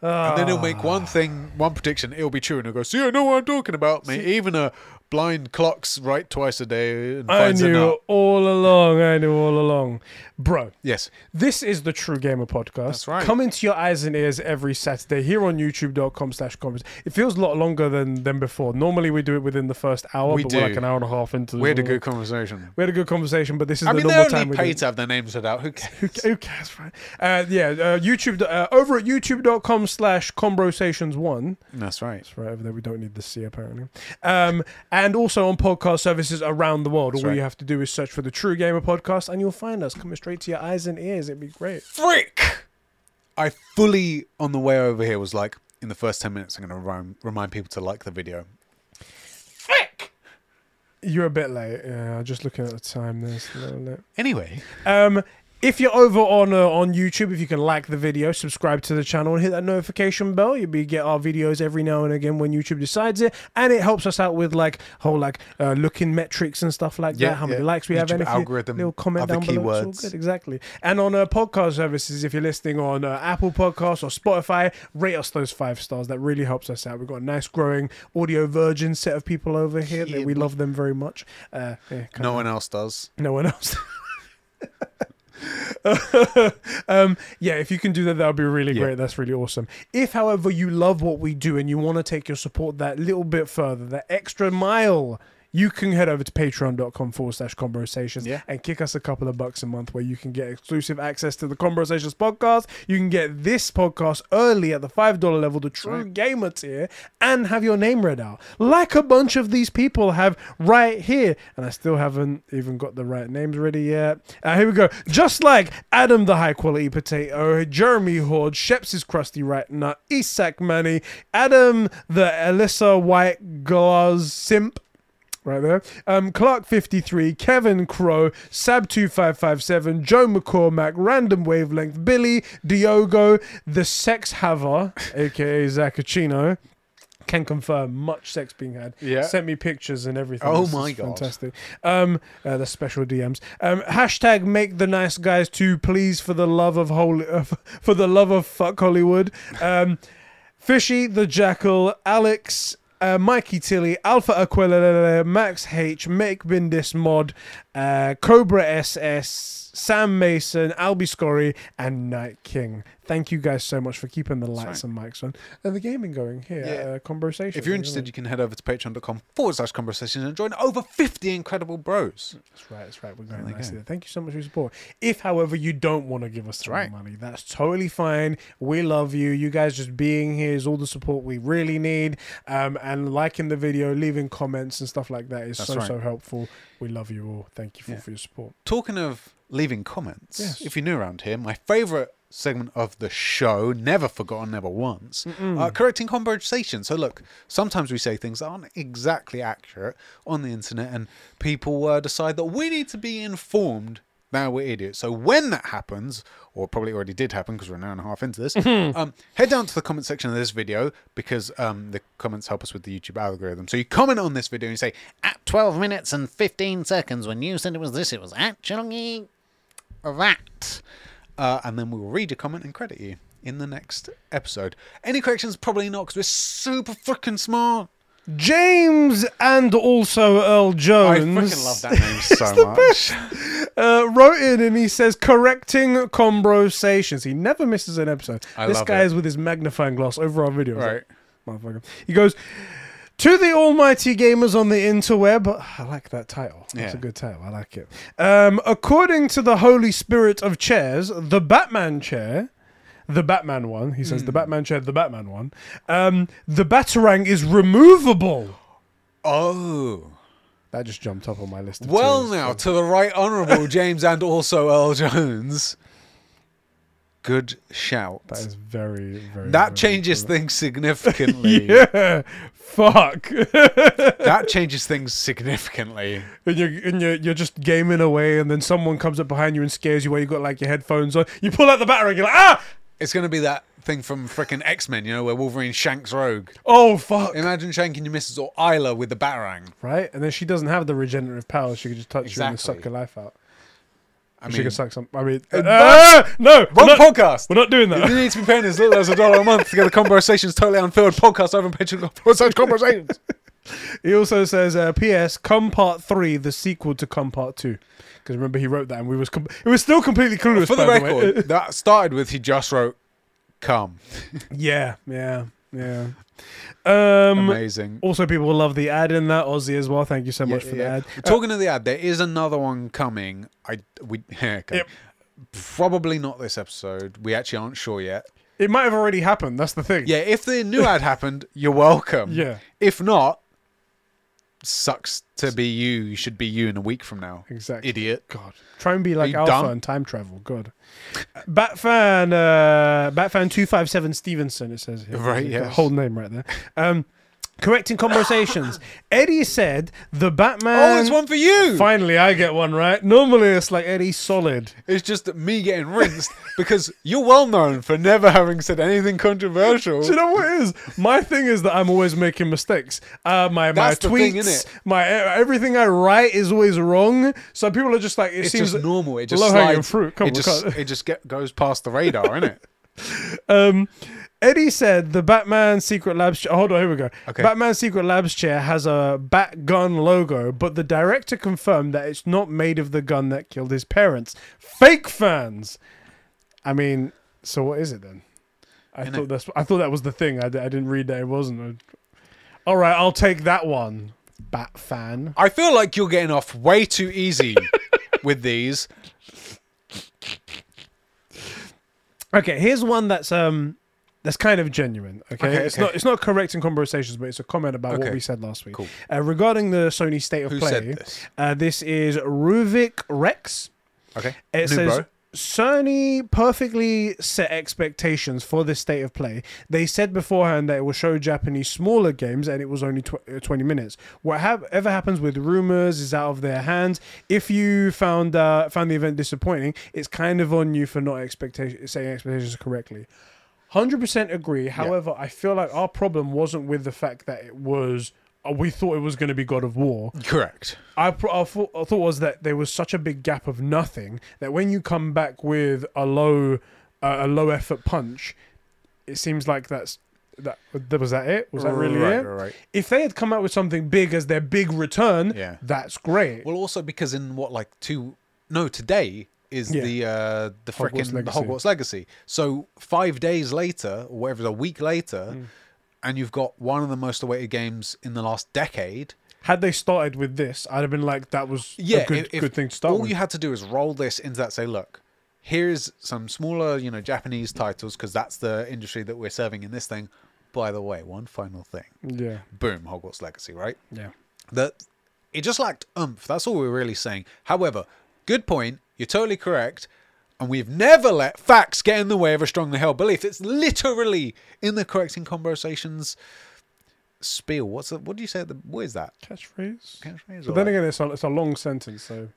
And then he'll make Ah. one thing, one prediction, it'll be true, and he'll go, "See, I know what I'm talking about, mate." Even a blind clock's right twice a day I knew all along. I knew all along, bro. Yes, This is the True Gamer Podcast. That's right. Coming to your eyes and ears every Saturday here on youtube.com slash comments. It feels a lot longer than, than before. Normally we do it within the first hour, We but we're like an hour and a half into the we had a good conversation. we had a good conversation, but this is I the mean, they normal time we pay do. to have their names read out. Who cares? who cares, right? Uh, yeah, uh, YouTube, uh, over at youtube.com slash conversations1. That's right. That's right over there. We don't need the C apparently. Um, and also on podcast services around the world. That's All right. you have to do is search for the True Gamer Podcast, and you'll find us coming straight to your eyes and ears. It'd be great. Frick! I fully, on the way over here, was like, in the first 10 minutes, I'm going to remind, remind people to like the video. Frick! You're a bit late. Yeah, just looking at the time. There's a little late. Anyway, Um, if you're over on uh, on YouTube, if you can like the video, subscribe to the channel, and hit that notification bell, you'll be get our videos every now and again when YouTube decides it, and it helps us out with like whole like uh, looking metrics and stuff like Yeah, that. How many likes we have, YouTube and if you algorithm, little comment down below. It's all keywords. good, exactly. And on uh, podcast services, if you're listening on uh, Apple Podcasts or Spotify, rate us those five stars. That really helps us out. We've got a nice growing audio virgin set of people over here. Yeah, that we love them very much. Uh, yeah, no one else does. no one else. um, yeah, if you can do that, that would be really Yeah. great. That's really awesome. If, however, you love what we do and you want to take your support that little bit further, that extra mile, you can head over to patreon.com forward slash conversations Yeah. and kick us a couple of bucks a month where you can get exclusive access to the Conversations podcast. You can get this podcast early at the $5 level, the True right. Gamer tier, and have your name read out. Like a bunch of these people have right here. And I still haven't even got the right names ready yet. Uh, here we go. Just like Adam the High Quality Potato, Jeremy Horde, Sheps' Crusty Rat Nut, Isak Manny, Adam the Alyssa White Glass Simp right there. Um, Clark fifty three, Kevin Crow, Sab two five five seven, Joe McCormack, Random Wavelength, Billy Diogo, the Sex Haver, aka Zacchino. Can confirm much sex being had. Yeah. Sent me pictures and everything. Oh This my God. Fantastic. Um, uh, the special DMs. Um, hashtag make the nice guys too, please, for the love of holy, uh, for the love of fuck Hollywood. Um, Fishy the Jackal, Alex, uh, Mikey Tilly, Alpha Aquila, Max H, Make Bindis Mod, uh, Cobra SS, Sam Mason, Albie Scory, and Night King. Thank you guys so much for keeping the lights and mics on and the gaming going here. Yeah. Uh, conversation. If you're interested, you can head over to patreon.com forward slash conversations and join over 50 incredible bros. That's right. That's right. We're going There nicely go. Thank you so much for your support. If, however, you don't want to give us the right. money, that's totally fine. We love you. You guys just being here is all the support we really need. Um, and liking the video, leaving comments and stuff like that is That's so right. so helpful. We love you all. Thank you for, Yeah. for your support. Talking of leaving comments, Yes. if you're new around here, my favourite segment of the show, never forgotten, never once, uh, correcting conversation. So look, sometimes we say things that aren't exactly accurate on the internet, and people uh, decide that we need to be informed. Now we're idiots. So when that happens, or probably already did happen because we're an hour and a half into this, um, head down to the comment section of this video because um, the comments help us with the YouTube algorithm. So you comment on this video and you say, At 12 minutes and 15 seconds, when you said it was this, it was actually that. uh, and then we will read your comment and credit you in the next episode. Any corrections? Probably not because we're super freaking smart. James and also Earl Jones. I freaking love that name so much. uh, wrote in and he says correcting conversations. He never misses an episode. I this guy it. is with his magnifying glass over our videos. Right. Motherfucker. He goes to the almighty gamers on the interweb. I like that title. That's Yeah. a good title. I like it. Um, according to the Holy Spirit of chairs, the Batman chair. The Batman one, he Hmm. says. The Batman chair, the Batman one. Um, the Batarang is removable. Oh. That just jumped up on my list. Of Well, twos. now, to the right honourable James and also Earl Jones. Good shout. that is very, very. That very changes things significantly. Yeah, fuck. That changes things significantly. and you're and you're, you're just gaming away, and then someone comes up behind you and scares you while you've got like your headphones on. You pull out the battery, you're like, ah, It's going to be that thing from freaking X Men, you know, where Wolverine shanks Rogue. oh fuck, Imagine shanking your missus or Isla with the Batarang. right? And then she doesn't have the regenerative powers; she can just touch you and Exactly. suck your life out. I she mean, can suck some. I mean, Uh, ah, no, we're wrong not, podcast. we're not doing that. You need to be paying as little as a dollar a month to get a conversations totally unfilled podcast over on Patreon for such conversations. He also says, uh, "P.S. Come Part Three, the sequel to Come Part 2. Because remember, he wrote that, and we was com- it was still completely clueless. For the by way. record, that started with he just wrote "come." yeah, yeah, yeah. Um, Amazing. Also, people will love the ad in that Aussie as well. Thank you so much Yeah, for yeah. the ad. Uh, Talking of the ad, there is another one coming. I we okay. Yep. Probably not this episode. We actually aren't sure yet. it might have already happened. That's the thing. Yeah, if the new ad happened, you're welcome. Yeah. If not, sucks to be you. You should be you in a week from now. Exactly. Idiot. God, try and be like Alpha dumb? and time travel. Good. Batfan, uh, Batfan two five seven Stevenson. It says here. Right, He's got a yes. Whole name right there. Um, correcting conversations. Eddie said the Batman. oh, it's one for you. Finally, I get one right. Normally, it's like Eddie solid. It's just me getting rinsed because you're well known for never having said anything controversial. Do you know what it is? My thing is that I'm always making mistakes. Uh, my That's my the thing, tweets, innit? my everything I write is always wrong. So people are just like, it it's seems just normal. It just slides. fruit. Come it on, just it just get, goes past the radar, innit? Um, Eddie said the Batman Secret Labs. Ch- hold on, here we go. Okay. Batman Secret Labs chair has a bat gun logo, but the director confirmed that it's not made of the gun that killed his parents. Fake fans. I mean, so what is it then? I thought that's. I thought that was the thing. I didn't read that it wasn't. All right, I'll take that one. Bat fan. I feel like you're getting off way too easy with these. Okay, here's one that's um that's kind of genuine. Okay, Okay, it's okay. not it's not correcting conversations, but it's a comment about what we said last week Cool. uh, regarding the Sony State of Who Play. said this? Uh, this is Ruvik Rex. Okay. It New says bro. Sony perfectly set expectations for this state of play. They said beforehand that it will show Japanese smaller games and it was only tw- uh, 20 minutes. Whatever happens with rumors is out of their hands. If you found uh, found the event disappointing, it's kind of on you for not expectation setting expectations correctly. 100% agree. However, I feel like our problem wasn't with the fact that it was uh, we thought it was going to be God of War. Correct. I, I, thought, I thought was that there was such a big gap of nothing that when you come back with a low uh, a low effort punch, it seems like that's that was that it was that really right, it? Right, right. If they had come out with something big as their big return, Yeah. that's great. Well, also because in what like two no today is Yeah. the uh, the freaking the Hogwarts Legacy. So five days later, or whatever, a week later, Mm. and you've got one of the most awaited games in the last decade. Had they started with this, I'd have been like, that was Yeah, a good, if- good thing to start All with. you had to do is roll this into that. Say, look, here's some smaller, you know, Japanese titles because that's the industry that we're serving in this thing. By the way, one final thing. yeah, Boom, Hogwarts Legacy, right? yeah. that it just lacked oomph. That's all we're really saying. However, good point. You're totally correct. And we've never let facts get in the way of a strongly held belief. It's literally in the correcting conversations spiel. What's the, what do you say? At the, what is that? Catchphrase. Catchphrase But then like- again, it's a, it's a long sentence, so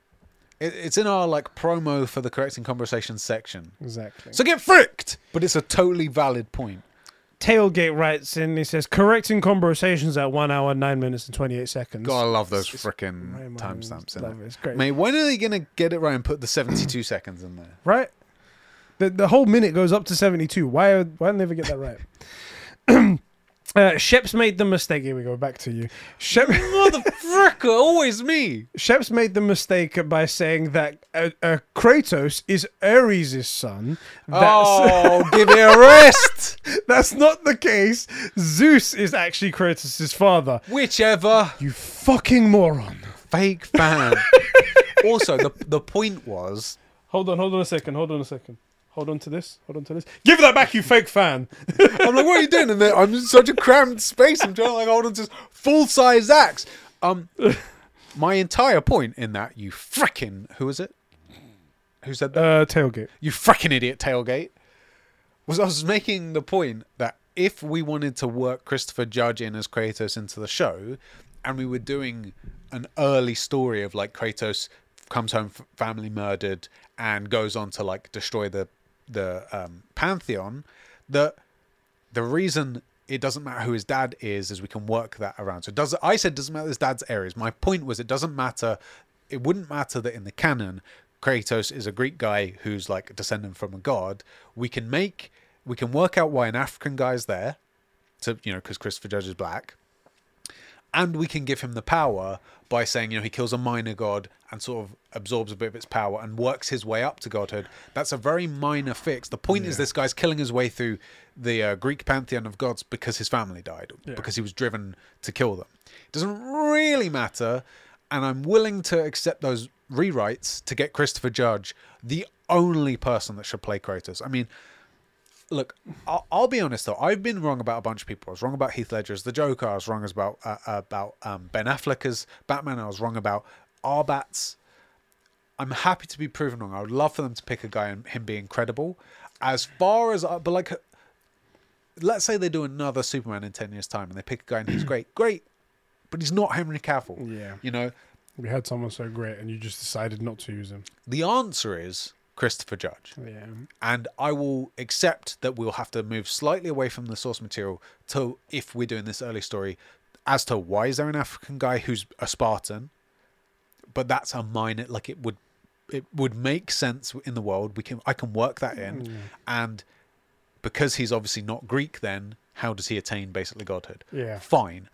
it, it's in our like promo for the correcting conversations section. exactly. So get fricked. But it's a totally valid point. Tailgate writes in, he says, correcting conversations at one hour, nine minutes, and 28 seconds. God, I love those freaking timestamps in it. it. It's great. Mate, when are they gonna get it right and put the 72 seconds in there? right? The the whole minute goes up to 72. Why why didn't they ever get that right? uh, Sheps made the mistake. Here we go. Back to you. Shep, Motherfucker, always me. Sheps made the mistake by saying that uh, uh, Kratos is Ares' son. That's, oh, give it a rest. that's not the case. Zeus is actually Kratos' father. Whichever. You fucking moron. Fake fan. also, the the point was Hold on, hold on a second. Hold on a second. Hold on to this. Hold on to this. Give that back, you fake fan. I'm like, what are you doing in there? I'm in such a cramped space. I'm trying to like hold on to this full size axe. Um, my entire point in that, you frickin' who is it? Who said that? Uh, tailgate. you frickin' idiot tailgate. Was I was making the point that if we wanted to work Christopher Judge in as Kratos into the show, and we were doing an early story of like Kratos comes home family murdered and goes on to like destroy the the um, pantheon, that the reason it doesn't matter who his dad is is we can work that around. So does I said doesn't matter his dad's Ares. My point was it doesn't matter. It wouldn't matter that in the canon Kratos is a Greek guy who's like a descendant from a god. We can make we can work out why an African guy's there, to you know because Christopher Judge is black, and we can give him the power by saying you know he kills a minor god and sort of absorbs a bit of its power and works his way up to godhood. That's a very minor fix. The point is this guy's killing his way through the uh, Greek pantheon of gods because his family died, Yeah. because he was driven to kill them. It doesn't really matter, and I'm willing to accept those rewrites to get Christopher Judge the only person that should play Kratos. I mean, look, I'll, I'll be honest though. I've been wrong about a bunch of people. I was wrong about Heath Ledger as the Joker. I was wrong about uh, about um, Ben Affleck as Batman. I was wrong about Arbats. I'm happy to be proven wrong. I would love for them to pick a guy and him be incredible. As far as, I- but like, let's say they do another Superman in ten years' time and they pick a guy and he's great, great, but he's not Henry Cavill. Yeah. You know, We had someone so great, and you just decided not to use him. the answer is Christopher Judge. Yeah. and I will accept that we'll have to move slightly away from the source material to if we're doing this early story as to why is there an African guy who's a Spartan, but that's a minor like it would it would make sense in the world. We can I can work that in, mm. and because he's obviously not Greek, then how does he attain basically godhood? Yeah. fine.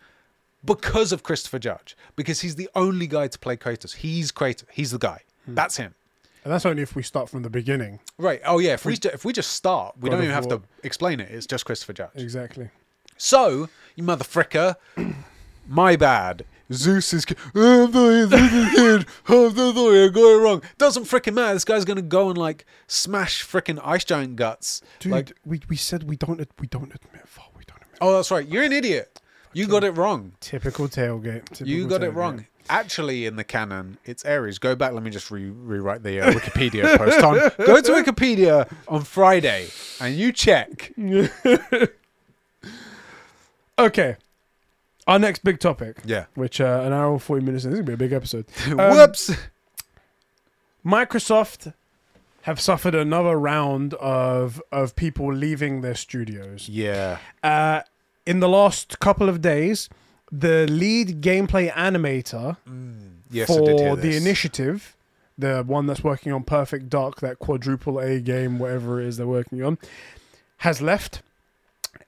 Because of Christopher Judge, because he's the only guy to play Kratos. He's Kratos. He's the guy. Hmm. That's him. And that's only if we start from the beginning. Right. Oh yeah. If we ju- if we just start, we God don't even have War. to explain it. It's just Christopher Judge. Exactly. So you mother fricker, my bad. Zeus is. I'm sorry, Zeus is kid. I'm so sorry. I got it wrong. Doesn't freaking matter. This guy's gonna go and like smash freaking ice giant guts. Dude, Like, we, we said we don't we don't admit fault. We don't admit. oh, that's right. You're an idiot. You got it wrong. Typical tailgate. Typical You got it wrong. Actually, in the canon, it's Ares. Go back. Let me just re- rewrite the uh, Wikipedia post on. Go to Wikipedia on Friday and you check. Okay. Our next big topic, Yeah. which uh, an hour and forty minutes. in. This is gonna be a big episode. Um, Whoops. Microsoft have suffered another round of of people leaving their studios. Yeah. Uh, in the last couple of days, the lead gameplay animator Yes, did hear for the initiative, the one that's working on Perfect Dark, that quadruple A game, whatever it is they're working on, has left.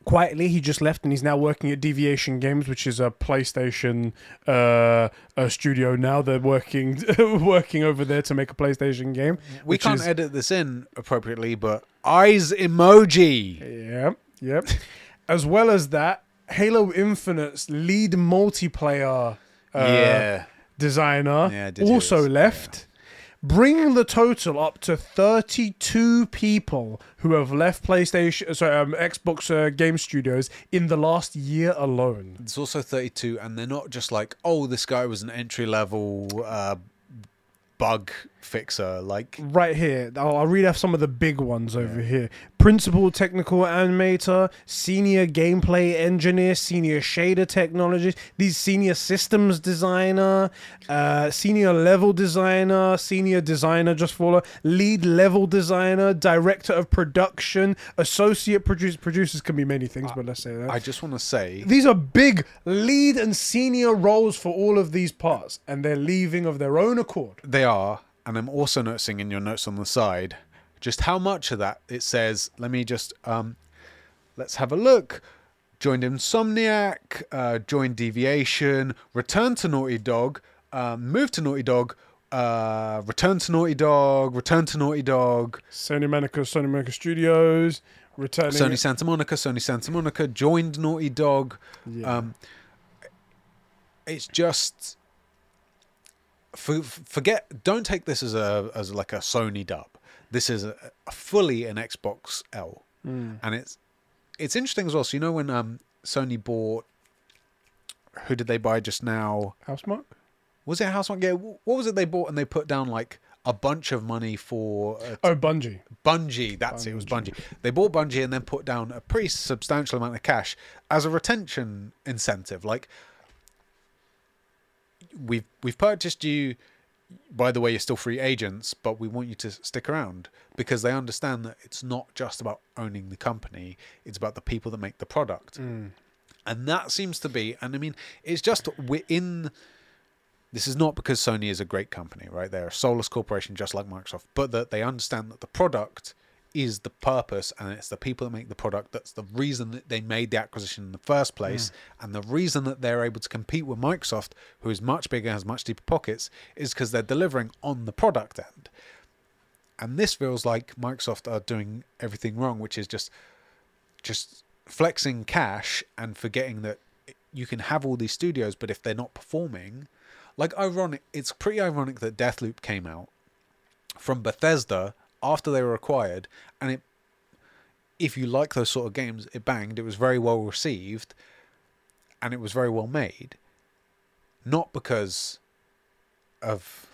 quietly he just left and he's now working at Deviation Games, which is a PlayStation uh, a studio now. They're working working over there to make a PlayStation game. We can't is- edit this in appropriately, but eyes emoji. Yep, yep. as well as that, Halo Infinite's lead multiplayer uh, yeah. designer Yeah, I did hear also left, bringing the total up to 32 people who have left PlayStation, sorry, um, Xbox uh, Game Studios in the last year alone. It's also 32, and they're not just like, oh, this guy was an entry level uh, bug fixer. Like, Right here, I'll, I'll read off some of the big ones over here. Principal technical animator, senior gameplay engineer, senior shader technologist, these senior systems designer, uh, senior level designer, senior designer just for lead level designer, director of production, associate producer. Producers can be many things, but let's say that. I just want to say, these are big lead and senior roles for all of these parts, and they're leaving of their own accord. they are, and I'm also noticing in your notes on the side just how much of that it says. Let me just, um, let's have a look. Joined Insomniac, uh, joined Deviation, returned to Naughty Dog, um, moved to Naughty Dog, uh, returned to Naughty Dog, returned to Naughty Dog, Sony Monica, Sony Monica Studios, returning. Sony Santa Monica, Sony Santa Monica, joined Naughty Dog. Yeah. Um, it's just for, forget. Don't take this as a as like a Sony dub. This is a, a fully an Xbox L, Hmm. and it's it's interesting as well. So you know when um Sony bought, who did they buy just now? Housemarque? Was it Housemarque? Yeah. What was it they bought and they put down like a bunch of money for uh, Oh, Bungie. Bungie, that's it, it was Bungie. They bought Bungie and then put down a pretty substantial amount of cash as a retention incentive. Like we've we've purchased you by the way, you're still free agents, but we want you to stick around because they understand that it's not just about owning the company, it's about the people that make the product. Mm. And that seems to be, and I mean, it's just within. This is not because Sony is a great company, right? They're a soulless corporation just like Microsoft, but that they understand that the product is the purpose and it's the people that make the product that's the reason that they made the acquisition in the first place. Mm. And the reason that they're able to compete with Microsoft who is much bigger has much deeper pockets is because they're delivering on the product end. And this feels like Microsoft are doing everything wrong which is just just flexing cash and forgetting that you can have all these studios but if they're not performing like ironic it's pretty ironic that Deathloop came out from Bethesda after they were acquired and it if you like those sort of games it banged it was very well received and it was very well made. Not because of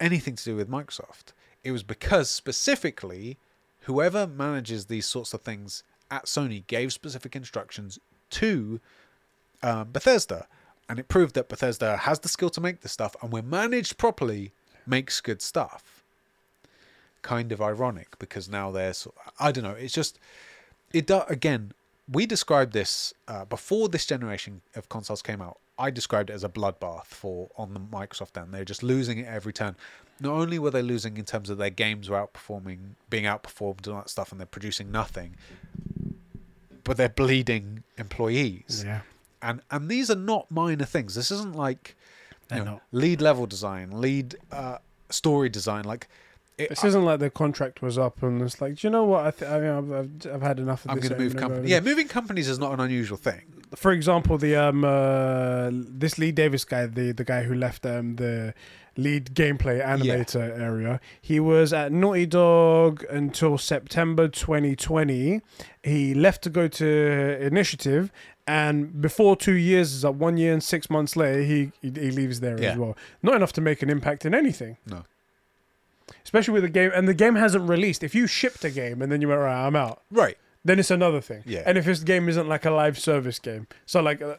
anything to do with Microsoft. It was because specifically whoever manages these sorts of things at Sony gave specific instructions to um, Bethesda and it proved that Bethesda has the skill to make this stuff and when managed properly makes good stuff kind of ironic because now they're sort I don't know it's just it do, again we described this uh, before this generation of consoles came out I described it as a bloodbath for on the Microsoft end they're just losing it every turn not only were they losing in terms of their games were outperforming being outperformed and all that stuff and they're producing nothing but they're bleeding employees Yeah. and and these are not minor things. This isn't like you know, lead level design, lead uh, story design. Like it, This isn't like the contract was up and it's like, do you know what? I, th- I mean, I've, I've, I've had enough of I'm this. going to move over and over company. again. Yeah, moving companies is not an unusual thing. For example, the um uh, this Lee Davis guy, the the guy who left um the lead gameplay animator area, he was at Naughty Dog until September 2020. He left to go to Initiative. And before two years is up, one year and six months later, he he, he leaves there Yeah. as well. Not enough to make an impact in anything. No. Especially with the game and the game hasn't released if you shipped a game and then you went right i'm out Right. then it's another thing Yeah. and if this game isn't like a live service game so like uh,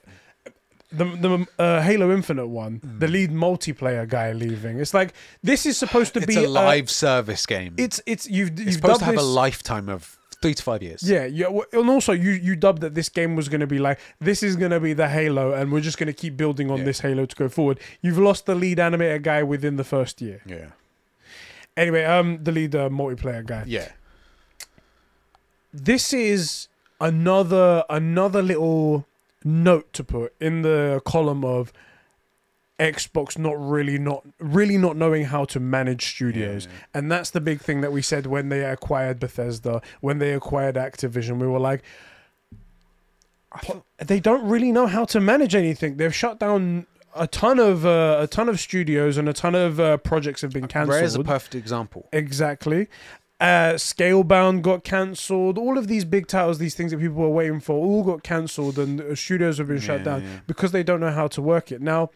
the the uh, halo infinite one the lead multiplayer guy leaving it's like this is supposed to Mm. It's be a live service game. it's it's you've It's you've supposed dubbed to have this, a lifetime of three to five years. yeah, yeah, w- and also you you dubbed that this game was going to be like this is going to be the Halo, and we're just going to keep building on Yeah. this Halo to go forward. You've lost the lead animator guy within the first year. Yeah. Anyway, um, the lead uh, multiplayer guy. Yeah. this is another another little note to put in the column of Xbox not really not really not knowing how to manage studios. Yeah. And that's the big thing that we said when they acquired Bethesda, when they acquired Activision. We were like they don't really know how to manage anything. They've shut down a ton of uh, a ton of studios and a ton of uh, projects have been cancelled. Rare is a perfect example. Exactly. Uh, Scalebound got cancelled. All of these big titles, these things that people were waiting for, all got cancelled, and uh, studios have been shut down yeah. because they don't know how to work it. Now,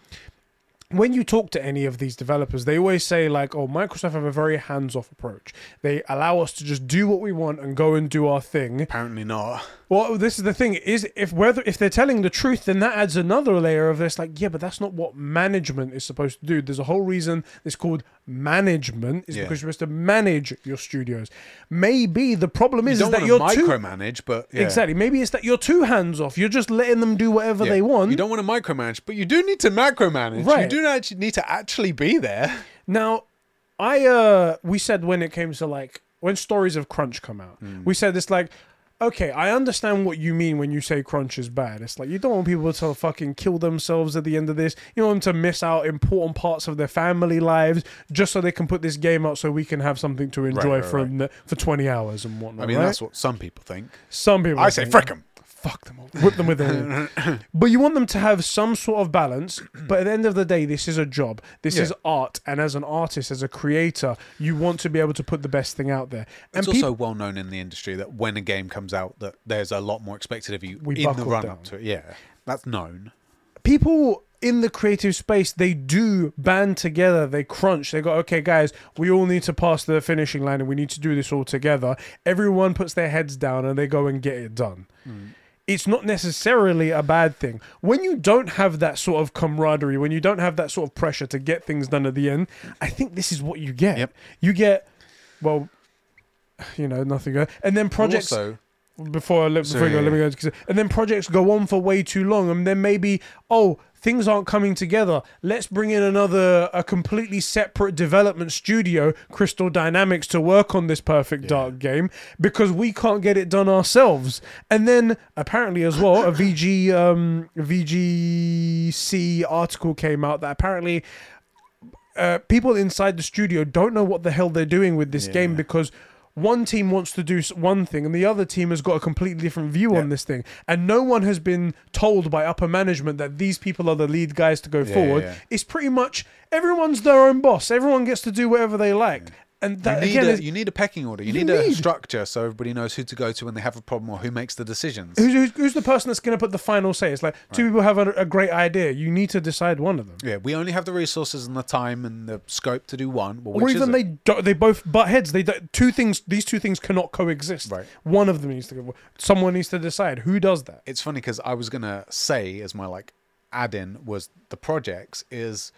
when you talk to any of these developers, they always say like, "Oh, Microsoft have a very hands-off approach. They allow us to just do what we want and go and do our thing." Apparently not. Well, this is the thing: is if whether if they're telling the truth, then that adds another layer of this. Like, yeah, but that's not what management is supposed to do. There's a whole reason it's called management is Yeah. because you're supposed to manage your studios. Maybe the problem is, you is that you're to too micromanage, but yeah. exactly. Maybe it's that you're too hands off. You're just letting them do whatever Yeah. they want. You don't want to micromanage, but you do need to macromanage. Right. You do actually need to actually be there. Now, I uh we said when it came to like when stories of crunch come out, Hmm. we said it's like okay, I understand what you mean when you say crunch is bad. It's like you don't want people to fucking kill themselves at the end of this. You want them to miss out important parts of their family lives just so they can put this game out so we can have something to enjoy right, from The, for 20 hours and whatnot. I mean, right? that's what some people think. some people I say think- frick 'em. Fuck them all, whip them with it. but you want them to have some sort of balance. But at the end of the day, this is a job. This Yeah. is art, and as an artist, as a creator, you want to be able to put the best thing out there. And It's peop- also well known in the industry that when a game comes out, that there's a lot more expected of you We in the buckled run down. up to it. Yeah, that's known. people in the creative space they do band together they crunch they go okay guys we all need to pass the finishing line and we need to do this all together everyone puts their heads down and they go and get it done hmm. It's not necessarily a bad thing when you don't have that sort of camaraderie when you don't have that sort of pressure to get things done at the end i think this is what you get Yep. you get well you know nothing uh, and then projects Also, before, So, before you go, yeah, let me go. And then projects go on for way too long, and then maybe oh things aren't coming together. Let's bring in another a completely separate development studio, Crystal Dynamics, to work on this Perfect Dark game because we can't get it done ourselves. And then apparently as well, a VG um, VGC article came out that apparently. Uh, people inside the studio don't know what the hell they're doing with this game because one team wants to do one thing and the other team has got a completely different view on this thing. And no one has been told by upper management that these people are the lead guys to go Yeah, forward. yeah. it's pretty much everyone's their own boss. Everyone gets to do whatever they like and that you need, again a, is, you need a pecking order. You, You need, a structure so everybody knows who to go to when they have a problem or who makes the decisions. who's, who's, who's the person that's going to put the final say it's like two people have a, a great idea you need to decide one of them yeah, we only have the resources and the time and the scope to do one. Well, or even they do, they both butt heads. They do, two things. These two things cannot coexist. Right. One of them needs to go. Someone needs to decide who does that. It's funny because I was gonna say as my like add-in was the projects is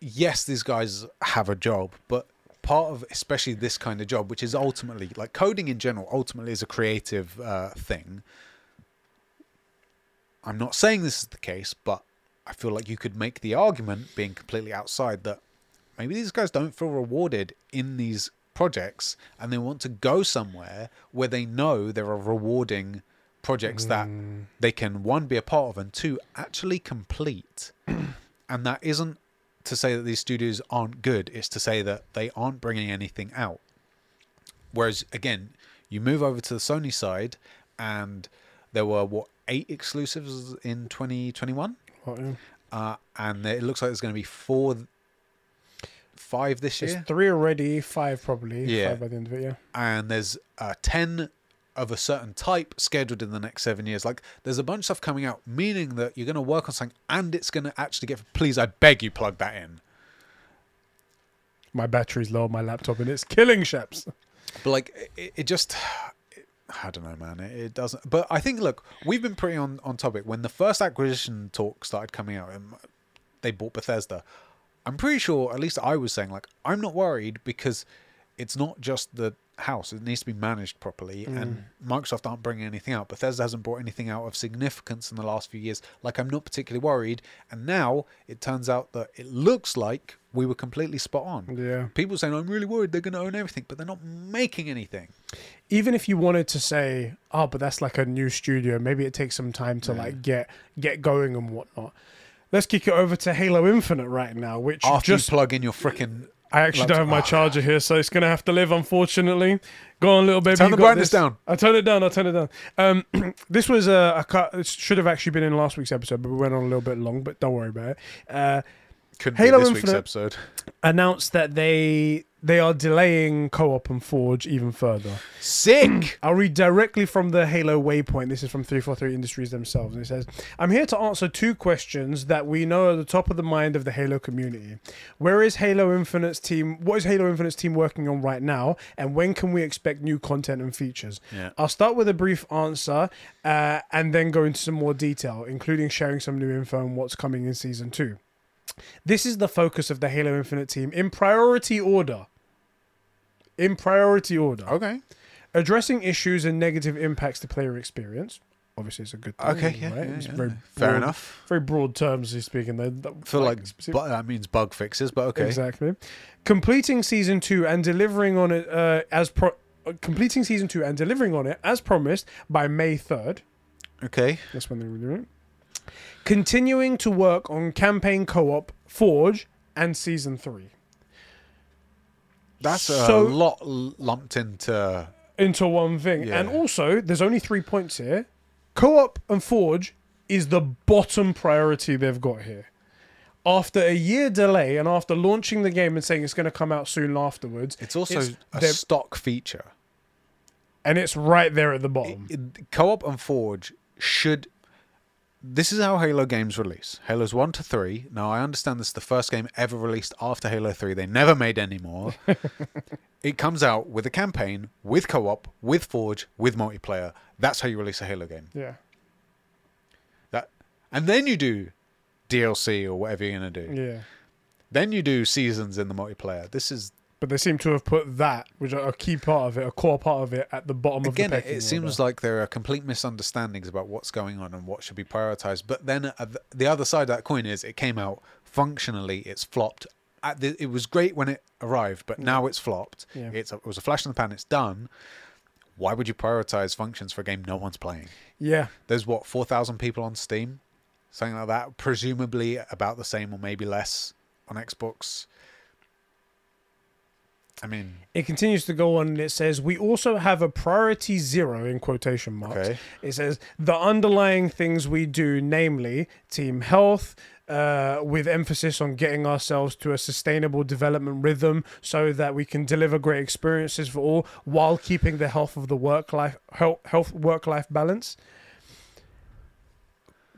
yes these guys have a job but part of especially this kind of job which is ultimately like coding in general ultimately is a creative uh, thing. I'm not saying this is the case but i feel like you could make the argument being completely outside that maybe these guys don't feel rewarded in these projects and they want to go somewhere where they know there are rewarding projects that they can one be a part of and two actually complete. And that isn't to say that these studios aren't good it's to say that they aren't bringing anything out whereas again you move over to the sony side and there were what eight exclusives in 2021 uh, and it looks like there's going to be four five this year. There's three already, five probably. Yeah. Five by the end of it, yeah. and there's uh, 10 of a certain type scheduled in the next seven years. Like, there's a bunch of stuff coming out, meaning that you're going to work on something and it's going to actually get. Please, I beg you, plug that in. My battery's low on my laptop and it's killing Sheps. But, like, it, it just. It, I don't know, man. It, it doesn't. But I think, look, we've been pretty on, on topic. When the first acquisition talk started coming out, and they bought Bethesda, I'm pretty sure, at least I was saying, like, I'm not worried because it's not just the house. It needs to be managed properly, mm. and Microsoft aren't bringing anything out. Bethesda hasn't brought anything out of significance in the last few years. Like, I'm not particularly worried. And now it turns out that it looks like we were completely spot on. Yeah. People saying, I'm really worried they're going to own everything, but they're not making anything. even if you wanted to say, oh, but that's like a new studio, maybe it takes some time to like get get going and whatnot. Let's kick it over to Halo Infinite right now, which After just you plug in your freaking I actually don't have my charger here, so it's gonna have to live, unfortunately. Go on, little baby. Turn the brightness this. down. I turn it down. I turn it down. Um, this was a, a cut. It should have actually been in last week's episode, but we went on a little bit long. But don't worry about it. Uh, could Halo be this week's Infinite- episode. announced that they they are delaying co-op and Forge even further. Sick. I'll read directly from the Halo Waypoint. This is from 343 Industries themselves. And it says, I'm here to answer two questions that we know are the top of the mind of the Halo community. Where is Halo Infinite's team? What is Halo Infinite's team working on right now? And when can we expect new content and features? Yeah. I'll start with a brief answer uh, and then go into some more detail, including sharing some new info on what's coming in Season 2. This is the focus of the Halo Infinite team in priority order. In priority order Okay. addressing issues and negative impacts to player experience. Obviously, it's a good thing. Okay. Yeah. right? yeah, yeah. very Fair broad- enough. Very broad terms speaking there. I feel like bu- that means bug fixes, but okay. Exactly. Completing season two and delivering on it uh, as pro- completing season two and delivering on it as promised by May third. Okay. That's when they were doing it. Continuing to work on campaign co-op, Forge, and season three. That's So- a lot lumped into. into one thing. Yeah. And also, there's only three points here. Co-op and Forge is the bottom priority they've got here. After a year delay and after launching the game and saying it's going to come out soon afterwards, It's also It's- a stock feature. and it's right there at the bottom. It- Co-op and Forge should. This is how Halo games release. Halo's one to three. Now I understand this is the first game ever released after Halo three. They never made any more. it comes out with a campaign, with co-op, with Forge, with multiplayer. That's how you release a Halo game. yeah, That, and then you do DLC or whatever you're gonna do. yeah. Then you do seasons in the multiplayer. This is But they seem to have put that, which are a key part of it, a core part of it, at the bottom again. of the pecking it seems order. like there are complete misunderstandings about what's going on and what should be prioritized. But then uh, the other side of that coin is it came out functionally. It's flopped. At the, it was great when it arrived, but now it's flopped. Yeah. It's a, it was a flash in the pan. It's done. Why would you prioritize functions for a game no one's playing? yeah. There's what four thousand people on Steam, something like that. Presumably about the same or maybe less on Xbox. I mean, It continues to go on and it says, We also have a priority zero in quotation marks. Okay. It says, The underlying things we do, namely team health, uh, with emphasis on getting ourselves to a sustainable development rhythm so that we can deliver great experiences for all while keeping the health of the work life health, health work life balance.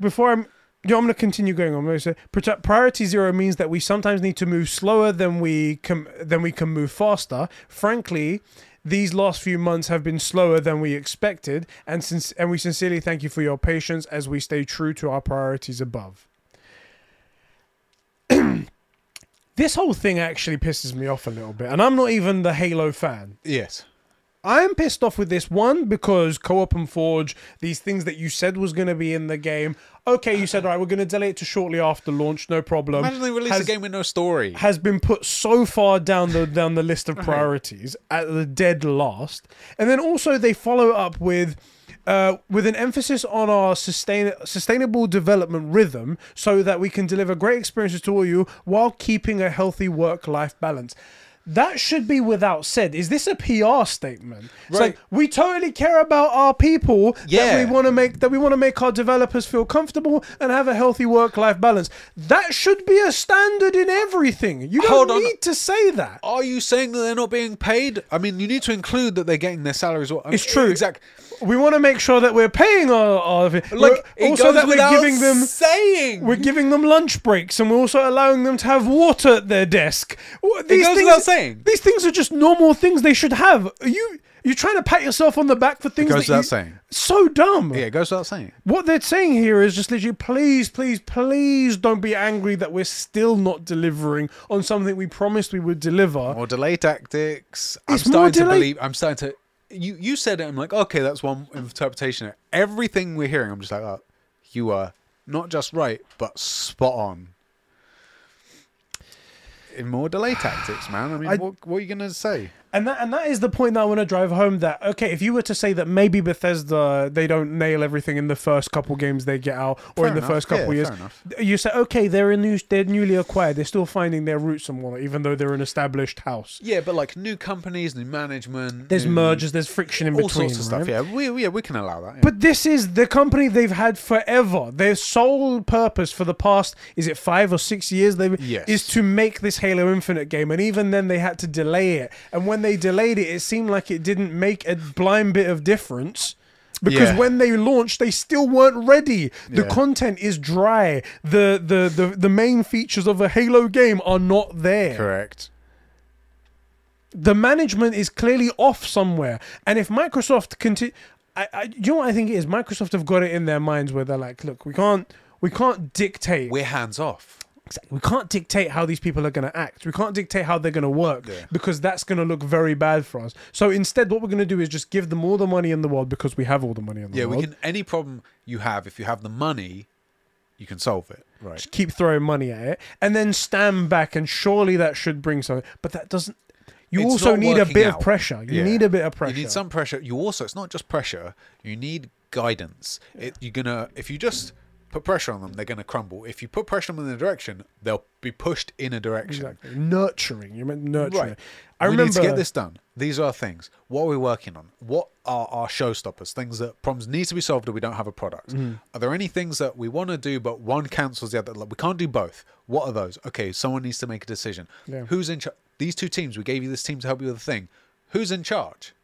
Before I'm yeah, I'm going to continue going on. Pri- Priority zero means that we sometimes need to move slower than we can than we can move faster. Frankly, these last few months have been slower than we expected, and since and we sincerely thank you for your patience as we stay true to our priorities above. this whole thing actually pisses me off a little bit, and I'm not even the Halo fan. yes. I'm pissed off with this one because co-op and forge these things that you said was going to be in the game. Okay, you said right, we're going to delay it to shortly after launch, no problem. Imagine they release has, a game with no story. has been put so far down the down the list of priorities at the dead last, and then also they follow up with. Uh, with an emphasis on our sustain, sustainable development rhythm so that we can deliver great experiences to all you while keeping a healthy work life balance. That should be without said. Is this a PR statement? It's Right. like we totally care about our people. yeah. That we want to make that we want to make our developers feel comfortable and have a healthy work life balance. That should be a standard in everything. You don't Hold on. need to say that. Are you saying that they're not being paid? I mean, you need to include that they're getting their salaries. Well, I It's true. Exactly. We want to make sure that we're paying our, our Like it also goes that we're giving them saying. we're giving them lunch breaks and we're also allowing them to have water at their desk. These goes things, saying. These things are just normal things they should have. Are you you're trying to pat yourself on the back for things goes that you, saying. So dumb. yeah, it goes without saying. What they're saying here is just literally, please, please, please don't be angry that we're still not delivering on something we promised we would deliver. More delay tactics. I'm It's more starting to believe. I'm starting to. You you said it. I'm like, okay, that's one interpretation. Everything we're hearing, I'm just like, oh, you are not just right, but spot on. In more delay tactics, man. I mean, I- what, what are you gonna say? And that and that is the point that I want to drive home. That okay, if you were to say that maybe Bethesda they don't nail everything in the first couple games they get out, or Fair in the enough. first couple Yeah, years, fair you say okay, they're a new, they're newly acquired, they're still finding their roots and whatnot, even though they're an established house. Yeah, but like new companies, new management, There's new- mergers, there's friction in all between, sorts of stuff. Yeah, we yeah we can allow that. yeah. But this is the company they've had forever. Their sole purpose for the past is it five or six years they Yes. is to make this Halo Infinite game, and even then they had to delay it. And when they delayed it, it seemed like it didn't make a blind bit of difference. Because Yeah. when they launched, they still weren't ready. The Yeah. content is dry. The, the the the main features of a Halo game are not there correct. the management is clearly off somewhere. And if Microsoft continue, I, I, you know what I think it is? Microsoft have got it in their minds where they're like, look, we can't, we can't dictate, We're hands off. We can't dictate how these people are going to act. We can't dictate how they're going to work Yeah. because that's going to look very bad for us. So instead, what we're going to do is just give them all the money in the world because we have all the money in the Yeah, world. Yeah, we can. Any problem you have, if you have the money, you can solve it. Right. Just keep throwing money at it and then stand back and surely that should bring something. But that doesn't. You It's also need a bit out. of pressure. You Yeah. need a bit of pressure. You need some pressure. You also, it's not just pressure. You need guidance. It, you're gonna, if you just put pressure on them, they're gonna crumble. If you put pressure on them in a direction, they'll be pushed in a direction. Exactly. Nurturing. You meant nurturing. Right. I we remember need to get this done. These are our things. What are we working on? What are our showstoppers? Things that problems need to be solved or we don't have a product. Mm-hmm. Are there any things that we want to do but one cancels the other? Like, we can't do both. What are those? Okay, someone needs to make a decision. Yeah. Who's in charge? These two teams. We gave you this team to help you with a thing. Who's in charge?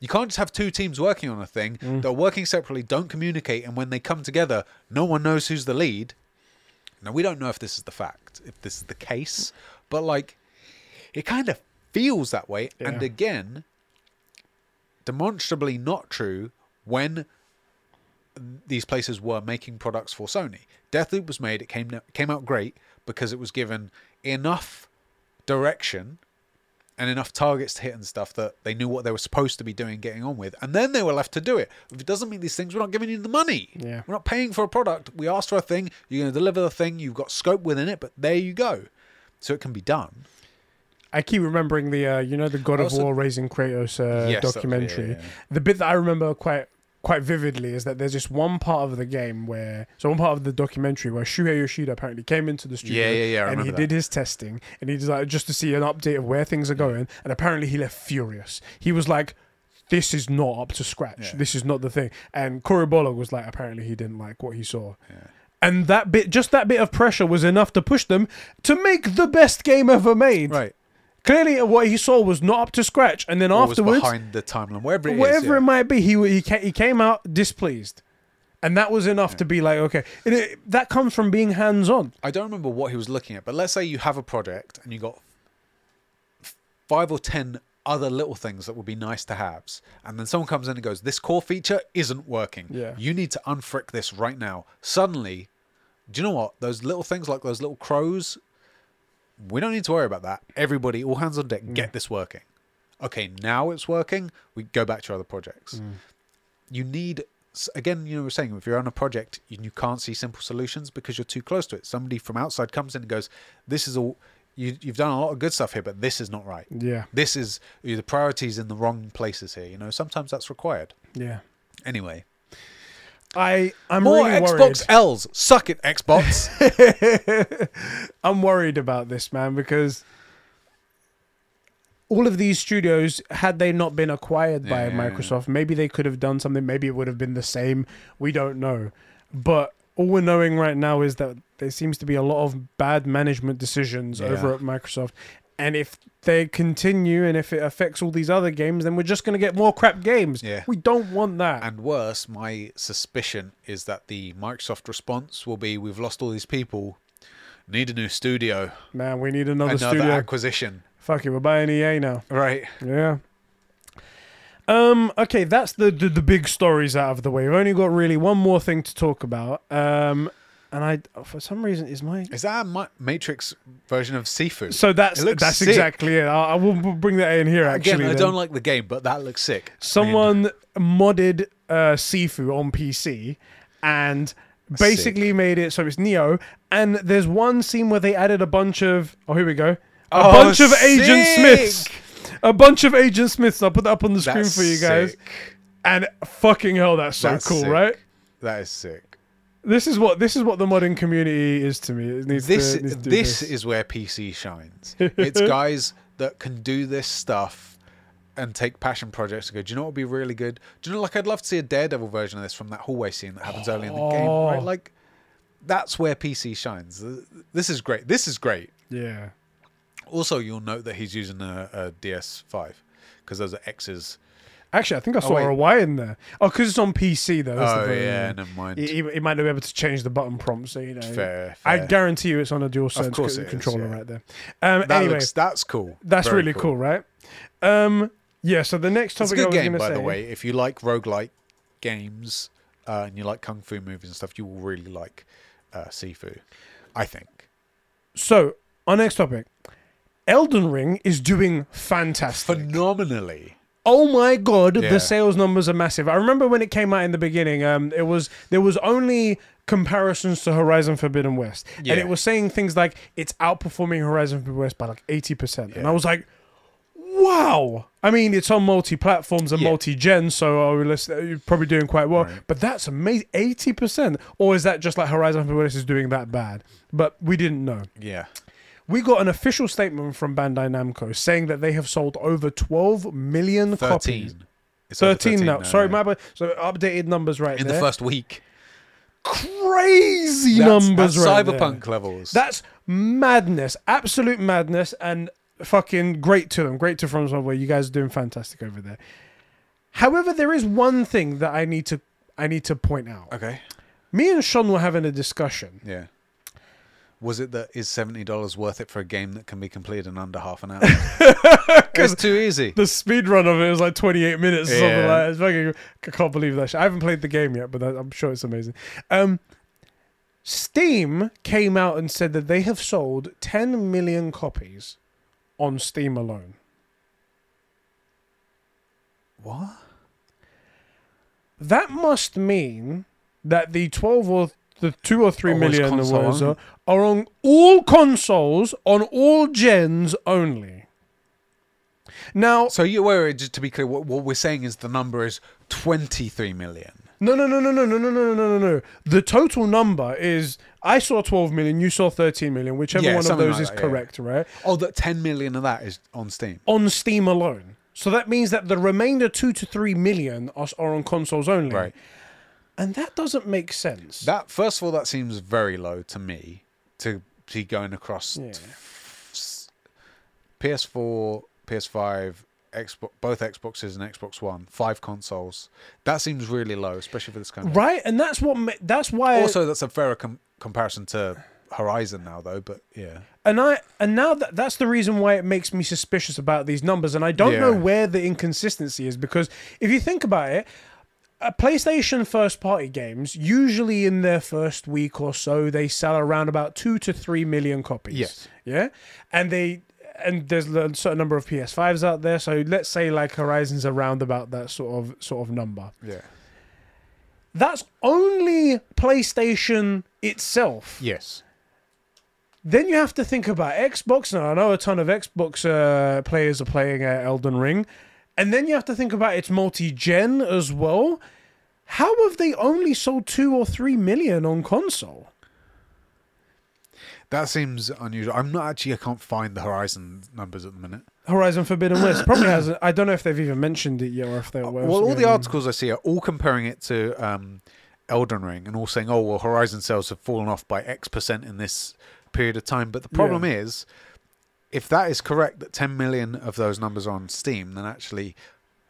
You can't just have two teams working on a thing. Mm. They're working separately, don't communicate, and when they come together, no one knows who's the lead. Now we don't know if this is the fact, if this is the case, but like it kind of feels that way. And again, demonstrably not true when these places were making products for Sony. Deathloop was made; it came came out great because it was given enough direction and enough targets to hit and stuff that they knew what they were supposed to be doing, getting on with, and then they were left to do it. If it doesn't mean these things, we're not giving you the money. Yeah. We're not paying for a product. We asked for a thing. You're going to deliver the thing. You've got scope within it, but there you go. So it can be done. I keep remembering the uh, you know the God of War raising Kratos uh, Yes, documentary. yeah, yeah. The bit that I remember quite quite vividly is that there's just one part of the game where so one part of the documentary where Shuhei Yoshida apparently came into the studio Yeah, yeah, yeah, I and he remember did his testing and he just like just to see an update of where things are going and apparently he left furious. He was like this is not up to scratch. Yeah. This is not the thing. And Corey Korobolo was like apparently he didn't like what he saw. Yeah. And that bit just that bit of pressure was enough to push them to make the best game ever made. Right. Clearly, what he saw was not up to scratch, and then Or was afterwards, behind the timeline, wherever it is, whatever yeah. it might be, he he he came out displeased, and that was enough to be like, okay, and it, that comes from being hands on. I don't remember what he was looking at, but let's say you have a project and you got five or ten other little things that would be nice to have, and then someone comes in and goes, "This core feature isn't working. Yeah. You need to unfrick this right now." Suddenly, do you know what? Those little things like those little crows, we don't need to worry about that. Everybody, all hands on deck, get mm. this working. Okay, now it's working. We go back to other projects. Mm. You need again, you know, we're saying if you're on a project and you can't see simple solutions because you're too close to it. Somebody from outside comes in and goes, "This is all you, you've done a lot of good stuff here, but this is not right. Yeah, This is the priorities in the wrong places here. You know, sometimes that's required. yeah. Anyway, I I'm more really Xbox worried. L's. Suck it, Xbox. I'm worried about this man because all of these studios, had they not been acquired by Yeah. Microsoft, maybe they could have done something. Maybe it would have been the same. We don't know. But all we're knowing right now is that there seems to be a lot of bad management decisions Yeah. over at Microsoft. And if they continue and if it affects all these other games, then we're just going to get more crap games. Yeah. We don't want that. And worse, my suspicion is that the Microsoft response will be we've lost all these people, need a new studio, Man, we need another, another studio. acquisition. Fuck it, we're buying EA now. Right. Yeah. Um. Okay, that's the, the the big stories out of the way. We've only got really one more thing to talk about. Um, and I for some reason is my Is that a Ma- Matrix version of Sifu? so that's that's sick. exactly it. I, I will bring that in here. Actually, Again, I don't like the game, but that looks sick. I mean, someone modded uh, Sifu on PC and basically made it so it's Neo. And there's one scene where they added a bunch of oh here we go a Oh, bunch of Agent! Smiths. a bunch of Agent Smiths. I'll put that up on the screen That's for you guys. sick. And fucking hell, that's so That's cool, sick. right? That is sick. This is what this is what the modding community is to me. It needs This to, to do this is where PC shines. It's guys that can do this stuff and take passion projects and go, do you know what would be really good? Do you know, like, I'd love to see a Daredevil version of this from that hallway scene that happens early in the game, Oh. right? Like, that's where PC shines. This is great. This is great. yeah. Also, you'll note that he's using a, a DS5 because those are X's. Actually, I think I saw wait. a Y in there. Oh, because it's on PC though. That's the Oh, very- yeah, never mind. He might not be able to change the button prompt, so you know. Fair, I guarantee you, it's on a DualSense course co- it is, controller yeah. right there. Um, That anyway, looks, that's cool. that's Very really cool. right? Um, yeah. So the next It's a topic I good was game, by say. the way. If you like roguelike games uh, and you like kung fu movies and stuff, you will really like uh, Sifu. I think. So our next topic, Elden Ring is doing fantastic. Phenomenally. Oh my god, Yeah. the sales numbers are massive. I remember when it came out in the beginning. Um, it was there was only comparisons to Horizon Forbidden West, Yeah. and it was saying things like it's outperforming Horizon Forbidden West by like eighty percent, and I was like. Wow! I mean, it's on multi-platforms and Yeah. multi-gen, so uh, you're probably doing quite well. Right. But that's amazing, eighty percent. Or is that just like Horizon Forbidden West is doing that bad? But we didn't know. Yeah. We got an official statement from Bandai Namco saying that they have sold over 12 million copies. 13. It's over 13, now. Sorry, my bad. So updated numbers right In there. the first week. Crazy That's, numbers that's right cyberpunk there. levels. That's madness. Absolute madness. And fucking great to them. Great to FromSoftware. You guys are doing fantastic over there. However, there is one thing that I need to I need to point out. okay. Me and Sean were having a discussion. Yeah. Was it that is seventy dollars worth it for a game that can be completed in under half an hour? it's too easy. The speed run of it was like 28 minutes or something Yeah. like that. It's fucking, I can't believe that shit. I haven't played the game yet, but I'm sure it's amazing. Um, Steam came out and said that they have sold 10 million copies on Steam alone. What? That must mean that the 12 or the 2 or 3 Oh, it's million console was, only. Uh, are on all consoles, on all gens only. Now, So you were just to be clear, what, what we're saying is the number is twenty three million. No, no, no, no, no, no, no, no, no, no, no. The total number is I saw 12 million, you saw 13 million, whichever Yeah, one of those like is that, yeah. correct, right? Oh, that ten million of that is on Steam. On Steam alone. So that means that the remainder 2 to 3 million are, are on consoles only. Right. And that doesn't make sense. That first of all, that seems very low to me to be going across Yeah. s- PS4, PS5, Xbox, both Xboxes and Xbox One, five consoles. That seems really low, especially for this kind of. right? And that's what ma- that's why Also, that's a fairer com- comparison to Horizon now, though. But yeah, and I and now that that's the reason why it makes me suspicious about these numbers and I don't know where the inconsistency is because if you think about it uh, PlayStation first party games usually in their first week or so they sell around about 2 to 3 million copies. Yes. Yeah? And they and there's a certain number of PS5s out there so let's say like Horizon's around about that sort of sort of number. yeah, That's only PlayStation itself. yes, Then you have to think about Xbox. and I know a ton of Xbox uh, players are playing uh, Elden Ring, and then you have to think about its multi-gen as well. How have they only sold two or three million on console? that seems unusual. I'm not actually. I can't find the Horizon numbers at the minute. Horizon Forbidden West probably hasn't. I don't know if they've even mentioned it yet, or if they're. Well, all the articles I see are all comparing it to um, Elden Ring and all saying, "Oh, well, Horizon sales have fallen off by X percent in this period of time." But the problem Yeah. is, if that is correct, that 10 million of those numbers are on Steam, then actually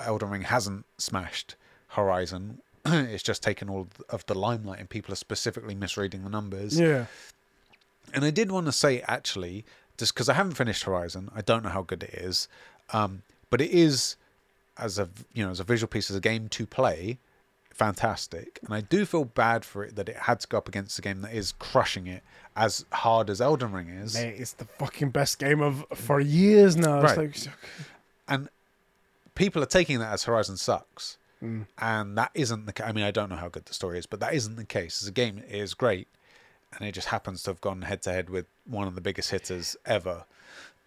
Elden Ring hasn't smashed Horizon. it's just taken all of the limelight, and people are specifically misreading the numbers. Yeah. And I did want to say actually, just because I haven't finished Horizon, I don't know how good it is, um, but it is as a you know as a visual piece as a game to play, fantastic. And I do feel bad for it that it had to go up against a game that is crushing it as hard as Elden Ring is. Mate, it's the fucking best game of for years now. Right. Like, and people are taking that as Horizon sucks, Mm. and that isn't the. I mean, I don't know how good the story is, but that isn't the case. As a game, it is great, and it just happens to have gone head to head with one of the biggest hitters ever.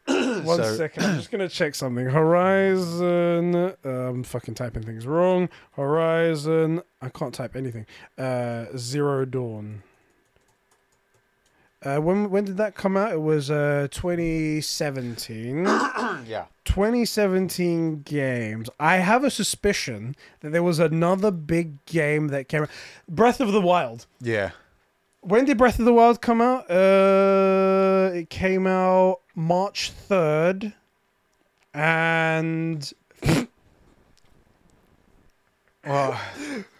One So- second, I'm just gonna check something. Horizon. Uh, I'm fucking typing things wrong. Horizon. I can't type anything. Uh, Zero Dawn. Uh, when when did that come out? It was uh 2017. yeah. 2017 games. I have a suspicion that there was another big game that came out. Breath of the Wild. Yeah. When did Breath of the Wild come out? Uh, it came out March 3rd. And Well,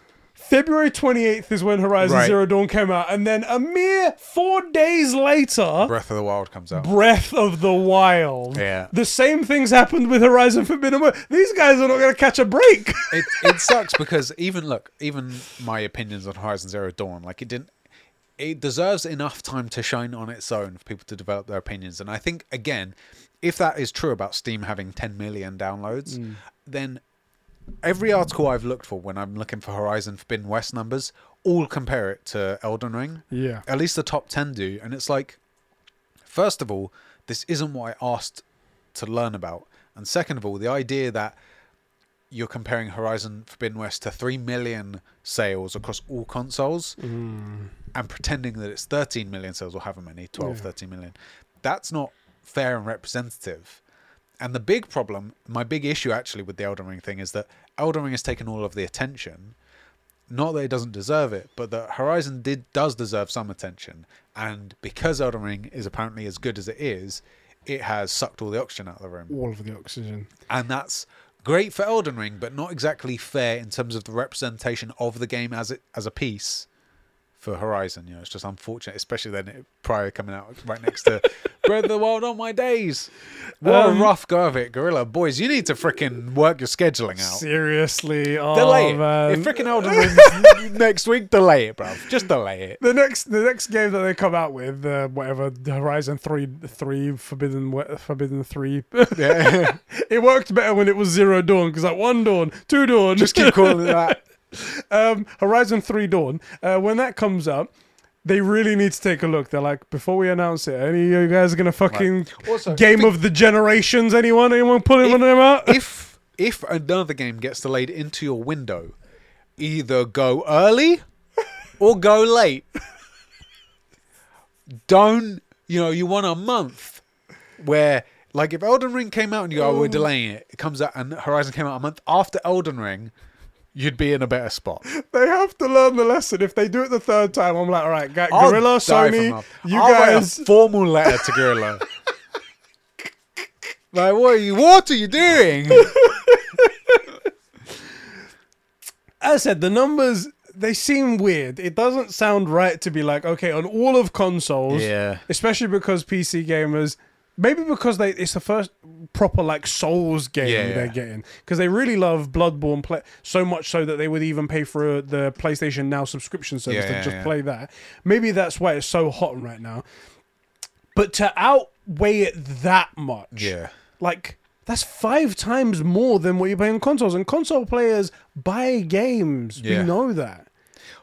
February 28th is when Horizon Right. Zero Dawn came out. And then a mere four days later, Breath of the Wild comes out. Breath of the Wild. Yeah. The same things happened with Horizon Forbidden West. These guys are not going to catch a break. it it sucks because even look, even my opinions on Horizon Zero Dawn, like it didn't. It deserves enough time to shine on its own for people to develop their opinions. And I think again, if that is true about Steam having 10 million downloads, mm. then every article I've looked for when I'm looking for Horizon Forbidden West numbers all compare it to Elden Ring. Yeah. At least the top 10 do. And it's like, first of all, this isn't what I asked to learn about. And second of all, the idea that you're comparing Horizon Forbidden West to 3 million sales across all consoles mm. and pretending that it's 13 million sales or however many 12 Yeah. 13 million that's not fair and representative and the big problem my big issue actually with the Elden Ring thing is that Elden Ring has taken all of the attention. Not that it doesn't deserve it but that Horizon did does deserve some attention. And because Elden Ring is apparently as good as it is it has sucked all the oxygen out of the room. All of the oxygen. and that's great for Elden Ring, but not exactly fair in terms of the representation of the game as it as a piece for Horizon. You know, it's just unfortunate, especially then prior coming out right next to Breath of the Wild on my days. What Um, a rough go of it, Guerrilla boys. You need to freaking work your scheduling out. Seriously. Oh, delay it. man. If freaking Elden Ring's next week, delay it, bruv. Just delay it. the next the next game that they come out with, uh, whatever Horizon three three Forbidden Forbidden three, Yeah. it worked better when it was Zero Dawn because like one Dawn, two Dawn, Just keep calling it that. um, Horizon Three Dawn. Uh, when that comes up, they really need to take a look. They're like, before we announce it, any of you guys are gonna fucking Also, game if it- of the generations? Anyone? Anyone pulling one of them out? if if another game gets delayed into your window, either go early or go late. Don't you know you want a month where like if Elden Ring came out and you go, oh, we're delaying it, it comes out and Horizon came out a month after Elden Ring, you'd be in a better spot. they have to learn the lesson. If they do it the third time, I'm like, all right, Guerrilla, Sony, you I'll write guys. a formal letter to Guerrilla. like, what are you? What are you doing? as I said, the numbers they seem weird. It doesn't sound right to be like, okay, on all of consoles, Yeah. especially because PC gamers, maybe because they it's the first proper like Souls game Yeah, yeah. they're getting because they really love Bloodborne play so much so that they would even pay for uh, the PlayStation Now subscription service Yeah, to just play that. Maybe that's why it's so hot right now. But to outweigh it that much, Yeah. like that's five times more than what you pay on consoles. And console players buy games. Yeah. We know that.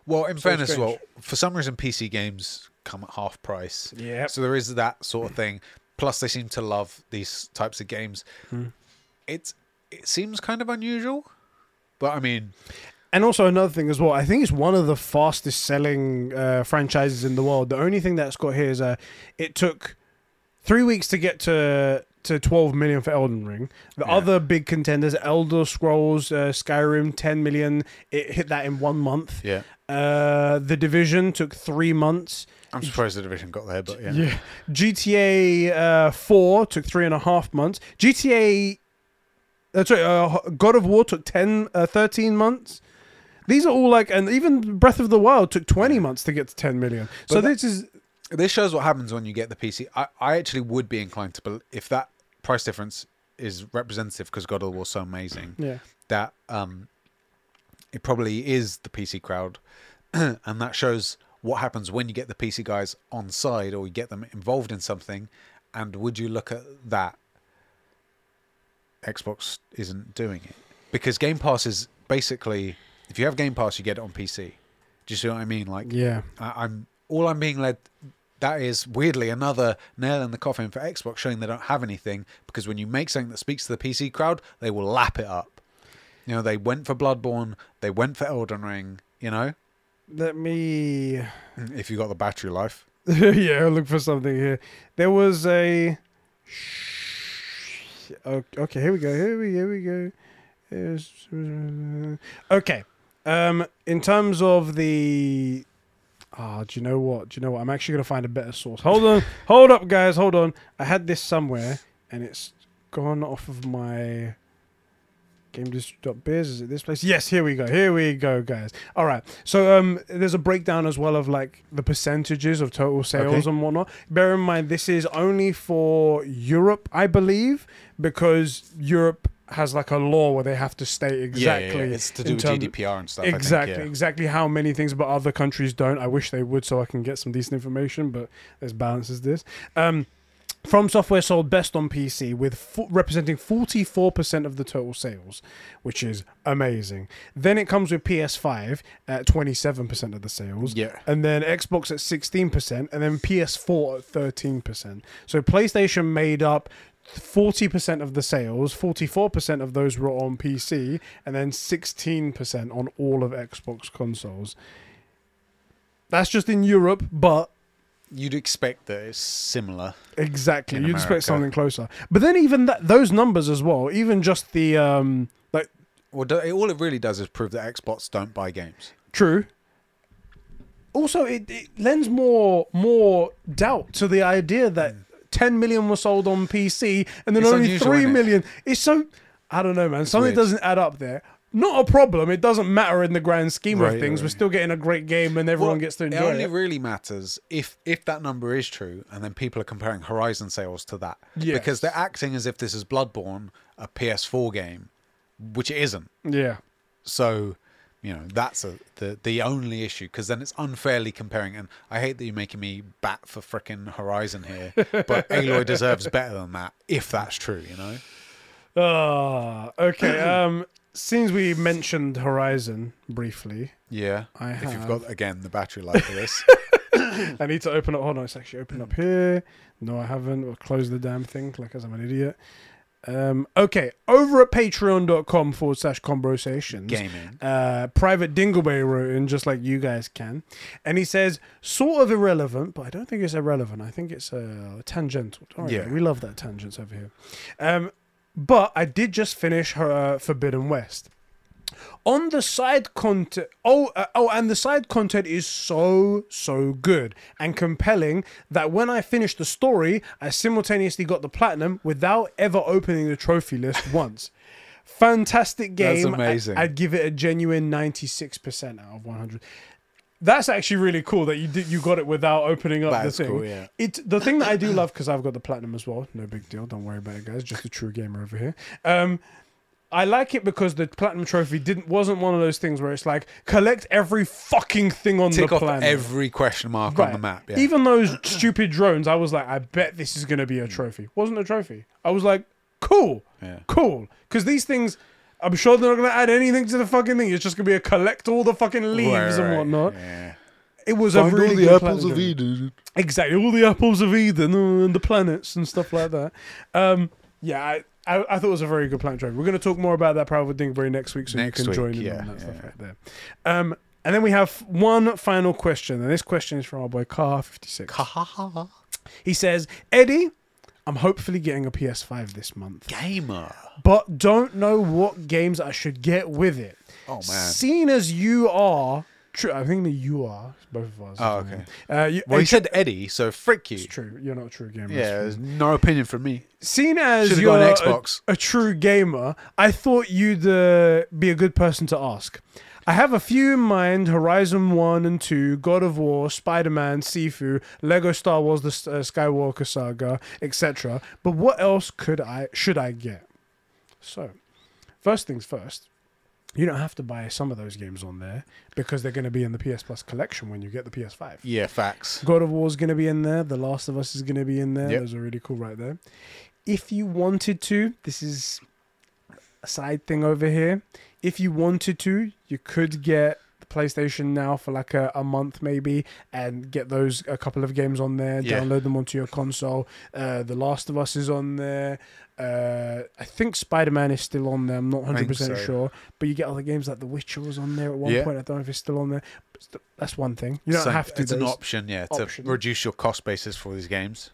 Well, in So fairness, well, for some reason, PC games come at half price. Yeah. So there is that sort of thing. Plus, they seem to love these types of games. It's it seems kind of unusual, but I mean, And also another thing as well, I think it's one of the fastest selling uh, franchises in the world. The only thing that's got here is uh, it took three weeks to get to to 12 million for Elden Ring. The Yeah. other big contenders, Elder Scrolls, uh, Skyrim, 10 million. It hit that in one month. yeah, Uh, the Division took three months. I'm surprised the division got there, but yeah, Yeah. GTA uh, 4 took three and a half months. GTA. That's right. Uh, God of War took 10, uh, 13 months. These are all like, and even Breath of the Wild took 20 months to get to 10 million. so that- this is. this shows what happens when you get the PC. I, I actually would be inclined to bel if that price difference is representative because God of War so amazing. Yeah. that um, it probably is the PC crowd, and that shows what happens when you get the PC guys on side or you get them involved in something. And would you look at that? Xbox isn't doing it because Game Pass is basically if you have Game Pass, you get it on PC. Do you see what I mean? Like, Yeah. I, I'm all I'm being led that is weirdly another nail in the coffin for Xbox, showing they don't have anything. Because when you make something that speaks to the PC crowd, they will lap it up. You know, they went for Bloodborne, they went for Elden Ring. You know, Let me. if you got the battery life. yeah, look for something here. There was a. Okay, here we go. Here we here we go. Okay. Um, in terms of the. Ah, do you know what? Do you know what? I'm actually gonna find a better source. Hold on, hold up, guys. Hold on. I had this somewhere, and it's gone off of my GameDist.biz. Is it this place? Yes, here we go. Here we go, guys. All right. So um, there's a breakdown as well of like the percentages of total sales Okay. and whatnot. Bear in mind, this is only for Europe, I believe, because Europe has like a law where they have to state exactly. it's to do in with terms- GDPR and stuff. I think, Exactly, yeah. exactly how many things, but other countries don't. I wish they would, so I can get some decent information. But there's balances this. Um, FromSoftware sold best on PC, with fo- representing 44% of the total sales, which is amazing. Then it comes with PS5 at 27% of the sales. Yeah. And then Xbox at 16%, and then PS4 at 13%. So PlayStation made up 40% of the sales, 44% of those were on PC, and then 16% on all of Xbox consoles. That's just in Europe, but You'd expect that it's similar. exactly, you'd expect something closer. But then even that, those numbers as well, even just the um, like Well, all it really does is prove that Xbox don't buy games. True. Also, it, it lends more more doubt to the idea that 10 million were sold on PC and then It's only unusual, three innit? million. It's so I don't know, man. Something weird. doesn't add up there. Not a problem. It doesn't matter in the grand scheme Right, of things. right. We're still getting a great game and everyone Well, gets to enjoy it enjoy only it. really matters if if that number is true, and then people are comparing Horizon sales to that Yes. because they're acting as if this is Bloodborne, a PS4 game, which it isn't. Yeah. So, you know, that's a, the the only issue because then it's unfairly comparing. And I hate that you're making me bat for frickin' Horizon here, but Aloy deserves better than that if that's true. You know. Ah, okay. Um, since we mentioned Horizon briefly, Yeah. I if you've have. got again the battery life for this. I need to open up. Hold on, it's actually open up here. No, I haven't. We'll close the damn thing, like as I'm an idiot. Um, okay, over at patreon.com forward slash conversations. Gaming. Uh, Private Dingleberry wrote in just like you guys can. And he says, sort of irrelevant, but I don't think it's irrelevant. I think it's uh, tangential. Yeah. We love that tangents over here. Um, but I did just finish her uh, Forbidden West. On the side content, oh, uh, oh, and the side content is so so good and compelling that when I finished the story, I simultaneously got the platinum without ever opening the trophy list once. Fantastic That's game. I- amazing. I'd give it a genuine ninety six percent out of one hundred. That's actually really cool that you did you got it without opening up That the thing. cool, yeah. It's the thing that I do love because I've got the platinum as well. No big deal. Don't worry about it, guys. Just a true gamer over here. Um, I like it because the platinum trophy didn't wasn't one of those things where it's like collect every fucking thing on Tick the off planet. every question mark on the map. Yeah. Even those stupid drones, I was like, I bet this is gonna be a trophy. Wasn't a trophy. I was like, cool, Yeah. cool, because these things. I'm sure they're not gonna add anything to the fucking thing. It's just gonna be a collect all the fucking leaves Right, and right, whatnot. Yeah. It was a really good platinum journey. Eden. Exactly, all the apples of Eden and the planets and stuff like that. Um, yeah, I, I, I thought it was a very good planet trophy. We're going to talk more about that Power of Dingleberry next week, so Next you can week, join in yeah, on that stuff yeah. right there. Um, and then we have one final question, and this question is from our boy Car56. He says, Eddie, I'm hopefully getting a PS5 this month, Gamer. but don't know what games I should get with it. Oh man. Seeing as you are, true, I think that you are both of us. Oh, okay. Uh, you, Well, and said Eddie, so frick you. it's true. You're not a true gamer. Yeah, there's no opinion from me. Seen as Should've you're an a, Xbox. a true gamer, I thought you'd uh, be a good person to ask. I have a few in mind: Horizon One and Two, God of War, Spider-Man, Sifu, Lego Star Wars: The uh, Skywalker Saga, etc. But what else could I should I get? So, first things first. You don't have to buy some of those games on there because they're going to be in the PS Plus collection when you get the PS5. Yeah, facts. God of War is going to be in there. The Last of Us is going to be in there. Yep. Those are really cool right there. If you wanted to, this is a side thing over here. If you wanted to, you could get the PlayStation now for like a, a month maybe, and get those a couple of games on there. Yeah. Download them onto your console. Uh, the Last of Us is on there. Uh, I think Spider Man is still on there. I'm not 100 percent so. sure, but you get other games like The Witcher was on there at one Yeah. point. I don't know if it's still on there. But that's one thing. You don't So have to. It's an option, yeah, to reduce your cost basis for these games.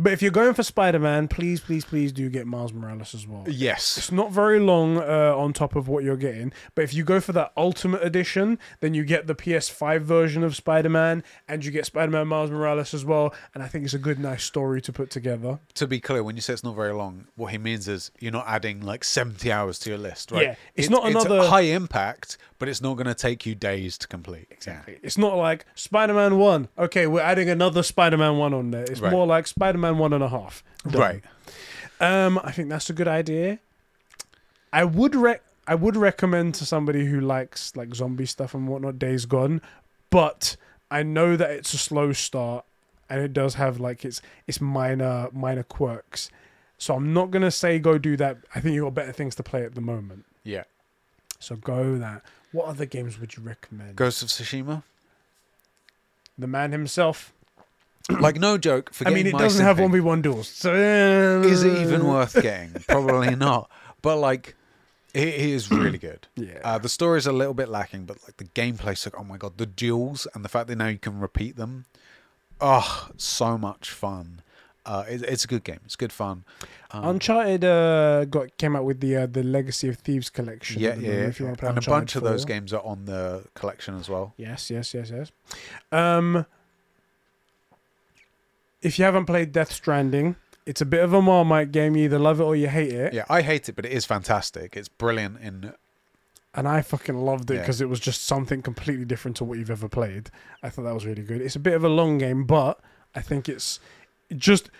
But if you're going for Spider Man, please, please, please do get Miles Morales as well. Yes. It's not very long uh, on top of what you're getting, but if you go for that Ultimate Edition, then you get the PS5 version of Spider Man, and you get Spider Man Miles Morales as well. And I think it's a good, nice story to put together. To be clear, when you say it's not very long, what he means is you're not adding like 70 hours to your list, right? Yeah, it's not another- high impact, but it's not going to take you days to complete. Exactly. It's not like Spider Man 1. Okay, we're adding another Spider Man 1 on there. It's Right. more like Spider Man one and a half. Done. Right. Um, I think that's a good idea. I would rec- I would recommend to somebody who likes like zombie stuff and whatnot, Days Gone, but I know that it's a slow start and it does have like its its minor minor quirks. So I'm not gonna say go do that. I think you got better things to play at the moment. Yeah. So go that. What other games would you recommend? Ghost of Tsushima. The man himself. like no joke. For I mean, it doesn't have one v one duels. So uh, Is it even worth getting? Probably not. But like, it, is really good. Yeah. Uh, the story is a little bit lacking, but like the gameplay's like, oh my god, the duels and the fact that now you can repeat them. Oh, so much fun. Uh, it, it's a good game. It's good fun. Um, Uncharted uh, got came out with the uh, the Legacy of Thieves collection. yeah, yeah. If you want to play and a Uncharted bunch of those games are on the collection as well. Yes, yes, yes, yes. Um, if you haven't played Death Stranding, it's a bit of a Marmite game. You either love it or you hate it. Yeah, I hate it, but it is fantastic. It's brilliant in And I fucking loved it Yeah. because it was just something completely different to what you've ever played. I thought that was really good. It's a bit of a long game, but I think it's just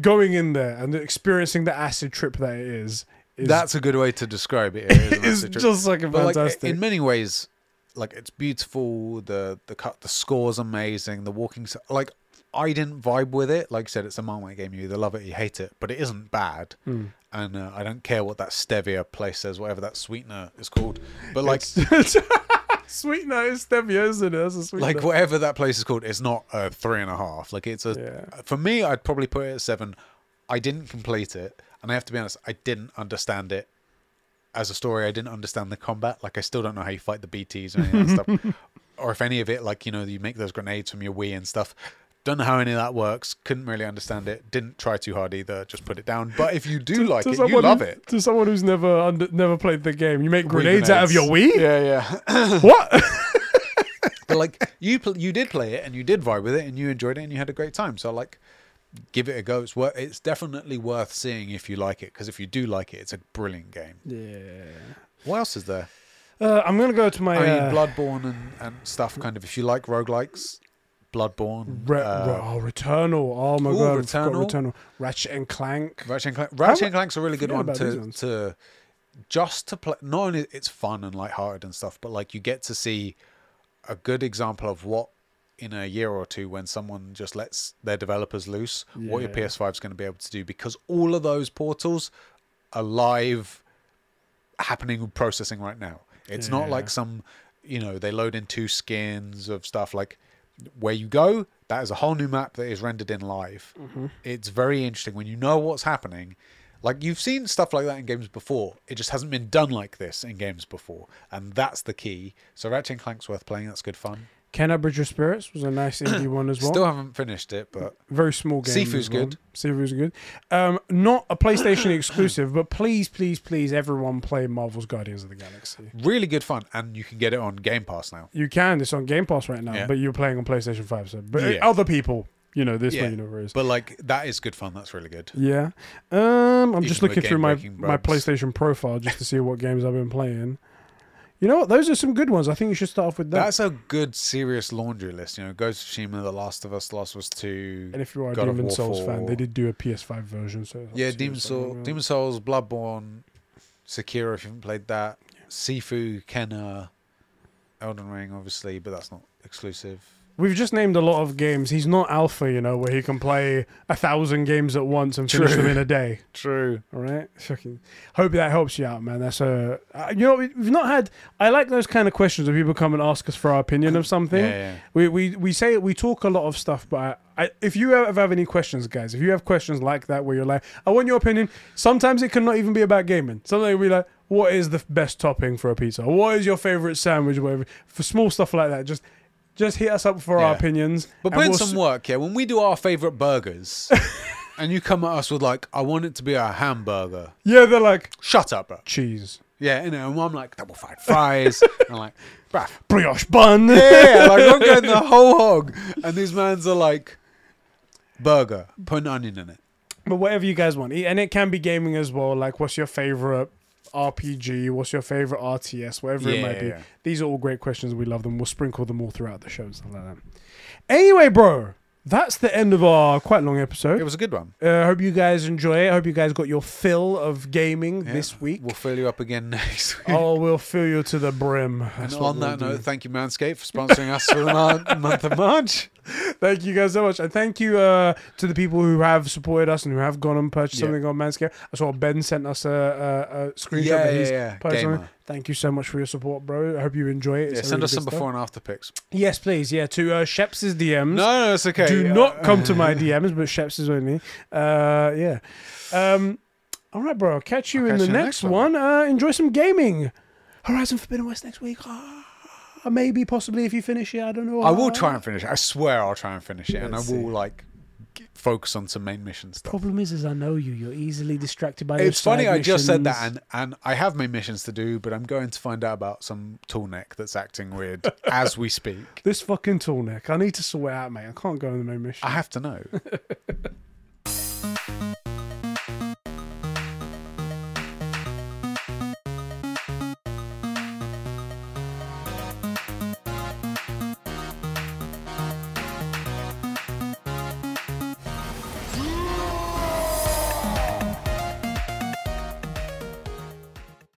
going in there and experiencing the acid trip that it is. is That's a good way to describe it. it is an is acid trip. just like a But, like, fantastic. in many ways, like it's beautiful. The the cut, the score's amazing. The walking, like I didn't vibe with it. Like I said, it's a Marmite game. You either love it, or you hate it. But it isn't bad, Hmm. and uh, I don't care what that stevia place says, whatever that sweetener is called. But like, sweetener is stevia, isn't it? That's a sweetener. like whatever that place is called, it's not a three and a half. Like it's a. Yeah. For me, I'd probably put it at seven. I didn't complete it, and I have to be honest, I didn't understand it as a story. I didn't understand the combat. Like I still don't know how you fight the BTS or any of that stuff, or if any of it, like you know, you make those grenades from your wee and stuff. Don't know how any of that works. Couldn't really understand it. Didn't try too hard either. Just put it down. But if you do like To it, you love who- it. To someone who's never under, never played the game, you make wee grenades, out of your wee. Yeah, yeah. What? but like you, pl- you did play it and you did vibe with it and you enjoyed it and you had a great time. So like, give it a go. It's worth. It's definitely worth seeing if you like it. Because if you do like it, it's a brilliant game. yeah. What else is there? Uh, I'm gonna go to my. I mean, uh, Bloodborne and, and stuff. Kind of. If you like roguelikes, Bloodborne, Re- uh, oh, Returnal. Oh my Ooh, god, Returnal. Returnal. Ratchet and Clank. Ratchet and Clank. Ratchet and Clank's a really good one to to just to play. Not only it's fun and lighthearted and stuff, but like you get to see a good example of what in a year or two when someone just lets their developers loose, what your PS5 is going to be able to do because all of those portals are live, happening processing right now. It's not like some, you know, they load in two skins of stuff like where you go. That is a whole new map that is rendered in live. Mm-hmm. It's very interesting when you know what's happening. Like you've seen stuff like that in games before. It just hasn't been done like this in games before, and that's the key. So Ratchet and Clank's worth playing. That's good fun. Kena: Bridge of Spirits was a nice indie one as well. Still haven't finished it, but Very small game. Sifu's well. good. Sifu's good. Um, not a PlayStation exclusive, but please, please, please, everyone play Marvel's Guardians of the Galaxy. really good fun, and you can get it on Game Pass now. You can. It's on Game Pass right now, Yeah. but you're playing on PlayStation Five. So, but uh, Yeah. other people, you know, this Yeah. way, you know where. But like that is good fun. That's really good. Yeah. Um, I'm Even just looking through my, my. PlayStation profile just to see what games I've been playing. You know what? Those are some good ones. I think you should start off with that. That's a good serious laundry list. You know, Ghost of Tsushima, The Last of Us, The Last of Us Two. and if you are a God Demon's Souls fan, they did do a PS5 version. So Yeah, Demon so, Soul, yeah. Demon's Souls, Bloodborne, Sekiro. If you haven't played that, Sifu, Kena, Elden Ring, obviously, but that's not exclusive. We've just named a lot of games. He's not alpha, you know, where he can play a thousand games at once and finish them in a day. True. All right, fucking. Hope that helps you out, man. That's a. Uh, you know, we- we've not had. I like those kind of questions where people come and ask us for our opinion of something. Yeah, yeah. We we we say we talk a lot of stuff, but I, I, if you ever have any questions, guys, if you have questions like that where you're like, I want your opinion. Sometimes it can not even be about gaming. Will be like, what is the best topping for a pizza? What is your favorite sandwich? Whatever. For small stuff like that, just just hit us up for our Yeah. opinions. But put in we'll some s- work, yeah. When we do our favorite burgers, and you come at us with like, I want it to be a hamburger. Yeah, they're like Shut up, bro. cheese, Yeah, you know. And I'm like double fried fries. and I'm like, bruh. brioche bun. Yeah, like I'm going the whole hog, and these mans are like, burger, put an onion in it. But whatever you guys want, and it can be gaming as well. Like, what's your favorite RPG? What's your favorite RTS? Whatever it Yeah, might be. yeah. These are all great questions. We love them. We'll sprinkle them all throughout the show and stuff like that. Anyway, bro, that's the end of our quite long episode. It was a good one. I uh, hope you guys enjoy it. I hope you guys got your fill of gaming Yeah. this week. We'll fill you up again next week. oh, we'll fill you to the brim. and That's what on we'll that do. note, thank you, Manscaped, for sponsoring us for the mar- month of March. Thank you guys so much. And thank you uh, to the people who have supported us and who have gone and purchased Yeah. something on Manscaped. I saw Ben sent us a, a, a screenshot Yeah, yeah, yeah. Thank you so much for your support, bro. I hope you enjoy it. Yeah, send really us some stuff. before and after pics. Yes, please. Yeah, to uh, Sheps' DMs. No, no, it's okay. Do Uh, not come to my DMs, but Sheps is only. Uh, yeah. Um, all right, bro. I'll catch you I'll in catch the you the next next one. Uh, enjoy some gaming. Horizon Forbidden West next week. Ah, maybe, possibly, if you finish it. I don't know. I will Ah. try and finish it. I swear I'll try and finish it, and I Let's will see. like g- focus on some main mission stuff. Problem is, is I know you. You're easily distracted by. those It's funny. side I just said that, missions. and and I have main missions to do, but I'm going to find out about some Tallneck that's acting weird as we speak. this fucking Tallneck. I need to sort it out, mate. I can't go on the main mission. I have to know.